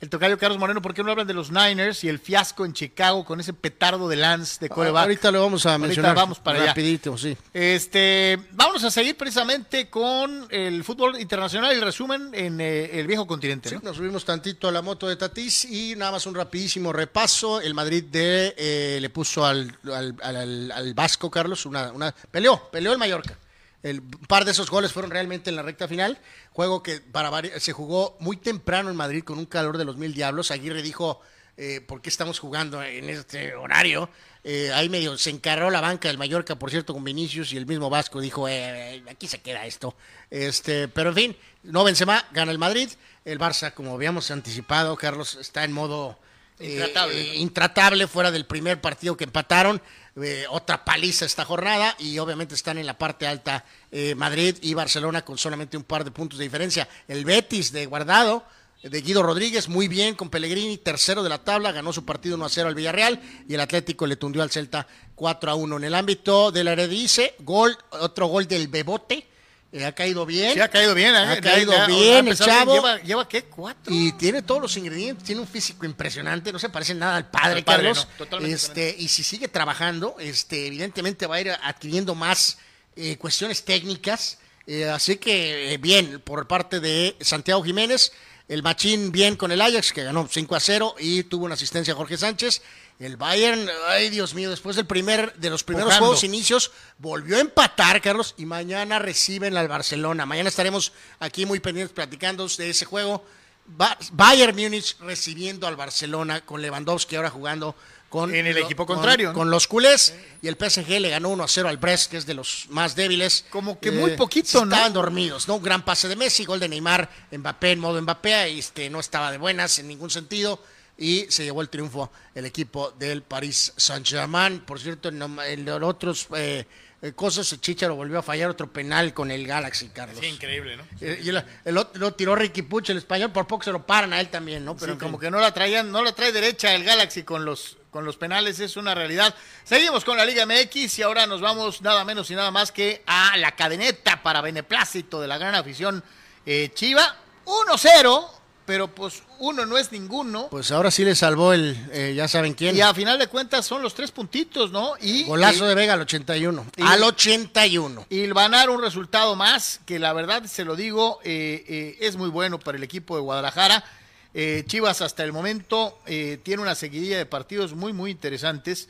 Speaker 1: El tocayo Carlos Moreno, ¿por qué no hablan de los Niners y el fiasco en Chicago con ese petardo de Lance de coreback?
Speaker 2: Ahorita lo vamos a
Speaker 1: Ahorita
Speaker 2: mencionar.
Speaker 1: vamos para allá.
Speaker 2: rapidito, sí.
Speaker 1: Este, vámonos a seguir precisamente con el fútbol internacional y el resumen en eh, el viejo continente.
Speaker 2: Sí,
Speaker 1: ¿no?
Speaker 2: nos subimos tantito a la moto de Tatís y nada más un rapidísimo repaso. El Madrid de eh, le puso al, al, al- al Vasco Carlos una, una peleó, peleó el Mallorca. El par de esos goles fueron realmente en la recta final. Juego que para se jugó muy temprano en Madrid con un calor de los mil diablos. Aguirre dijo, eh, ¿por qué estamos jugando en este horario? Eh, ahí medio se encarró la banca del Mallorca, por cierto, con Vinicius y el mismo Vasco dijo, eh, eh, aquí se queda esto. Este, pero en fin, no Benzema, gana el Madrid. El Barça, como habíamos anticipado, Carlos, está en modo
Speaker 1: Intratable,
Speaker 2: eh, intratable fuera del primer partido que empataron. eh, otra paliza esta jornada y obviamente están en la parte alta eh, Madrid y Barcelona con solamente un par de puntos de diferencia. El Betis de Guardado, de Guido Rodríguez, muy bien con Pellegrini, tercero de la tabla, ganó su partido 1 a 0 al Villarreal y el Atlético le tundió al Celta 4 a 1. En el ámbito del Eredivisie, gol, otro gol del Bebote. Eh, ha caído bien.
Speaker 1: Sí, ha caído bien. ¿eh?
Speaker 2: Ha caído
Speaker 1: Ya-
Speaker 2: bien el chavo.
Speaker 1: Lleva, lleva, ¿qué? ¿Cuatro?
Speaker 2: Y tiene todos los ingredientes, tiene un físico impresionante, no se parece nada al padre,
Speaker 1: Al padre,
Speaker 2: Carlos.
Speaker 1: no, totalmente
Speaker 2: este, y si sigue trabajando, este, evidentemente va a ir adquiriendo más eh, cuestiones técnicas. eh, así que bien por parte de Santiago Jiménez. El Machín bien con el Ajax, que ganó 5 a 0 y tuvo una asistencia a Jorge Sánchez. El Bayern, ay Dios mío, después del primer, de los primeros
Speaker 1: Pujando.
Speaker 2: juegos inicios, volvió a empatar, Carlos, y mañana reciben al Barcelona. Mañana estaremos aquí muy pendientes platicando de ese juego. Ba- Bayern Múnich recibiendo al Barcelona con Lewandowski ahora jugando con
Speaker 1: En el
Speaker 2: lo-
Speaker 1: equipo
Speaker 2: con-
Speaker 1: contrario, ¿no?
Speaker 2: Con, los culés y el PSG le ganó 1 a 0 al Brest, que es de los más débiles. Eh,
Speaker 1: Como que muy poquito, ¿no?
Speaker 2: Estaban dormidos, ¿no? Un gran pase de Messi, gol de Neymar, Mbappé en modo Mbappé, este, no estaba de buenas en ningún sentido. Y se llevó el triunfo el equipo del Paris Saint-Germain. Por cierto, en, en otros eh, eh, cosas, Chicharo volvió a fallar otro penal con el Galaxy, Carlos.
Speaker 1: Sí, increíble, ¿no?
Speaker 2: Eh, y el, el otro lo tiró Ricky Puch, el español, por poco se lo paran a él también, ¿no?
Speaker 1: Pero como que no la traían, no la trae derecha el Galaxy con los con los penales, es una realidad. Seguimos con la Liga MX y ahora nos vamos nada menos y nada más que a la cadeneta para beneplácito de la gran afición eh, Chiva. 1-0, pero pues uno no es ninguno.
Speaker 2: Pues ahora sí le salvó el, eh, ya saben quién.
Speaker 1: Y a final de cuentas son los tres puntitos, ¿no? Y
Speaker 2: Golazo
Speaker 1: y-
Speaker 2: de Vega al 81.
Speaker 1: y-
Speaker 2: al 81.
Speaker 1: y ganar un resultado más, que la verdad se lo digo, eh, eh, es muy bueno para el equipo de Guadalajara. Eh, Chivas hasta el momento tiene una seguidilla de partidos muy, muy interesantes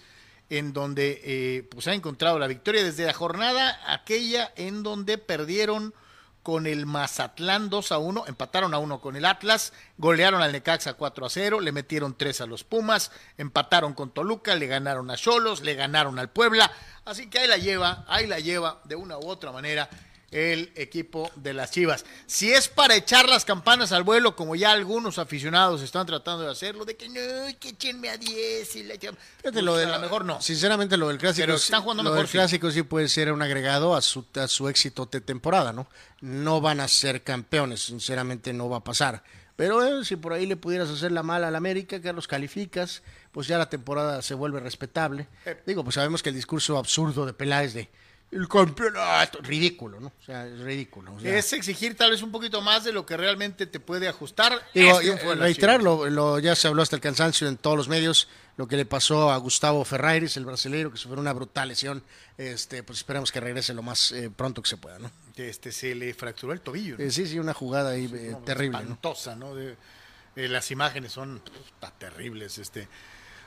Speaker 1: en donde pues ha encontrado la victoria desde la jornada aquella en donde perdieron con el Mazatlán 2 a 1, empataron a 1 con el Atlas, golearon al Necaxa 4 a 0, le metieron 3 a los Pumas, empataron con Toluca, le ganaron a Cholos, le ganaron al Puebla, así que ahí la lleva, ahí la lleva de una u otra manera el equipo de las Chivas. Si es para echar las campanas al vuelo, como ya algunos aficionados están tratando de hacerlo, de que no, que echenme a 10 y la echan-
Speaker 2: Fíjate, lo de
Speaker 1: a lo mejor no.
Speaker 2: Sinceramente, lo del clásico,
Speaker 1: Pero
Speaker 2: sí-
Speaker 1: están jugando
Speaker 2: lo
Speaker 1: mejor,
Speaker 2: del
Speaker 1: sí.
Speaker 2: clásico sí puede ser un agregado a su, a su éxito de temporada, ¿no? No van a ser campeones, sinceramente no va a pasar. Pero eh, si por ahí le pudieras hacer la mala al América, que los calificas, pues ya la temporada se vuelve respetable.
Speaker 1: Eh.
Speaker 2: Digo, pues sabemos que el discurso absurdo de Peláez de el campeonato, ridículo, ¿no? O sea, es ridículo. o sea.
Speaker 1: Es exigir tal vez un poquito más de lo que realmente te puede ajustar.
Speaker 2: Digo,
Speaker 1: Este triunfo de las
Speaker 2: reiterar,
Speaker 1: Chivas.
Speaker 2: lo, ya se habló hasta el cansancio en todos los medios, lo que le pasó a Gustavo Ferraires, el brasileño, que sufrió una brutal lesión. Este, pues esperemos que regrese lo más eh, pronto que se pueda, ¿no?
Speaker 1: Este, se le fracturó el tobillo. ¿no?
Speaker 2: Eh, sí, sí, una jugada ahí eh, terrible.
Speaker 1: Espantosa, ¿no? De- las imágenes son terribles. Este.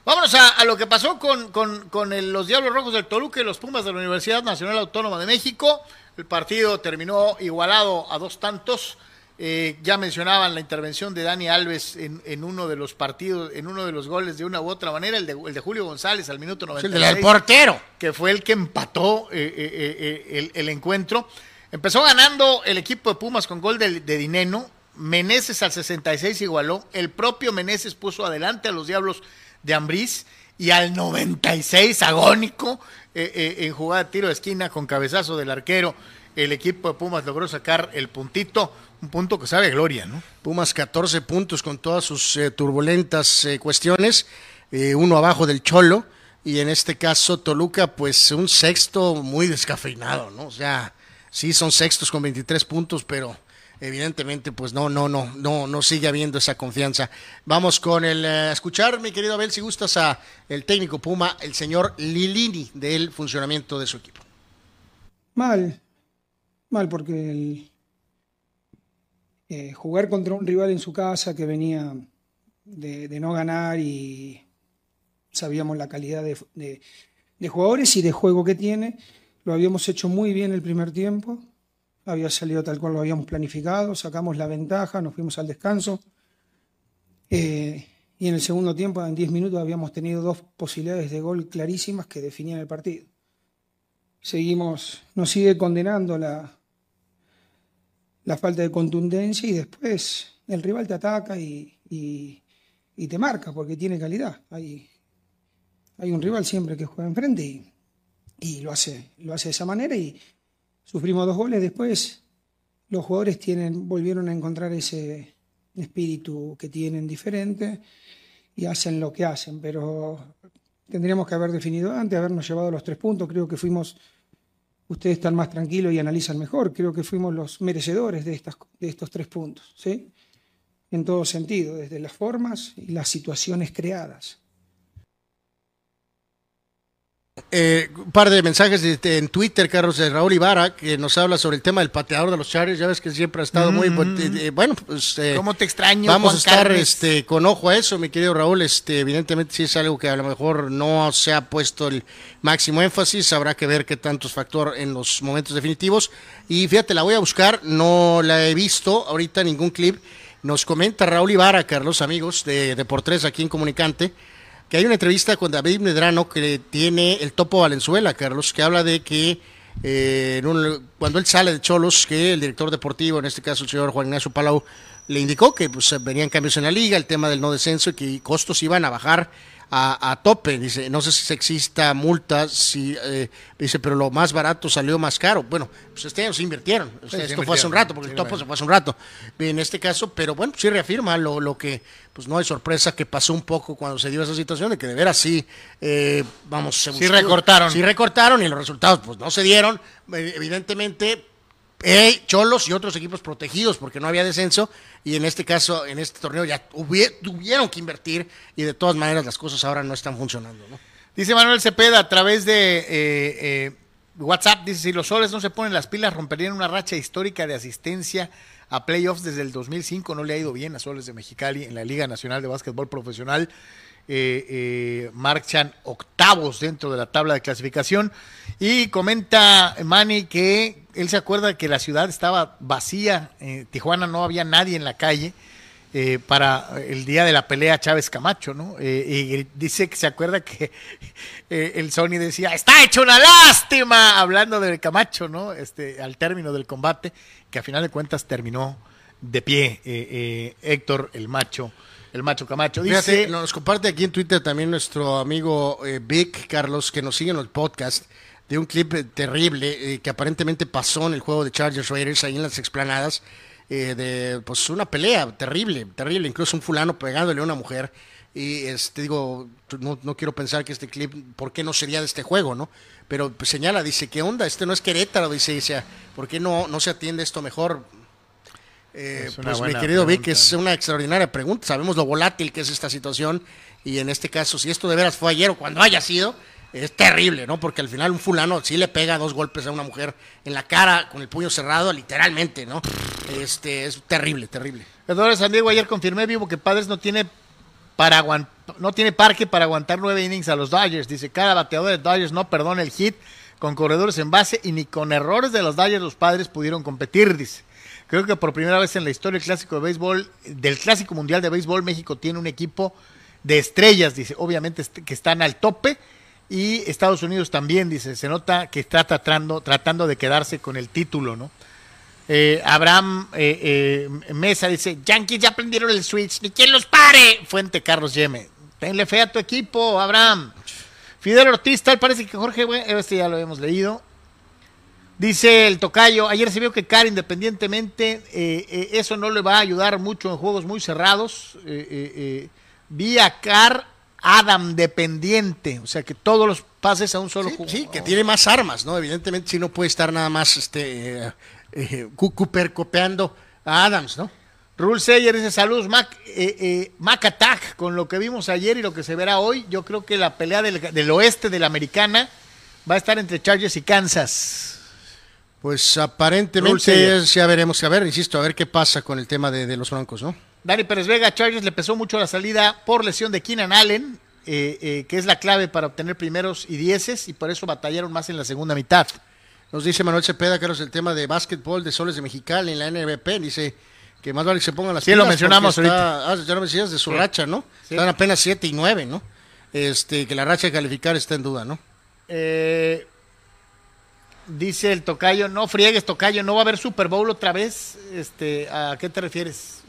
Speaker 1: Vámonos a, a lo que pasó con, con- con el- los Diablos Rojos del Toluca y los Pumas de la Universidad Nacional Autónoma de México. El partido terminó igualado a dos tantos. Eh, ya mencionaban la intervención de Dani Alves en, en uno de los partidos, en uno de los goles de una u otra manera, el de, el de Julio González al minuto
Speaker 2: Es el
Speaker 1: 96
Speaker 2: del portero.
Speaker 1: que fue el que empató eh, eh, el, el encuentro. Empezó ganando el equipo de Pumas con gol de, de Dineno. Meneses al 66 igualó. El propio Meneses puso adelante a los Diablos de Ambriz. Y al 96, agónico, eh, eh, en jugada tiro de esquina con cabezazo del arquero, el equipo de Pumas logró sacar el puntito. Un punto que sabe gloria, ¿no?
Speaker 2: Pumas 14 puntos con todas sus eh, turbulentas eh, cuestiones, eh, uno abajo del Cholo, y en este caso Toluca, pues un sexto muy descafeinado, ¿no? O sea, sí son sextos con 23 puntos, pero evidentemente pues no, no, no, no, no sigue habiendo esa confianza. Vamos con el eh, escuchar, mi querido Abel, si gustas a el técnico Puma, el señor Lilini, del funcionamiento de su equipo.
Speaker 10: Mal, mal porque el, eh, jugar contra un rival en su casa que venía de, no ganar y sabíamos la calidad de jugadores y de juego que tiene, lo habíamos hecho muy bien el primer tiempo, había salido tal cual lo habíamos planificado, sacamos la ventaja, nos fuimos al descanso eh, y en el segundo tiempo, en 10 minutos, habíamos tenido dos posibilidades de gol clarísimas que definían el partido seguimos, nos sigue condenando la, la falta de contundencia y después el rival te ataca y, y- y te marca porque tiene calidad. Hay, hay un rival siempre que juega enfrente y, y lo, hace, lo hace de esa manera y sufrimos dos goles. Después los jugadores tienen, volvieron a encontrar ese espíritu que tienen diferente y hacen lo que hacen, pero tendríamos que haber definido antes, habernos llevado los tres puntos. Creo que fuimos, ustedes están más tranquilos y analizan mejor, creo que fuimos los merecedores de, estas, de estos tres puntos, ¿sí? En todo sentido, desde las formas y las situaciones creadas.
Speaker 2: Eh, un par de mensajes de- de- en Twitter, Carlos, de Raúl Ibarra, que nos habla sobre el tema del pateador de los Chargers. Ya ves que siempre ha estado muy...
Speaker 1: Mm.
Speaker 2: eh, eh, bueno, pues... eh,
Speaker 1: ¿Cómo te extraño,
Speaker 2: Vamos
Speaker 1: Juan
Speaker 2: a estar este, con ojo a eso, mi querido Raúl. Este, evidentemente, sí es algo que a lo mejor no se ha puesto el máximo énfasis. Habrá que ver qué tanto es factor en los momentos definitivos. Y fíjate, la voy a buscar. No la he visto ahorita ningún clip. Nos comenta Raúl Ibarra, Carlos, amigos de, de Por Tres aquí en Comunicante, que hay una entrevista con David Medrano que tiene el Topo Valenzuela, Carlos, que habla de que eh, en un- cuando él sale de Cholos, que el director deportivo, en este caso el señor Juan Ignacio Palau, le indicó que pues venían cambios en la liga, el tema del no descenso y que costos iban a bajar a, tope. Dice, no sé si exista multa, si, eh, dice, pero lo más barato salió más caro. Bueno, pues este año se invirtieron. esto fue hace un rato, porque el topo se fue hace un rato. En este caso, pero bueno, sí reafirma lo, lo que, pues no hay sorpresa que pasó un poco cuando se dio esa situación, de que de veras sí, eh, vamos, se
Speaker 1: sí recortaron.
Speaker 2: Sí recortaron y los resultados pues no se dieron. Eh, Cholos y otros equipos protegidos porque no había descenso y en este caso, en este torneo ya tuvieron que invertir y de todas maneras las cosas ahora no están funcionando. ¿no?
Speaker 1: Dice Manuel Cepeda a través de eh, eh, WhatsApp, dice, si los soles no se ponen las pilas, romperían una racha histórica de asistencia a playoffs desde el 2005. No le ha ido bien a Soles de Mexicali en la Liga Nacional de Básquetbol Profesional. Eh, marchan octavos dentro de la tabla de clasificación. Y comenta Manny que él se acuerda que la ciudad estaba vacía, en Tijuana no había nadie en la calle. Eh, para el día de la pelea Chávez Camacho, ¿no? Eh, y dice que se acuerda que [LAUGHS] eh, el Sony decía, está hecho una lástima, hablando del Camacho, ¿no? Este, al término del combate, que a final de cuentas terminó de pie Héctor el macho. El macho Camacho.
Speaker 2: Dice, nos comparte aquí en Twitter también nuestro amigo Vic Carlos, que nos sigue en el podcast de un clip terrible que aparentemente pasó en el juego de Chargers Raiders ahí en las explanadas eh, de pues una pelea terrible, terrible, incluso un fulano pegándole a una mujer. Y este, digo, no, no, quiero pensar que este clip, ¿por qué no sería de este juego, no? Pero pues, señala, dice, ¿qué onda? Este no es Querétaro, dice, dice ¿por qué no, no se atiende esto mejor? Eh, pues mi querido Vic, es una extraordinaria pregunta. Sabemos lo volátil que es esta situación y en este caso, si esto de veras fue ayer o cuando haya sido, es terrible, ¿no? Porque al final un fulano sí le pega dos golpes a una mujer en la cara con el puño cerrado, literalmente, ¿no? Este, es terrible, terrible.
Speaker 1: Eduardo San Diego, ayer confirmé vivo que Padres no tiene para no tiene parque para aguantar nueve innings a los Dodgers. Dice, cada bateador de Dodgers no perdona el hit con corredores en base y ni con errores de los Dodgers los padres pudieron competir, dice. Creo que por primera vez en la historia del clásico de béisbol, del clásico mundial de béisbol, México tiene un equipo de estrellas, dice, obviamente que están al tope y Estados Unidos también, dice, se nota que está tratando, tratando de quedarse con el título, ¿no? Eh, Abraham eh, eh, Mesa dice, Yankees ya prendieron el switch, ni quien los pare. Fuente Carlos Yeme. Tenle fe a tu equipo, Abraham. Fidel Ortiz, tal parece que Jorge, este ya lo hemos leído. Dice el tocayo, ayer se vio que Car, independientemente, eso no le va a ayudar mucho en juegos muy cerrados. vi a Car Adam dependiente, o sea que todos los pases a un solo
Speaker 2: jugador. Sí, que tiene más armas, ¿no? Evidentemente si no puede estar nada más este eh, eh Cooper copiando a Adams, ¿no?
Speaker 1: Rule Sayer dice saludos Mac, eh, eh, Mac Attack, con lo que vimos ayer y lo que se verá hoy, yo creo que la pelea del, oeste de la americana va a estar entre Chargers y Kansas.
Speaker 2: Pues aparentemente ya veremos, a ver, insisto, a ver qué pasa con el tema de los Broncos, ¿no?
Speaker 1: Dani Pérez Vega, Chargers le pesó mucho la salida por lesión de Keenan Allen, eh, eh, que es la clave para obtener primeros y dieces, y por eso batallaron más en la segunda mitad.
Speaker 2: Nos dice Manuel Cepeda, Carlos, el tema de básquetbol de Soles de Mexicali en la NBP. Dice que más vale que se pongan las
Speaker 1: Sí, lo mencionamos ahorita.
Speaker 2: Ah, ya lo decías de su racha, ¿no? Están apenas 7 y 9, ¿no? Este, que la racha de calificar está en duda, ¿no?
Speaker 1: Eh, dice el Tocayo, no friegues, Tocayo, no va a haber Super Bowl otra vez. Este, ¿A qué te refieres?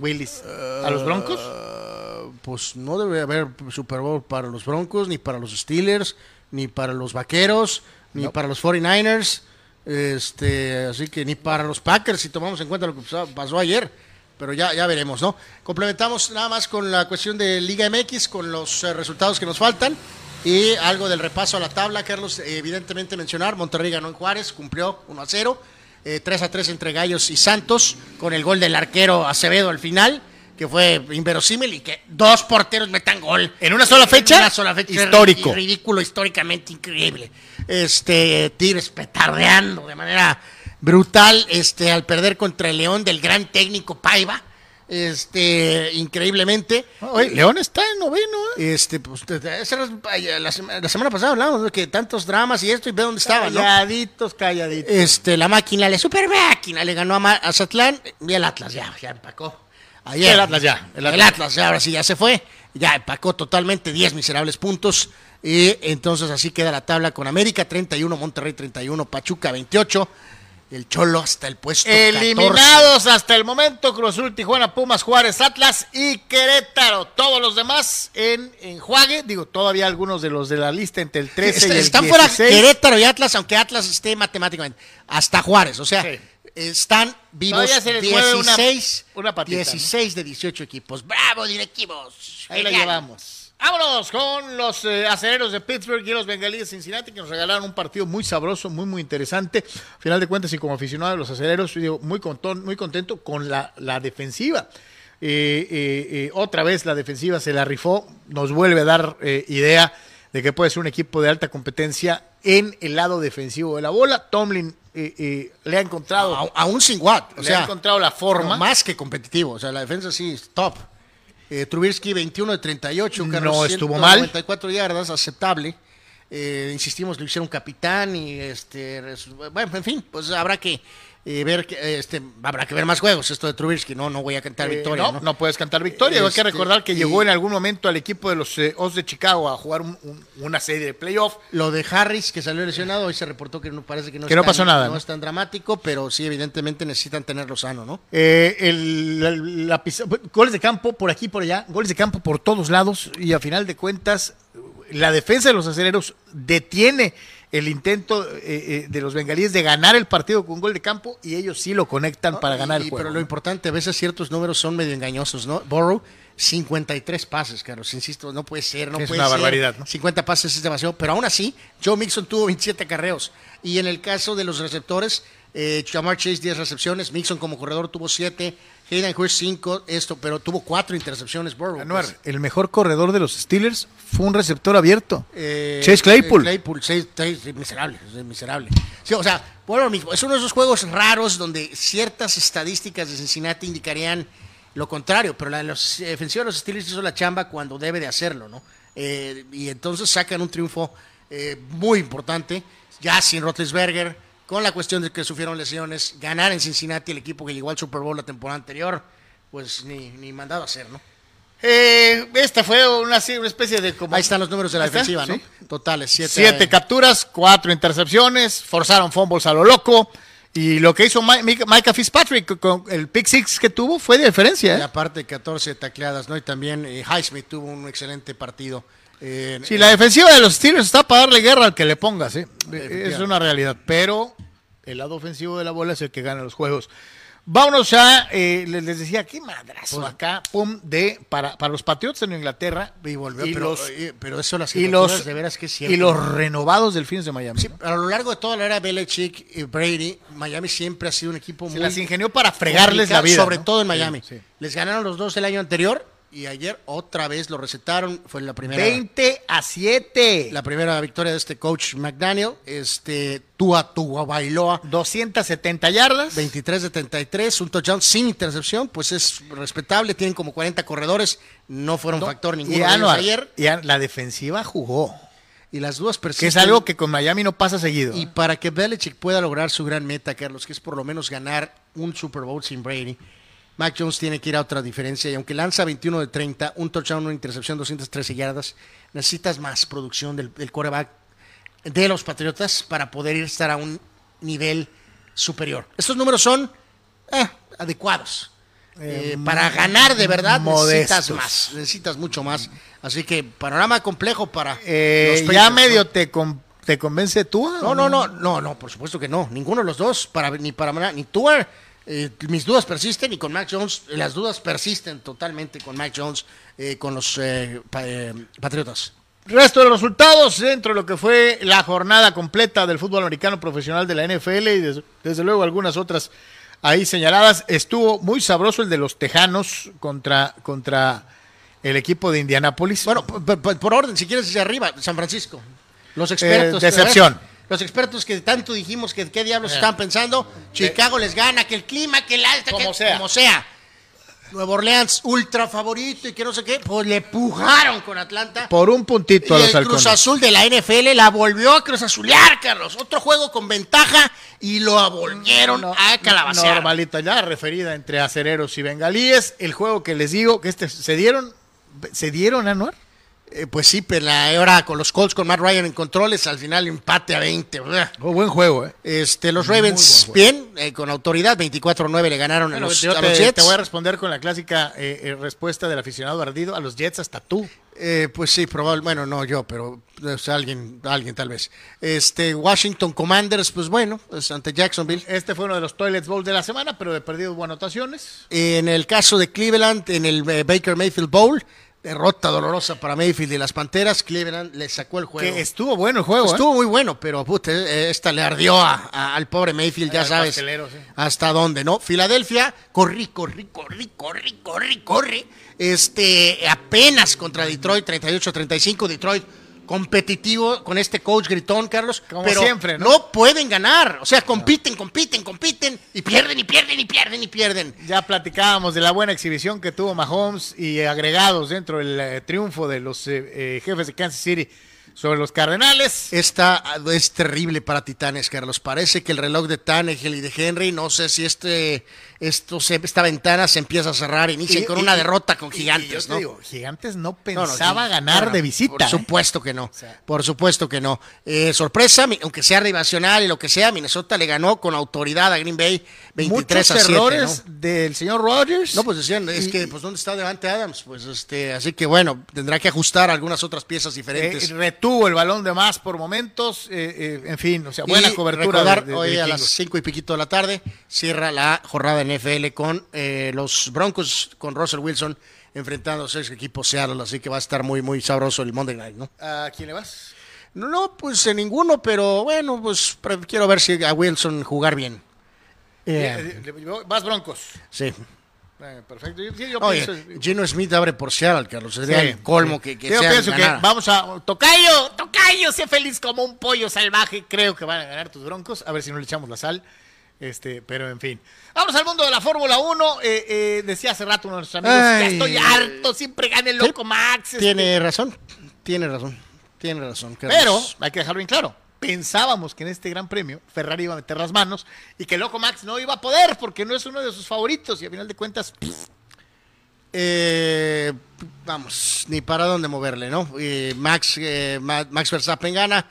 Speaker 1: Willis? ¿A los Broncos?
Speaker 2: Uh, pues no debe haber Super Bowl para los Broncos, ni para los Steelers, ni para los Vaqueros, ni para los 49ers. Este, así que ni para los Packers, si tomamos en cuenta lo que pasó ayer. Pero ya, ya veremos, ¿no? Complementamos nada más con la cuestión de Liga MX, con los eh, resultados que nos faltan. Y algo del repaso a la tabla, Carlos, evidentemente mencionar, Monterrey ganó en Juárez, cumplió 1 a 0. 3 eh, a 3 entre Gallos y Santos, con el gol del arquero Acevedo al final, que fue inverosímil y que dos porteros metan gol.
Speaker 1: ¿En una sola fecha? En
Speaker 2: una sola fecha.
Speaker 1: Histórico.
Speaker 2: Ridículo, históricamente increíble. Este, Tigres petardeando de manera brutal, este, al perder contra el León del gran técnico Paiva este increíblemente.
Speaker 1: León está en noveno.
Speaker 2: ¿eh? Este, pues, la, semana pasada hablamos de que tantos dramas y esto y ve dónde estaban.
Speaker 1: Calladitos, calladitos.
Speaker 2: Este, la máquina, la super máquina, le ganó a Azatlán y el Atlas ya, ya empacó. Ayer,
Speaker 1: el Atlas ya.
Speaker 2: El Atlas. ya, ahora sí ya se fue. Ya empacó totalmente 10 miserables puntos. Y entonces así queda la tabla con América 31, Monterrey 31, Pachuca 28. El Cholo hasta el puesto
Speaker 1: Eliminados hasta el momento Cruz Azul, Tijuana, Pumas, Juárez, Atlas y Querétaro. Todos los demás en enjuague. Digo, todavía algunos de los de la lista entre el 13 y el
Speaker 2: Están
Speaker 1: 16.
Speaker 2: fuera Querétaro y Atlas, aunque Atlas esté matemáticamente. Hasta Juárez, o sea,
Speaker 1: Sí.
Speaker 2: están vivos
Speaker 1: se les mueve una-
Speaker 2: 16,
Speaker 1: una patita,
Speaker 2: 16 de 18 equipos. ¡Bravo, directivos!
Speaker 1: Ahí la llevamos. Vámonos con los eh, aceleros de Pittsburgh y los bengalíes de Cincinnati que nos regalaron un partido muy sabroso, muy, muy interesante. A final de cuentas, y como aficionado de los aceleros, digo, muy, contón- muy contento con la, la defensiva. Eh, eh, eh, otra vez la defensiva se la rifó, nos vuelve a dar idea de que puede ser un equipo de alta competencia en el lado defensivo de la bola. Tomlin eh, eh, le ha encontrado,
Speaker 2: A- aún sin Watt, o
Speaker 1: le
Speaker 2: sea,
Speaker 1: ha encontrado la forma.
Speaker 2: no, más que competitivo, o sea, la defensa sí es top. Eh, Trubisky 21 de 38,
Speaker 1: No
Speaker 2: Carlos,
Speaker 1: estuvo mal.
Speaker 2: 94 yardas, aceptable. Eh, insistimos, lo hicieron capitán y este, bueno, en fin, pues habrá que eh, ver, que, eh, este, habrá que ver más juegos. Esto de Trubisky, no, no voy a cantar
Speaker 1: Eh,
Speaker 2: victoria.
Speaker 1: no,
Speaker 2: ¿no?
Speaker 1: no puedes cantar victoria. Hay que
Speaker 2: Este,
Speaker 1: recordar que
Speaker 2: y-
Speaker 1: llegó en algún momento al equipo de los eh, O's de Chicago a jugar un- un- una serie de playoff.
Speaker 2: Lo de Harris, que salió lesionado, hoy se reportó que no parece que no,
Speaker 1: Que
Speaker 2: es
Speaker 1: no
Speaker 2: tan-
Speaker 1: pasó nada,
Speaker 2: No, es tan dramático, pero sí, evidentemente necesitan tenerlo sano, ¿no?
Speaker 1: Eh, el, la- la pizza- goles de campo por aquí por allá, goles de campo por todos lados y a final de cuentas la defensa de los aceleros detiene el intento eh, eh, de los bengalíes de ganar el partido con un gol de campo y ellos sí lo conectan para ganar
Speaker 2: y-
Speaker 1: el juego.
Speaker 2: Pero lo importante, a veces ciertos números son medio engañosos, ¿no? Burrow, 53 pases, Carlos, insisto, no puede ser, no
Speaker 1: Es
Speaker 2: puede
Speaker 1: una
Speaker 2: ser.
Speaker 1: barbaridad, ¿no?
Speaker 2: 50 pases es demasiado, pero aún así, Joe Mixon tuvo 27 carreos. Y en el caso de los receptores, eh, Jamar Chase 10 recepciones, Mixon como corredor tuvo 7, Hayden Hurst 5, esto, pero tuvo 4 intercepciones Burrow.
Speaker 1: Anuar,
Speaker 2: pues.
Speaker 1: el mejor corredor de los Steelers fue un receptor abierto.
Speaker 2: Eh,
Speaker 1: Chase Claypool.
Speaker 2: eh, Claypool, seis- seis- miserable, miserable. Sí, o sea, por lo mismo, es uno de esos juegos raros donde ciertas estadísticas de Cincinnati indicarían lo contrario, pero la eh, defensivos de los Steelers hizo la chamba cuando debe de hacerlo, ¿no? Eh, y entonces sacan un triunfo eh, muy importante, ya sin Roethlisberger, con la cuestión de que sufrieron lesiones, ganar en Cincinnati el equipo que llegó al Super Bowl la temporada anterior, pues ni, ni mandado a hacer, ¿no?
Speaker 1: Eh, esta fue una, especie de como
Speaker 2: Ahí están los números de la defensiva, ¿no?
Speaker 1: sí.
Speaker 2: Totales, siete,
Speaker 1: Siete capturas, cuatro intercepciones, forzaron fumbles a lo loco. Y lo que hizo Mi- Mi- Micah Fitzpatrick con el pick six que tuvo fue de diferencia.
Speaker 2: Y
Speaker 1: ¿eh?
Speaker 2: aparte 14 tacleadas, ¿no? Y también eh, Highsmith tuvo un excelente partido. Eh,
Speaker 1: Sí, la defensiva de los Steelers está para darle guerra al que le pongas. ¿eh? Es una realidad. Pero el lado ofensivo de la bola es el que gana los juegos. Vámonos ya, eh, les, decía, qué madrazo acá, pum, de, para, para los Patriots en Inglaterra.
Speaker 2: y volvió,
Speaker 1: y
Speaker 2: pero,
Speaker 1: los,
Speaker 2: eh, pero eso las
Speaker 1: y los,
Speaker 2: de veras que
Speaker 1: y los renovados delfines de Miami.
Speaker 2: Sí, a lo largo de toda la era Belichick y Brady, Miami siempre ha sido un equipo
Speaker 1: Se
Speaker 2: muy
Speaker 1: las ingenió para fregarles la vida.
Speaker 2: sobre
Speaker 1: ¿no?
Speaker 2: todo en
Speaker 1: Sí,
Speaker 2: Miami.
Speaker 1: sí.
Speaker 2: Les ganaron los dos el año anterior y ayer otra vez lo recetaron, fue la primera
Speaker 1: 20 a 7.
Speaker 2: la primera victoria de este coach McDaniel, este Tua Tua Bailoa
Speaker 1: 270 yardas.
Speaker 2: 23 de 33, un touchdown sin intercepción, pues es respetable, tienen como 40 corredores, no fueron
Speaker 1: No,
Speaker 2: factor ninguno
Speaker 1: y Anuar,
Speaker 2: ayer
Speaker 1: y la defensiva jugó.
Speaker 2: y las dudas
Speaker 1: Que
Speaker 2: persisten.
Speaker 1: es algo que con Miami no pasa seguido.
Speaker 2: Y para que Belichick pueda lograr su gran meta, Carlos, que es por lo menos ganar un Super Bowl sin Brady, Mac Jones tiene que ir a otra diferencia. Y aunque lanza 21 de 30, un touchdown, una intercepción, 213 yardas, necesitas más producción del, del quarterback de los Patriotas para poder ir a estar a un nivel superior. Estos números son eh, adecuados. Eh, para ganar de verdad necesitas más, necesitas mucho más. Así que panorama complejo para
Speaker 1: Eh, ya medio
Speaker 2: ¿no?
Speaker 1: te, con- te convence tú.
Speaker 2: No, no, no, no, no, por supuesto que no. Ninguno de los dos, para, ni para ni tú. Eh, mis dudas persisten y con Mac Jones, las dudas persisten totalmente con Mac Jones, eh, con los eh, pa- eh, Patriotas.
Speaker 1: Resto de los resultados dentro de lo que fue la jornada completa del fútbol americano profesional de la NFL y des- desde, luego algunas otras ahí señaladas. Estuvo muy sabroso el de los Tejanos contra, contra el equipo de Indianápolis.
Speaker 2: Bueno, por, por- por orden, si quieres hacia arriba, San Francisco. Los expertos.
Speaker 1: Decepción.
Speaker 2: ¿verdad? Los expertos que tanto dijimos que qué diablos están pensando, Chicago les gana, que el clima, que el alta,
Speaker 1: Como
Speaker 2: que,
Speaker 1: sea.
Speaker 2: como sea. Nueva Orleans, ultra favorito y que no sé qué, pues le pujaron con Atlanta.
Speaker 1: por un puntito a
Speaker 2: Y
Speaker 1: los
Speaker 2: el Cruz. Azul de la NFL la volvió a Cruz Azulear, Carlos. Otro juego con ventaja y lo volvieron
Speaker 1: No,
Speaker 2: a calabacear.
Speaker 1: Normalita, ya referida entre acereros y bengalíes. El juego que les digo, que este se dieron, se dieron, Anuar.
Speaker 2: Eh, pues sí, pero la ahora con los Colts, con Matt Ryan en controles, al final empate a 20.
Speaker 1: Oh, buen juego, ¿eh?
Speaker 2: Este, los Ravens, bien, eh, con autoridad, 24-9 le ganaron
Speaker 1: Bueno,
Speaker 2: a, los,
Speaker 1: yo
Speaker 2: a
Speaker 1: te,
Speaker 2: los Jets.
Speaker 1: te voy a responder con la clásica eh, eh, respuesta del aficionado ardido. A los Jets hasta tú.
Speaker 2: Eh, pues sí, probable, bueno, no yo, pero o sea, alguien, alguien tal vez. Este, Washington Commanders, pues bueno, pues ante Jacksonville.
Speaker 1: Este fue uno de los Toilet Bowls de la semana, pero he perdido buenas anotaciones.
Speaker 2: En el caso de Cleveland, en el eh, Baker Mayfield Bowl, derrota dolorosa para Mayfield y las Panteras, Cleveland le sacó el juego.
Speaker 1: Que estuvo bueno el juego, ¿eh?
Speaker 2: Estuvo muy bueno, pero puta, esta le ardió a- a- al pobre Mayfield, ya sabes
Speaker 1: sí.
Speaker 2: hasta dónde, ¿no? Filadelfia, corrí, corrí, corrí, corrí, corrí, corrí. Este, apenas contra Detroit, 38-35, Detroit competitivo con este coach gritón, Carlos.
Speaker 1: Como
Speaker 2: pero
Speaker 1: siempre, ¿no?
Speaker 2: ¿no? pueden ganar. O sea, compiten, compiten, compiten y pierden y pierden y pierden y pierden.
Speaker 1: Ya platicábamos de la buena exhibición que tuvo Mahomes y agregados dentro del eh, triunfo de los eh, eh, jefes de Kansas City sobre los Cardenales.
Speaker 2: Esta es terrible para Titanes, Carlos. Parece que el reloj de Tannehill y de Henry, no sé si este, esto se- esta ventana se empieza a cerrar. Inician
Speaker 1: Y-
Speaker 2: con
Speaker 1: y-
Speaker 2: una derrota con
Speaker 1: y- y
Speaker 2: gigantes,
Speaker 1: yo te
Speaker 2: ¿no?
Speaker 1: digo, Gigantes no
Speaker 2: No, no,
Speaker 1: pensaba
Speaker 2: sí,
Speaker 1: ganar
Speaker 2: no,
Speaker 1: de
Speaker 2: no,
Speaker 1: visita.
Speaker 2: Por
Speaker 1: ¿eh?
Speaker 2: supuesto que no. por supuesto que no. Eh, sorpresa, aunque sea rivacional y lo que sea, Minnesota le ganó con autoridad a Green Bay 23
Speaker 1: Muchos
Speaker 2: a 7.
Speaker 1: errores
Speaker 2: ¿no?
Speaker 1: del señor Rogers.
Speaker 2: No, pues decían, es que, pues, ¿dónde está Devante Adams? Pues, este, así que bueno, tendrá que ajustar algunas otras piezas diferentes.
Speaker 1: Eh, retuvo el balón de más por momentos, eh, eh, en fin, o sea, buena cobertura.
Speaker 2: recordar,
Speaker 1: de- de-
Speaker 2: hoy
Speaker 1: de
Speaker 2: a las cinco y piquito de la tarde cierra la jornada en NFL con eh, los Broncos, con Russell Wilson enfrentándose a ese equipo Seattle, así que va a estar muy, muy sabroso el Monday Night, ¿no?
Speaker 1: ¿A quién le vas?
Speaker 2: No, pues en ninguno, pero bueno, pues quiero ver si a Wilson jugar bien.
Speaker 1: Eh, le- le- vas Broncos.
Speaker 2: Sí.
Speaker 1: Eh, perfecto. Yo, yo
Speaker 2: Oye,
Speaker 1: pienso,
Speaker 2: Gino Smith abre por Seattle, Carlos. Sería
Speaker 1: Sí,
Speaker 2: el colmo
Speaker 1: sí.
Speaker 2: que, que
Speaker 1: Yo
Speaker 2: sea
Speaker 1: pienso que
Speaker 2: ganar.
Speaker 1: vamos a. Tocayo, Tocayo, sé feliz como un pollo salvaje. Creo que van a ganar tus broncos. A ver si no le echamos la sal. Este, pero en fin. Vamos al mundo de la Fórmula 1. Eh, eh, decía hace rato uno de nuestros amigos: Ya estoy harto, siempre gana el
Speaker 2: Sí,
Speaker 1: loco Max. este.
Speaker 2: Tiene razón, tiene razón, tiene razón. Carlos.
Speaker 1: Pero hay que dejarlo bien claro. Pensábamos que en este gran premio Ferrari iba a meter las manos y que el loco Max no iba a poder porque no es uno de sus favoritos. Y a final de cuentas,
Speaker 2: Eh, vamos, ni para dónde moverle, ¿no? Max, eh, Ma- Max Verstappen gana,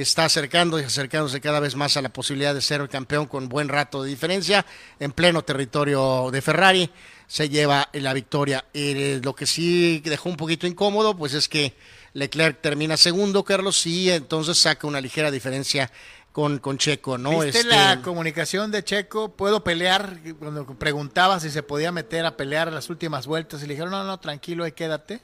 Speaker 2: está acercando y acercándose cada vez más a la posibilidad de ser el campeón con buen rato de diferencia en pleno territorio de Ferrari. Se lleva la victoria. Eh, lo que sí dejó un poquito incómodo, pues es que Leclerc termina segundo, Carlos, y entonces saca una ligera diferencia con, con Checo, ¿no?
Speaker 1: ¿Viste
Speaker 2: Este,
Speaker 1: la comunicación de Checo? ¿Puedo pelear? Cuando preguntaba si se podía meter a pelear las últimas vueltas y le dijeron, no, no, tranquilo, ahí quédate.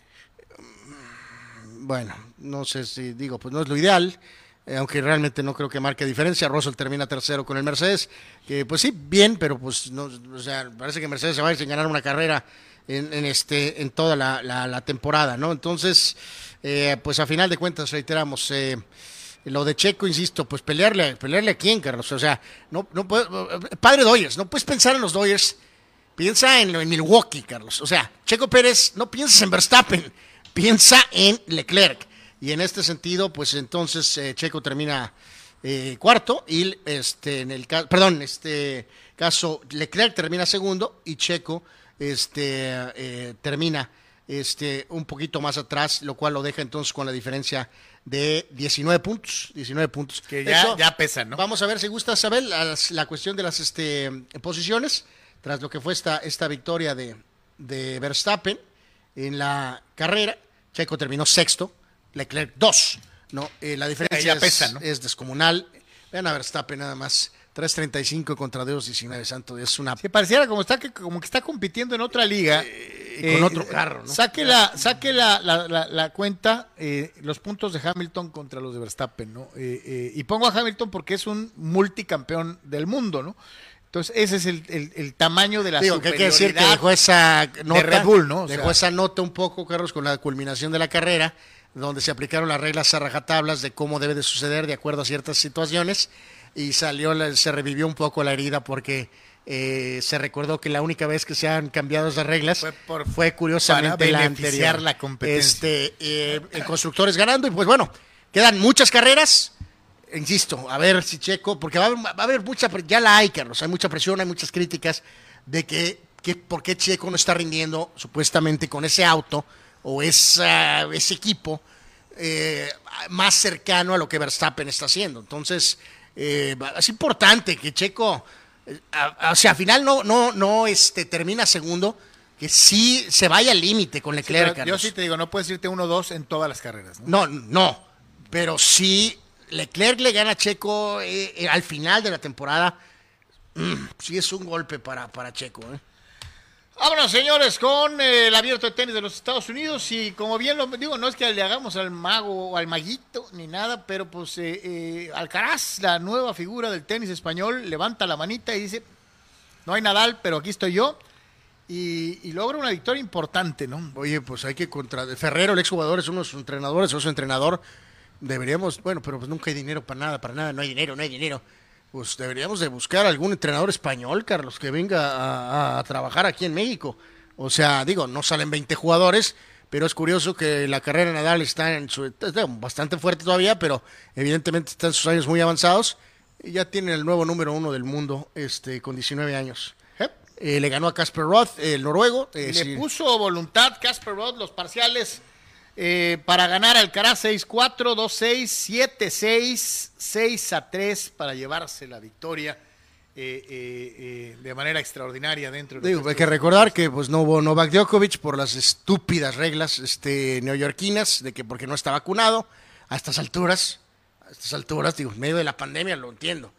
Speaker 2: bueno, no sé si digo, pues no es lo ideal, eh, aunque realmente no creo que marque diferencia. Russell termina tercero con el Mercedes, que pues sí, bien, pero pues no, o sea, parece que Mercedes se va a ir sin ganar una carrera en, este, en toda la, temporada, ¿no? Entonces, eh, pues a final de cuentas, reiteramos, eh, lo de Checo, insisto, pues pelearle, pelearle a quién, Carlos, o sea, no, no puedo, padre Doyers, no puedes pensar en los Doyers, piensa en, en Milwaukee, Carlos, o sea, Checo Pérez, no pienses en Verstappen, piensa en Leclerc. Y en este sentido, pues entonces eh, Checo termina eh, cuarto y este en el caso, perdón, este caso Leclerc termina segundo y Checo este eh, termina este un poquito más atrás, lo cual lo deja entonces con la diferencia de 19 puntos, 19 puntos.
Speaker 1: Que ya,
Speaker 2: Eso-
Speaker 1: ya pesa, ¿no?
Speaker 2: Vamos a ver si gusta saber las- la cuestión de las este, posiciones, tras lo que fue esta, esta victoria de, de Verstappen en la carrera. Checo terminó sexto, Leclerc dos. ¿no? Eh, la diferencia es,
Speaker 1: pesa, ¿no?
Speaker 2: es descomunal. Vean a Verstappen nada más. 3.35 contra 2.19, santo. Es una...
Speaker 1: Que pareciera como, está, que, como que está compitiendo en otra liga.
Speaker 2: y con otro carro, ¿no?
Speaker 1: Saque la, saque la, la- la- la cuenta, eh, los puntos de Hamilton contra los de Verstappen, ¿no? Eh, eh, y pongo a Hamilton porque es un multicampeón del mundo, ¿no? Entonces, ese es el, el- el tamaño de la
Speaker 2: Digo, que hay que decir que dejó esa nota,
Speaker 1: Red Bull, ¿no? O
Speaker 2: dejó
Speaker 1: sea-
Speaker 2: esa nota un poco, Carlos, con la culminación de la carrera, donde se aplicaron las reglas a rajatablas de cómo debe de suceder de acuerdo a ciertas situaciones, y salió, se revivió un poco la herida porque eh, se recordó que la única vez que se han cambiado esas reglas
Speaker 1: Fue
Speaker 2: curiosamente la anterior.
Speaker 1: la competencia.
Speaker 2: Este, eh, el constructores ganando, y pues bueno, quedan muchas carreras, insisto, a ver si Checo, porque va a haber, va a haber mucha, ya la hay, Carlos, hay mucha presión, hay muchas críticas de que, que por qué Checo no está rindiendo supuestamente con ese auto o esa, ese equipo eh, más cercano a lo que Verstappen está haciendo. Entonces, eh, es importante que Checo, eh, a- a- o sea, al final no, no, no este, termina segundo, que sí se vaya al límite con Leclerc.
Speaker 1: yo sí te digo, no puedes irte 1-2 en todas las carreras. ¿no?
Speaker 2: No, no, pero sí, Leclerc le gana a Checo eh, eh, al final de la temporada. mm, sí es un golpe para, para Checo. ¿eh?
Speaker 1: Vámonos, señores, con eh, el abierto de tenis de los Estados Unidos. Y como bien lo digo, no es que le hagamos al mago o al maguito ni nada, pero pues eh, eh, Alcaraz, la nueva figura del tenis español, levanta la manita y dice: No hay Nadal, pero aquí estoy yo. Y, logra una victoria importante, ¿no?
Speaker 2: Oye, pues hay que contra Ferrero, el exjugador, es uno de sus entrenadores, es su entrenador. Deberíamos, bueno, pero pues nunca hay dinero para nada, para nada, no hay dinero, no hay dinero. Pues deberíamos de buscar algún entrenador español, Carlos, que venga a, a trabajar aquí en México. O sea, digo, no salen 20 jugadores, pero es curioso que la carrera de Nadal está en su está bastante fuerte todavía, pero evidentemente está en sus años muy avanzados. Y ya tiene el nuevo número uno del mundo, este, con 19 años. Eh, le ganó a Casper Roth, el noruego. eh,
Speaker 1: Le
Speaker 2: sí.
Speaker 1: puso voluntad Casper Roth los parciales eh, para ganar al Alcaraz 6-4, 2-6, 7-6, 6-3 para llevarse la victoria eh, eh, eh, de manera extraordinaria dentro de
Speaker 2: Digo, hay que recordar que pues no hubo Novak Djokovic por las estúpidas reglas este, neoyorquinas de que porque no está vacunado a estas alturas, a estas alturas, digo, en medio de la pandemia lo entiendo,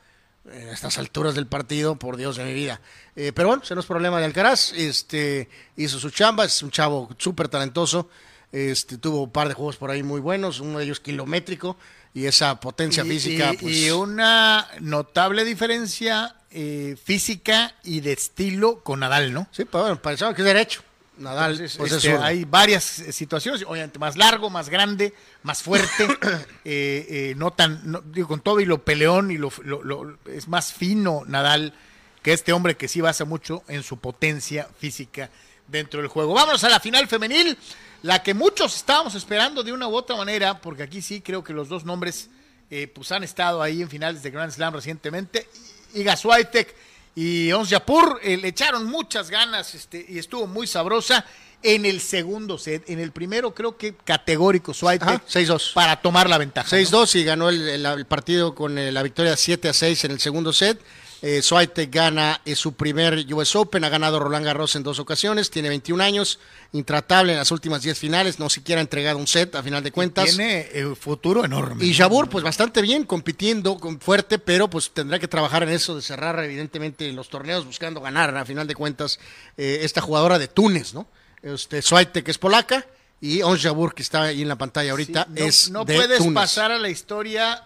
Speaker 2: a estas alturas del partido, por Dios de mi vida. Eh, pero bueno, ese no es problema de Alcaraz, este, hizo su chamba, es un chavo súper talentoso, este, tuvo un par de juegos por ahí muy buenos, uno de ellos kilométrico y esa potencia
Speaker 1: Y-
Speaker 2: física.
Speaker 1: y,
Speaker 2: pues,
Speaker 1: y una notable diferencia eh, física y de estilo con Nadal, ¿no?
Speaker 2: Sí, pues bueno, pensaba que es derecho. Nadal,
Speaker 1: Entonces,
Speaker 2: pues,
Speaker 1: este, hay varias eh, situaciones, obviamente más largo, más grande, más fuerte, [COUGHS] eh, eh, no tan, no- digo, con todo y lo peleón y lo, lo- lo- es más fino Nadal que este hombre que sí basa mucho en su potencia física dentro del juego. Vámonos a la final femenil, la que muchos estábamos esperando de una u otra manera, porque aquí sí creo que los dos nombres eh, pues han estado ahí en finales de Grand Slam recientemente, Iga Swiatek y Ons Japur eh, le echaron muchas ganas este, y estuvo muy sabrosa en el segundo set. En el primero creo que categórico Swiatek
Speaker 2: Ajá, 6-2.
Speaker 1: para tomar la ventaja. ¿no?
Speaker 2: 6-2 y ganó el, el- el partido con eh, la victoria 7 a 6 en el segundo set. Eh, Swiatek gana eh, su primer US Open, ha ganado Roland Garros en dos ocasiones, tiene 21 años, intratable en las últimas 10 finales, no siquiera ha entregado un set a final de cuentas.
Speaker 1: Tiene eh, futuro enorme.
Speaker 2: Y Jabur, pues bastante bien, compitiendo con fuerte, pero pues tendrá que trabajar en eso de cerrar evidentemente los torneos buscando ganar, a final de cuentas, eh, esta jugadora de Túnez, ¿no? Este, Swiatek es polaca y Ons Jabur, que está ahí en la pantalla ahorita,
Speaker 1: no,
Speaker 2: es
Speaker 1: no
Speaker 2: de
Speaker 1: puedes
Speaker 2: Túnez.
Speaker 1: pasar a la historia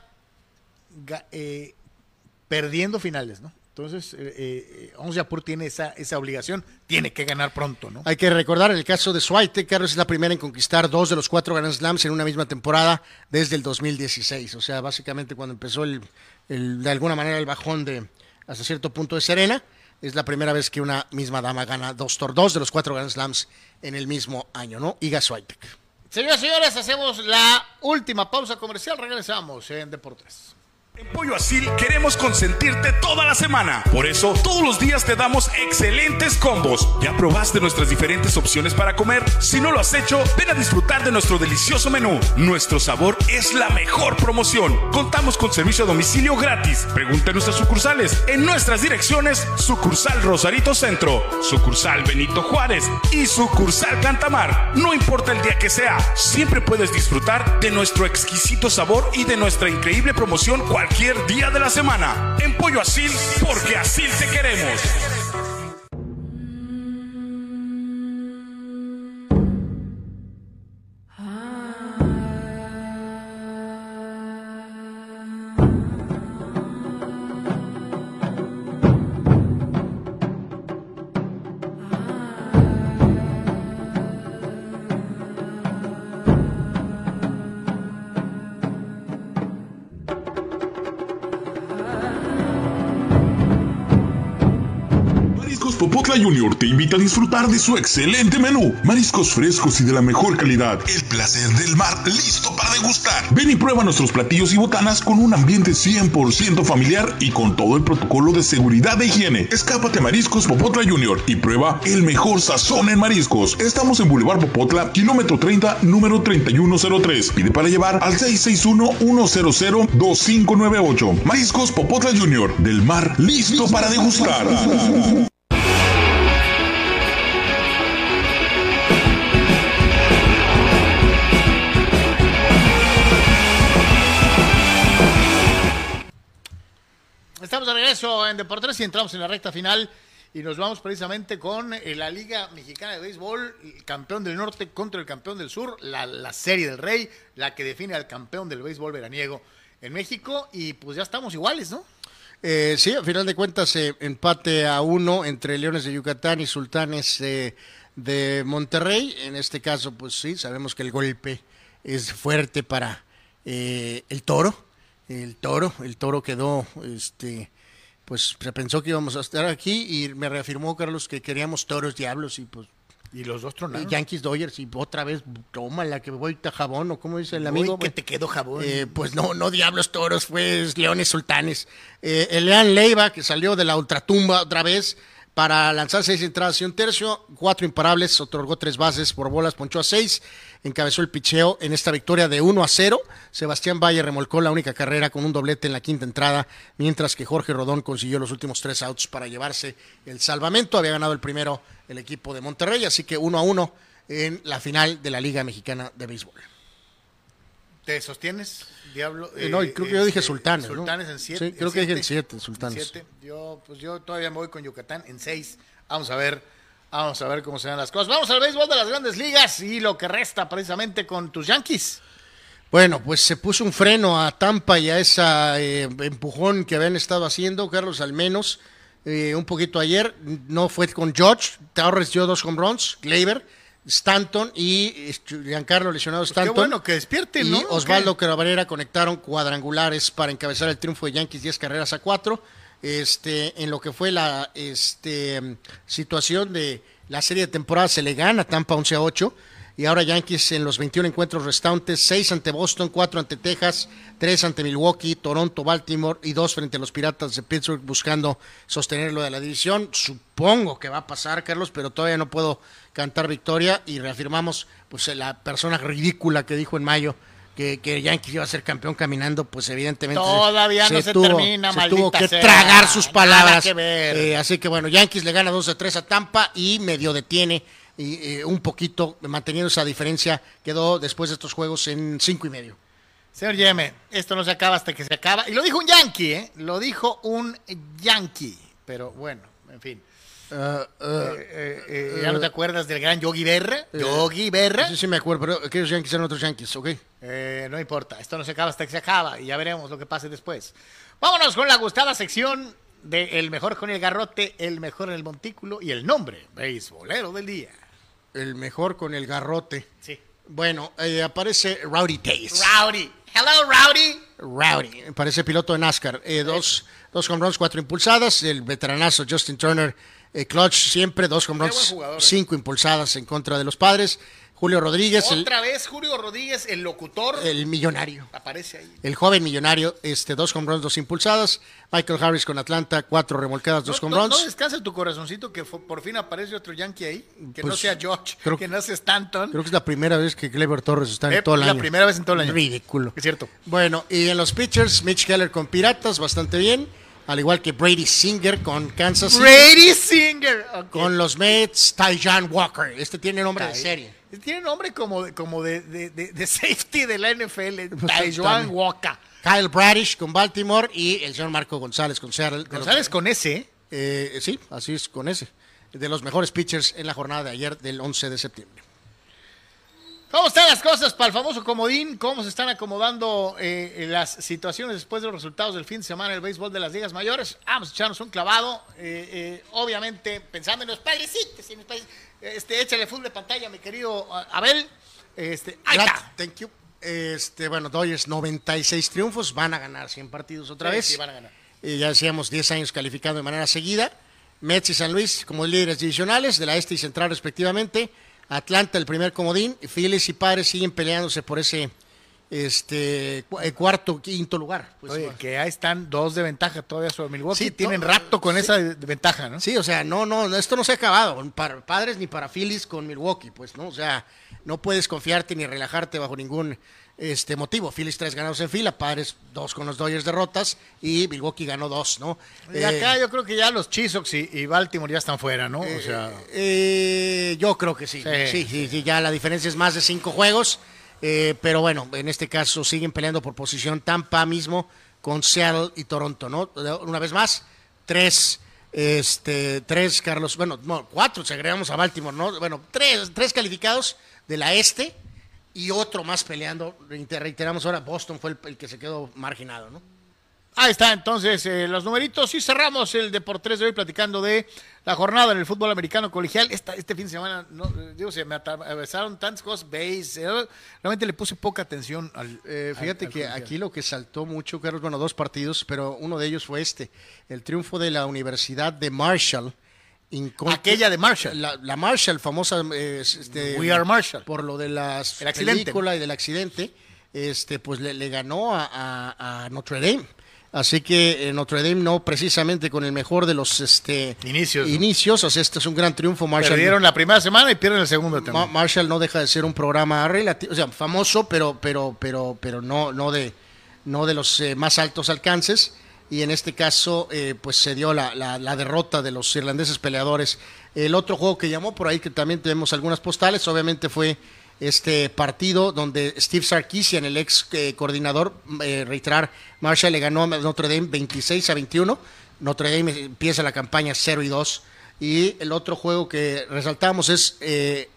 Speaker 1: eh, perdiendo finales, ¿no? Entonces, eh, eh, Ons Japur tiene esa, esa obligación, tiene que ganar pronto, ¿no?
Speaker 2: Hay que recordar, el caso de Swiatek, Carlos es la primera en conquistar dos de los cuatro Grand Slams en una misma temporada desde el 2016. O sea, básicamente cuando empezó el, el- de alguna manera el bajón de hasta cierto punto de Serena, es la primera vez que una misma dama gana dos, tor- dos de los cuatro Grand Slams en el mismo año, ¿no? Iga Swiatek.
Speaker 1: Señoras y señores, hacemos la última pausa comercial, regresamos en Deportes.
Speaker 6: En Pollo Asil queremos consentirte toda la semana. Por eso, todos los días te damos excelentes combos. ¿Ya probaste nuestras diferentes opciones para comer? Si no lo has hecho, ven a disfrutar de nuestro delicioso menú. Nuestro sabor es la mejor promoción. Contamos con servicio a domicilio gratis. Pregunta en nuestras sucursales. En nuestras direcciones, sucursal Rosarito Centro, sucursal Benito Juárez y sucursal Cantamar. No importa el día que sea, siempre puedes disfrutar de nuestro exquisito sabor y de nuestra increíble promoción cualquier día de la semana. En Pollo Asil, porque así te queremos.
Speaker 7: Junior te invita a disfrutar de su excelente menú. Mariscos frescos y de la mejor calidad. El placer del mar listo para degustar. Ven y prueba nuestros platillos y botanas con un ambiente 100% familiar y con todo el protocolo de seguridad de higiene. Escápate a Mariscos Popotla Junior y prueba el mejor sazón en mariscos. Estamos en Boulevard Popotla, kilómetro 30, número 3103. Pide para llevar al 661-100-2598. Mariscos Popotla Junior, del mar listo para degustar.
Speaker 1: Regreso en Deportes y entramos en la recta final y nos vamos precisamente con eh, la Liga Mexicana de Béisbol, el campeón del norte contra el campeón del sur, la, la serie del rey, la que define al campeón del béisbol veraniego en México y pues ya estamos iguales, ¿no?
Speaker 2: Eh, sí, al final de cuentas, eh, empate a uno entre Leones de Yucatán y Sultanes eh, de Monterrey. En este caso, pues sí, sabemos que el golpe es fuerte para el toro. El toro, el toro quedó, este, pues se pensó que íbamos a estar aquí y me reafirmó Carlos que queríamos toros diablos y pues
Speaker 1: Y los dos tronaron.
Speaker 2: Yankees Dodgers y otra vez toma la que voy a jabón o como dice el
Speaker 1: Uy,
Speaker 2: amigo
Speaker 1: que te quedó jabón.
Speaker 2: Eh, pues no no diablos toros fue leones sultanes Eh, el Leán Leiva que salió de la ultratumba otra vez para lanzar seis entradas y un tercio cuatro imparables otorgó tres bases por bolas ponchó a seis encabezó el picheo en esta victoria de 1 a 0 Sebastián Valle remolcó la única carrera con un doblete en la quinta entrada mientras que Jorge Rodón consiguió los últimos tres outs para llevarse el salvamento había ganado el primero el equipo de Monterrey así que 1 a 1 en la final de la Liga Mexicana de Béisbol.
Speaker 1: ¿Te sostienes, Diablo?
Speaker 2: Eh, no, creo que yo dije Sultanes, ¿no?
Speaker 1: Sultanes en siete.
Speaker 2: Sí, creo que dije en siete, Sultanes.
Speaker 1: siete. Yo, pues yo todavía me voy con Yucatán en seis. Vamos a ver, vamos a ver cómo se dan las cosas. Vamos al béisbol de las grandes ligas y lo que resta precisamente con tus Yankees.
Speaker 2: Bueno, pues se puso un freno a Tampa y a ese empujón que habían estado haciendo, Carlos, al menos eh, un poquito ayer. No fue con George, Torres dio dos home runs, Gleyber, Stanton y este, Giancarlo lesionado
Speaker 1: Pues qué
Speaker 2: Stanton.
Speaker 1: bueno que despierten,
Speaker 2: y
Speaker 1: ¿no?
Speaker 2: Osvaldo Cabrera conectaron cuadrangulares para encabezar el triunfo de Yankees 10 carreras a 4. Este, en lo que fue la este, situación de la serie de temporada se le gana Tampa 11 a 8 y ahora Yankees en los 21 encuentros restantes, 6 ante Boston, 4 ante Texas, 3 ante Milwaukee, Toronto, Baltimore y 2 frente a los Piratas de Pittsburgh buscando sostenerlo de la división. Supongo que va a pasar, Carlos, pero todavía no puedo cantar victoria y reafirmamos pues la persona ridícula que dijo en mayo que, que Yankees iba a ser campeón caminando, pues evidentemente
Speaker 1: Todavía no se
Speaker 2: tuvo,
Speaker 1: termina,
Speaker 2: se tuvo que
Speaker 1: sea.
Speaker 2: tragar sus palabras.
Speaker 1: que.
Speaker 2: Eh, así que bueno, Yankees le gana 2 a 3 a Tampa y medio detiene y, eh, un poquito, manteniendo esa diferencia, quedó después de estos juegos en cinco y medio.
Speaker 1: Señor Yeme, esto no se acaba hasta que se acaba. Y lo dijo un yankee, ¿eh? Lo dijo un yankee. Pero bueno, en fin.
Speaker 2: Uh,
Speaker 1: eh, eh, ¿Ya no te acuerdas del gran Yogi Berra? Yogi Berra.
Speaker 2: Sí, sí me acuerdo, pero aquellos Yankees eran otros Yankees, ¿ok?
Speaker 1: No importa, esto no se acaba hasta que se acaba y ya veremos lo que pase después. Vámonos con la gustada sección de El mejor con el garrote, el mejor en el montículo y el nombre, beisbolero del día.
Speaker 2: El mejor con el garrote.
Speaker 1: Sí.
Speaker 2: Bueno, eh, aparece Rowdy Days.
Speaker 1: Rowdy. Hello, Rowdy.
Speaker 2: Rowdy, parece piloto de NASCAR. Eh, dos, dos home runs, cuatro impulsadas. El veteranazo Justin Turner, eh, clutch siempre, dos home runs,
Speaker 1: eh.
Speaker 2: cinco impulsadas en contra de los padres. Julio Rodríguez, el,
Speaker 1: Otra vez Julio Rodríguez, el locutor,
Speaker 2: el millonario.
Speaker 1: aparece ahí.
Speaker 2: El joven millonario, este, dos home runs, dos impulsadas. Michael Harris con Atlanta, cuatro remolcadas, dos
Speaker 1: no,
Speaker 2: home
Speaker 1: no-
Speaker 2: runs.
Speaker 1: no descansa tu corazoncito que por fin aparece otro yankee ahí. Que no
Speaker 2: Pues,
Speaker 1: sea George,
Speaker 2: creo-
Speaker 1: que no sea Stanton.
Speaker 2: Creo que es la primera vez que Clever Torres está en
Speaker 1: Eh,
Speaker 2: todo el
Speaker 1: la
Speaker 2: año.
Speaker 1: primera vez en todo el año.
Speaker 2: Ridículo.
Speaker 1: Es cierto.
Speaker 2: Bueno, y en los pitchers, Mitch Keller con Piratas, bastante bien. Al igual que Brady Singer con Kansas City.
Speaker 1: Brady Singer.
Speaker 2: Con los Mets, Tyjan Walker. Este tiene nombre de serie.
Speaker 1: Tiene nombre como de, como de, de, [LAUGHS] safety de la NFL. [LAUGHS]
Speaker 2: También.
Speaker 1: Walker.
Speaker 2: Kyle Bradish con Baltimore y el señor Marco González con Seattle. los-
Speaker 1: González con ese.
Speaker 2: Eh, sí, así es, con ese. De los mejores pitchers en la jornada de ayer, del 11 de septiembre.
Speaker 1: ¿Cómo están las cosas para el famoso comodín? ¿Cómo se están acomodando eh, las situaciones después de los resultados del fin de semana del béisbol de las ligas mayores? Vamos a echarnos un clavado. eh, eh, obviamente, pensando en los padrecitos. En los padres- este, échale full de pantalla, mi querido uh, Abel. Este, ahí está.
Speaker 2: Thank you. Este, bueno, Dodgers 96 triunfos, van a ganar 100 partidos otra
Speaker 1: Sí,
Speaker 2: vez.
Speaker 1: sí, van a ganar.
Speaker 2: Eh, ya decíamos 10 años calificando de manera seguida. Mets y San Luis como líderes divisionales de la este y central respectivamente. Atlanta el primer comodín. Phillies y Padres siguen peleándose por ese este eh, cuarto, quinto lugar. Pues,
Speaker 1: Oye, que ahí están dos de ventaja todavía sobre Milwaukee.
Speaker 2: Sí,
Speaker 1: tienen
Speaker 2: to-
Speaker 1: rato con
Speaker 2: sí.
Speaker 1: esa ventaja, ¿no?
Speaker 2: Sí, o sea, no, no, esto no se ha acabado, para padres ni para Phillies con Milwaukee, pues, ¿no? O sea, no puedes confiarte ni relajarte bajo ningún este motivo. Phillies tres ganados en fila, padres dos con los Dodgers derrotas y Milwaukee ganó dos, ¿no?
Speaker 1: Y
Speaker 2: Eh,
Speaker 1: acá yo creo que ya los Chisox y, y Baltimore ya están fuera, ¿no? o sea,
Speaker 2: eh, yo creo que sí.
Speaker 1: Sí.
Speaker 2: Sí, sí, sí, ya la diferencia es más de cinco juegos. eh, pero bueno, en este caso siguen peleando por posición Tampa mismo con Seattle y Toronto, ¿no? Una vez más, tres, este, tres, Carlos, bueno, no, cuatro, si agregamos a Baltimore, ¿no? Bueno, tres, tres calificados de la este y otro más peleando. Reiter- Reiteramos ahora, Boston fue el, el que se quedó marginado, ¿no?
Speaker 1: ahí está entonces eh, los numeritos y cerramos el Deportes de hoy platicando de la jornada en el fútbol americano colegial. Esta, este fin de semana, no, digo, se me atravesaron tantas cosas, base, eh, realmente le puse poca atención al...
Speaker 2: Eh, fíjate
Speaker 1: al- al
Speaker 2: que
Speaker 1: colegial.
Speaker 2: aquí lo que saltó mucho, Carlos, bueno, dos partidos, pero uno de ellos fue este, el triunfo de la Universidad de Marshall.
Speaker 1: Aquella de Marshall.
Speaker 2: La, la Marshall, famosa este,
Speaker 1: We are Marshall.
Speaker 2: por lo de las
Speaker 1: El
Speaker 2: película y del accidente, este, pues le, le ganó a, a- a Notre Dame. Así que eh, Notre Dame no precisamente con el mejor de los este,
Speaker 1: Inicios,
Speaker 2: inicios, o sea, este es un gran triunfo. Marshall
Speaker 1: Perdieron la primera semana y pierden el segundo
Speaker 2: Ma-
Speaker 1: también.
Speaker 2: Marshall no deja de ser un programa relativo, o sea, famoso, pero, pero, pero, pero no, no de, no de los eh, más altos alcances. Y en este caso, eh, pues se dio la, la- derrota de los irlandeses peleadores. El otro juego que llamó por ahí, que también tenemos algunas postales, obviamente fue este partido donde Steve Sarkisian, el ex eh, coordinador, eh, reiterar, Marshall le ganó a Notre Dame 26 a 21. Notre Dame empieza la campaña 0 y 2. Y el otro juego que resaltamos es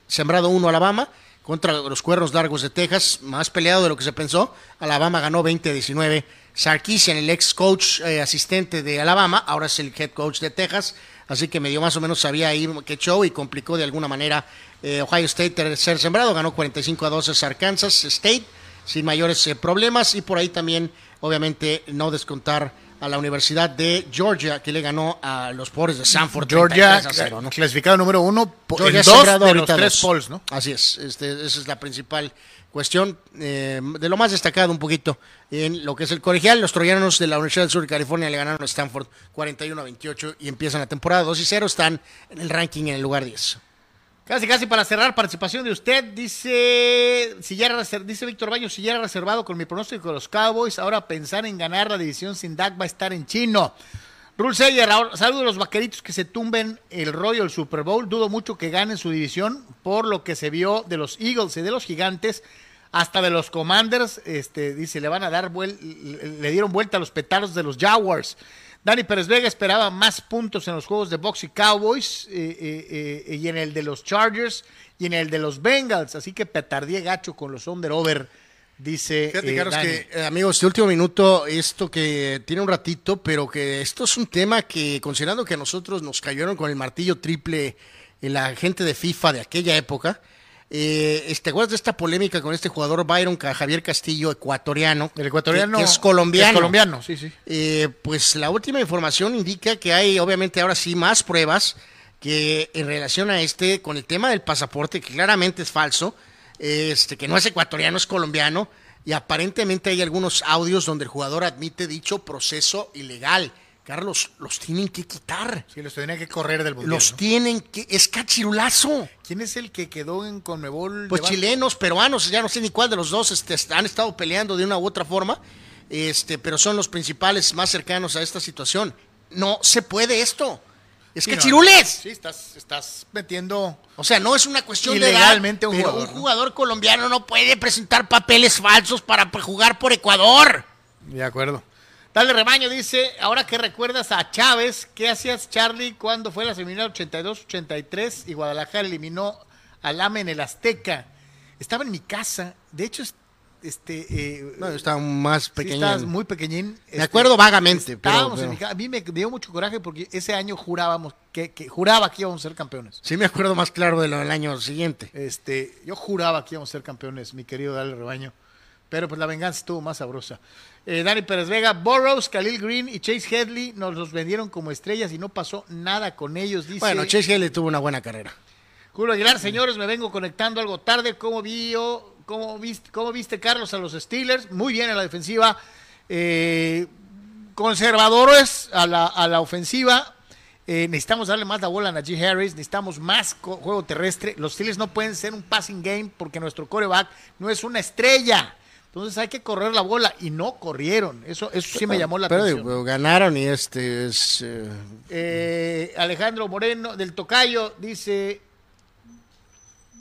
Speaker 2: Sembrado 1 Alabama contra los Cuernos Largos de Texas, más peleado de lo que se pensó. Alabama ganó 20 a 19. Sarkisian, el ex coach eh, asistente de Alabama, ahora es el head coach de Texas, así que medio más o menos sabía ahí qué show y complicó de alguna manera eh, Ohio State tercer sembrado, ganó 45 a 12 Arkansas State sin mayores eh, problemas y por ahí también obviamente no descontar a la Universidad de Georgia que le ganó a los pobres de Sanford
Speaker 1: Georgia,
Speaker 2: 33 a 0, ¿no?
Speaker 1: clasificado número uno,
Speaker 2: Georgia
Speaker 1: en dos de los tres polls, ¿no?
Speaker 2: Así es, este, esa es la principal cuestión. eh, de lo más destacado un poquito en lo que es el colegial, los troyanos de la Universidad del Sur de California le ganaron a Stanford 41 a 28 y empiezan la temporada 2 y 0, están en el ranking en el lugar 10.
Speaker 1: Casi, casi para cerrar, participación de usted, dice, si ya dice Víctor Baños, si ya era reservado con mi pronóstico de los Cowboys, ahora pensar en ganar la división sin Dak va a estar en chino. Rule ahora, saludos a los vaqueritos que se tumben el rollo del Super Bowl, dudo mucho que ganen su división por lo que se vio de los Eagles y de los Gigantes, hasta de los Commanders, este, dice, le van a dar, vuel- le dieron vuelta a los petardos de los Jaguars. Dani Pérez Vega esperaba más puntos en los juegos de Box y Cowboys eh, eh, eh, y en el de los Chargers y en el de los Bengals. Así que petardía gacho con los under-over, dice
Speaker 2: Fíjate,
Speaker 1: eh,
Speaker 2: Carlos,
Speaker 1: Dani.
Speaker 2: que, eh, amigos, de último minuto, esto que tiene un ratito, pero que esto es un tema que, considerando que a nosotros nos cayeron con el martillo triple en la gente de FIFA de aquella época, eh, este, ¿te acuerdas de esta polémica con este jugador Byron Javier Castillo, ecuatoriano?
Speaker 1: El ecuatoriano
Speaker 2: Que, que es colombiano.
Speaker 1: que es colombiano, sí, sí.
Speaker 2: Eh, pues la última información indica que hay, obviamente, ahora sí más pruebas que en relación a este, con el tema del pasaporte, que claramente es falso, este, que no es ecuatoriano, es colombiano, y aparentemente hay algunos audios donde el jugador admite dicho proceso ilegal. Carlos, los tienen que quitar.
Speaker 1: Sí, los tenía que correr del mundial.
Speaker 2: Los
Speaker 1: ¿no?
Speaker 2: tienen que. Es cachirulazo.
Speaker 1: ¿Quién es el que quedó en Conmebol?
Speaker 2: Pues chilenos, peruanos, ya no sé ni cuál de los dos este, han estado peleando de una u otra forma, este, pero son los principales más cercanos a esta situación. No se puede esto. Es
Speaker 1: Sí,
Speaker 2: que
Speaker 1: no,
Speaker 2: chirules.
Speaker 1: Sí, estás, estás metiendo.
Speaker 2: O sea, no es una cuestión
Speaker 1: Ilegalmente
Speaker 2: de
Speaker 1: un
Speaker 2: edad, pero
Speaker 1: jugador,
Speaker 2: un
Speaker 1: ¿no?
Speaker 2: jugador colombiano no puede presentar papeles falsos para jugar por Ecuador.
Speaker 1: De acuerdo. Dale Rebaño dice, ahora que recuerdas a Chávez, ¿qué hacías Charlie cuando fue la semifinal 82-83 y Guadalajara eliminó al AME en el Azteca? Estaba en mi casa, de hecho, es- este... eh,
Speaker 2: No, está más
Speaker 1: sí
Speaker 2: pequeño.
Speaker 1: estabas muy pequeñín. Este,
Speaker 2: Me acuerdo vagamente, pero-
Speaker 1: Estábamos en
Speaker 2: pero-
Speaker 1: mi casa. A mí me dio mucho coraje porque ese año jurábamos que, que juraba que íbamos a ser campeones.
Speaker 2: Sí me acuerdo más claro de lo del año siguiente.
Speaker 1: Este, yo juraba que íbamos a ser campeones, mi querido Dale Rebaño. Pero pues la venganza estuvo más sabrosa. Eh, Dani Pérez Vega, Burroughs, Khalil Green y Chase Headley nos los vendieron como estrellas y no pasó nada con ellos, dice.
Speaker 2: Bueno, Chase Headley tuvo una buena carrera.
Speaker 1: Julio Aguilar, señores, me vengo conectando algo tarde. ¿Cómo, vio, cómo, viste, cómo viste, Carlos, a los Steelers? Muy bien en la defensiva. Eh, conservadores a la, a la ofensiva. Eh, necesitamos darle más la bola a Najee Harris, necesitamos más juego terrestre. Los Steelers no pueden ser un passing game porque nuestro coreback no es una estrella. Entonces hay que correr la bola y no corrieron. Eso, eso sí me llamó la
Speaker 2: pero,
Speaker 1: atención.
Speaker 2: Pero ganaron y este es. Eh...
Speaker 1: Eh, Alejandro Moreno del Tocayo dice: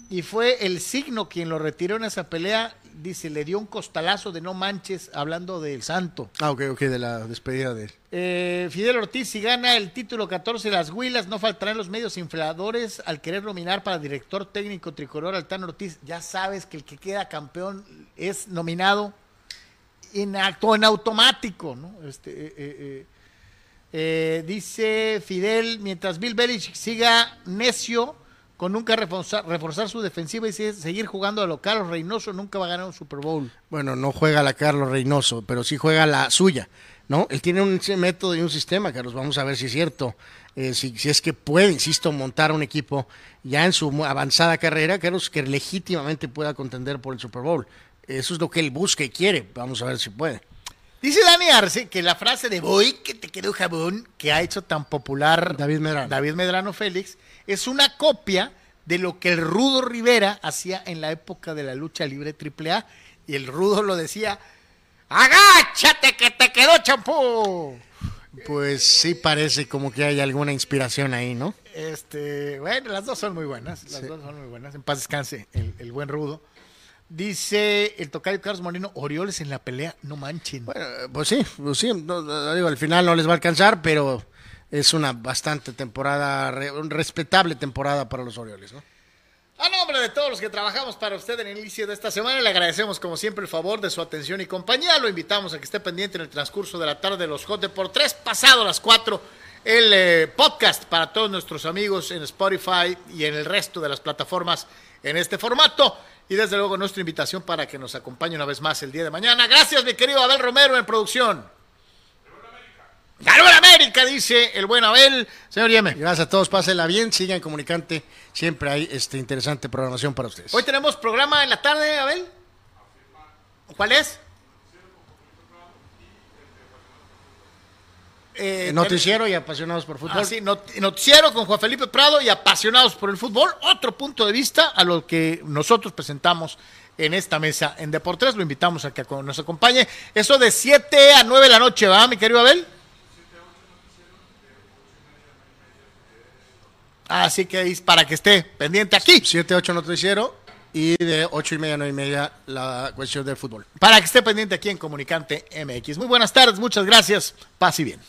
Speaker 1: Y fue el signo quien lo retiró en esa pelea. Dice: Le dio un costalazo de no manches, hablando del santo.
Speaker 2: Ah, ok, ok, de la despedida de él.
Speaker 1: Eh, Fidel Ortiz, si gana el título 14 de las Huilas, no faltarán los medios infladores al querer nominar para director técnico tricolor Altán Ortiz. Ya sabes que el que queda campeón es nominado en acto, en automático, ¿no? Este, eh, eh, eh, dice Fidel, mientras Bill Belichick siga necio con nunca reforzar, reforzar su defensiva y seguir jugando a lo Carlos Reynoso, nunca va a ganar un Super Bowl.
Speaker 2: Bueno, no juega la Carlos Reynoso, pero sí juega la suya. ¿no? Él tiene un método y un sistema, Carlos, vamos a ver si es cierto, eh, si, si, es que puede, insisto, montar un equipo ya en su avanzada carrera, Carlos, que legítimamente pueda contender por el Super Bowl. Eso es lo que él busca y quiere, vamos a ver si puede.
Speaker 1: Dice Dani Arce que la frase de voy que te quedó jabón que ha hecho tan popular
Speaker 2: David Medrano.
Speaker 1: David Medrano Félix es una copia de lo que el Rudo Rivera hacía en la época de la lucha libre AAA y el Rudo lo decía ¡Agáchate que te quedó champú!
Speaker 2: Pues sí parece como que hay alguna inspiración ahí, ¿no?
Speaker 1: Este, bueno, las dos son muy buenas, las sí. dos son muy buenas. En paz descanse el, el, buen rudo. Dice el tocayo Carlos Moreno, Orioles en la pelea, no manchen.
Speaker 2: Bueno, pues sí, pues sí, no, digo, al final no les va a alcanzar, pero es una bastante temporada, respetable temporada para los Orioles, ¿no?
Speaker 1: A nombre de todos los que trabajamos para usted en el inicio de esta semana, le agradecemos como siempre el favor de su atención y compañía. Lo invitamos a que esté pendiente en el transcurso de la tarde de los Hot por tres, pasado las cuatro, el eh, podcast para todos nuestros amigos en Spotify y en el resto de las plataformas en este formato. Y desde luego nuestra invitación para que nos acompañe una vez más el día de mañana. Gracias, mi querido Abel Romero en producción. ¡Ganó el América! Dice el buen Abel. Señor Yeme.
Speaker 2: Gracias a todos, pásenla bien, sigan comunicante. Siempre hay este interesante programación para ustedes.
Speaker 1: Hoy tenemos programa en la tarde, Abel. ¿Cuál es?
Speaker 2: Eh, noticiero y apasionados por fútbol.
Speaker 1: Ah, sí, not noticiero con Juan Felipe Prado y apasionados por el fútbol. Otro punto de vista a lo que nosotros presentamos en esta mesa en Deportes. Lo invitamos a que nos acompañe. Eso de 7 a 9 de la noche, ¿va, mi querido Abel? Así que es para que esté pendiente aquí.
Speaker 2: 7, 8 noticiero y de 8 y media, 9 y media la cuestión del fútbol.
Speaker 1: Para que esté pendiente aquí en Comunicante MX. Muy buenas tardes, muchas gracias. Paz y bien.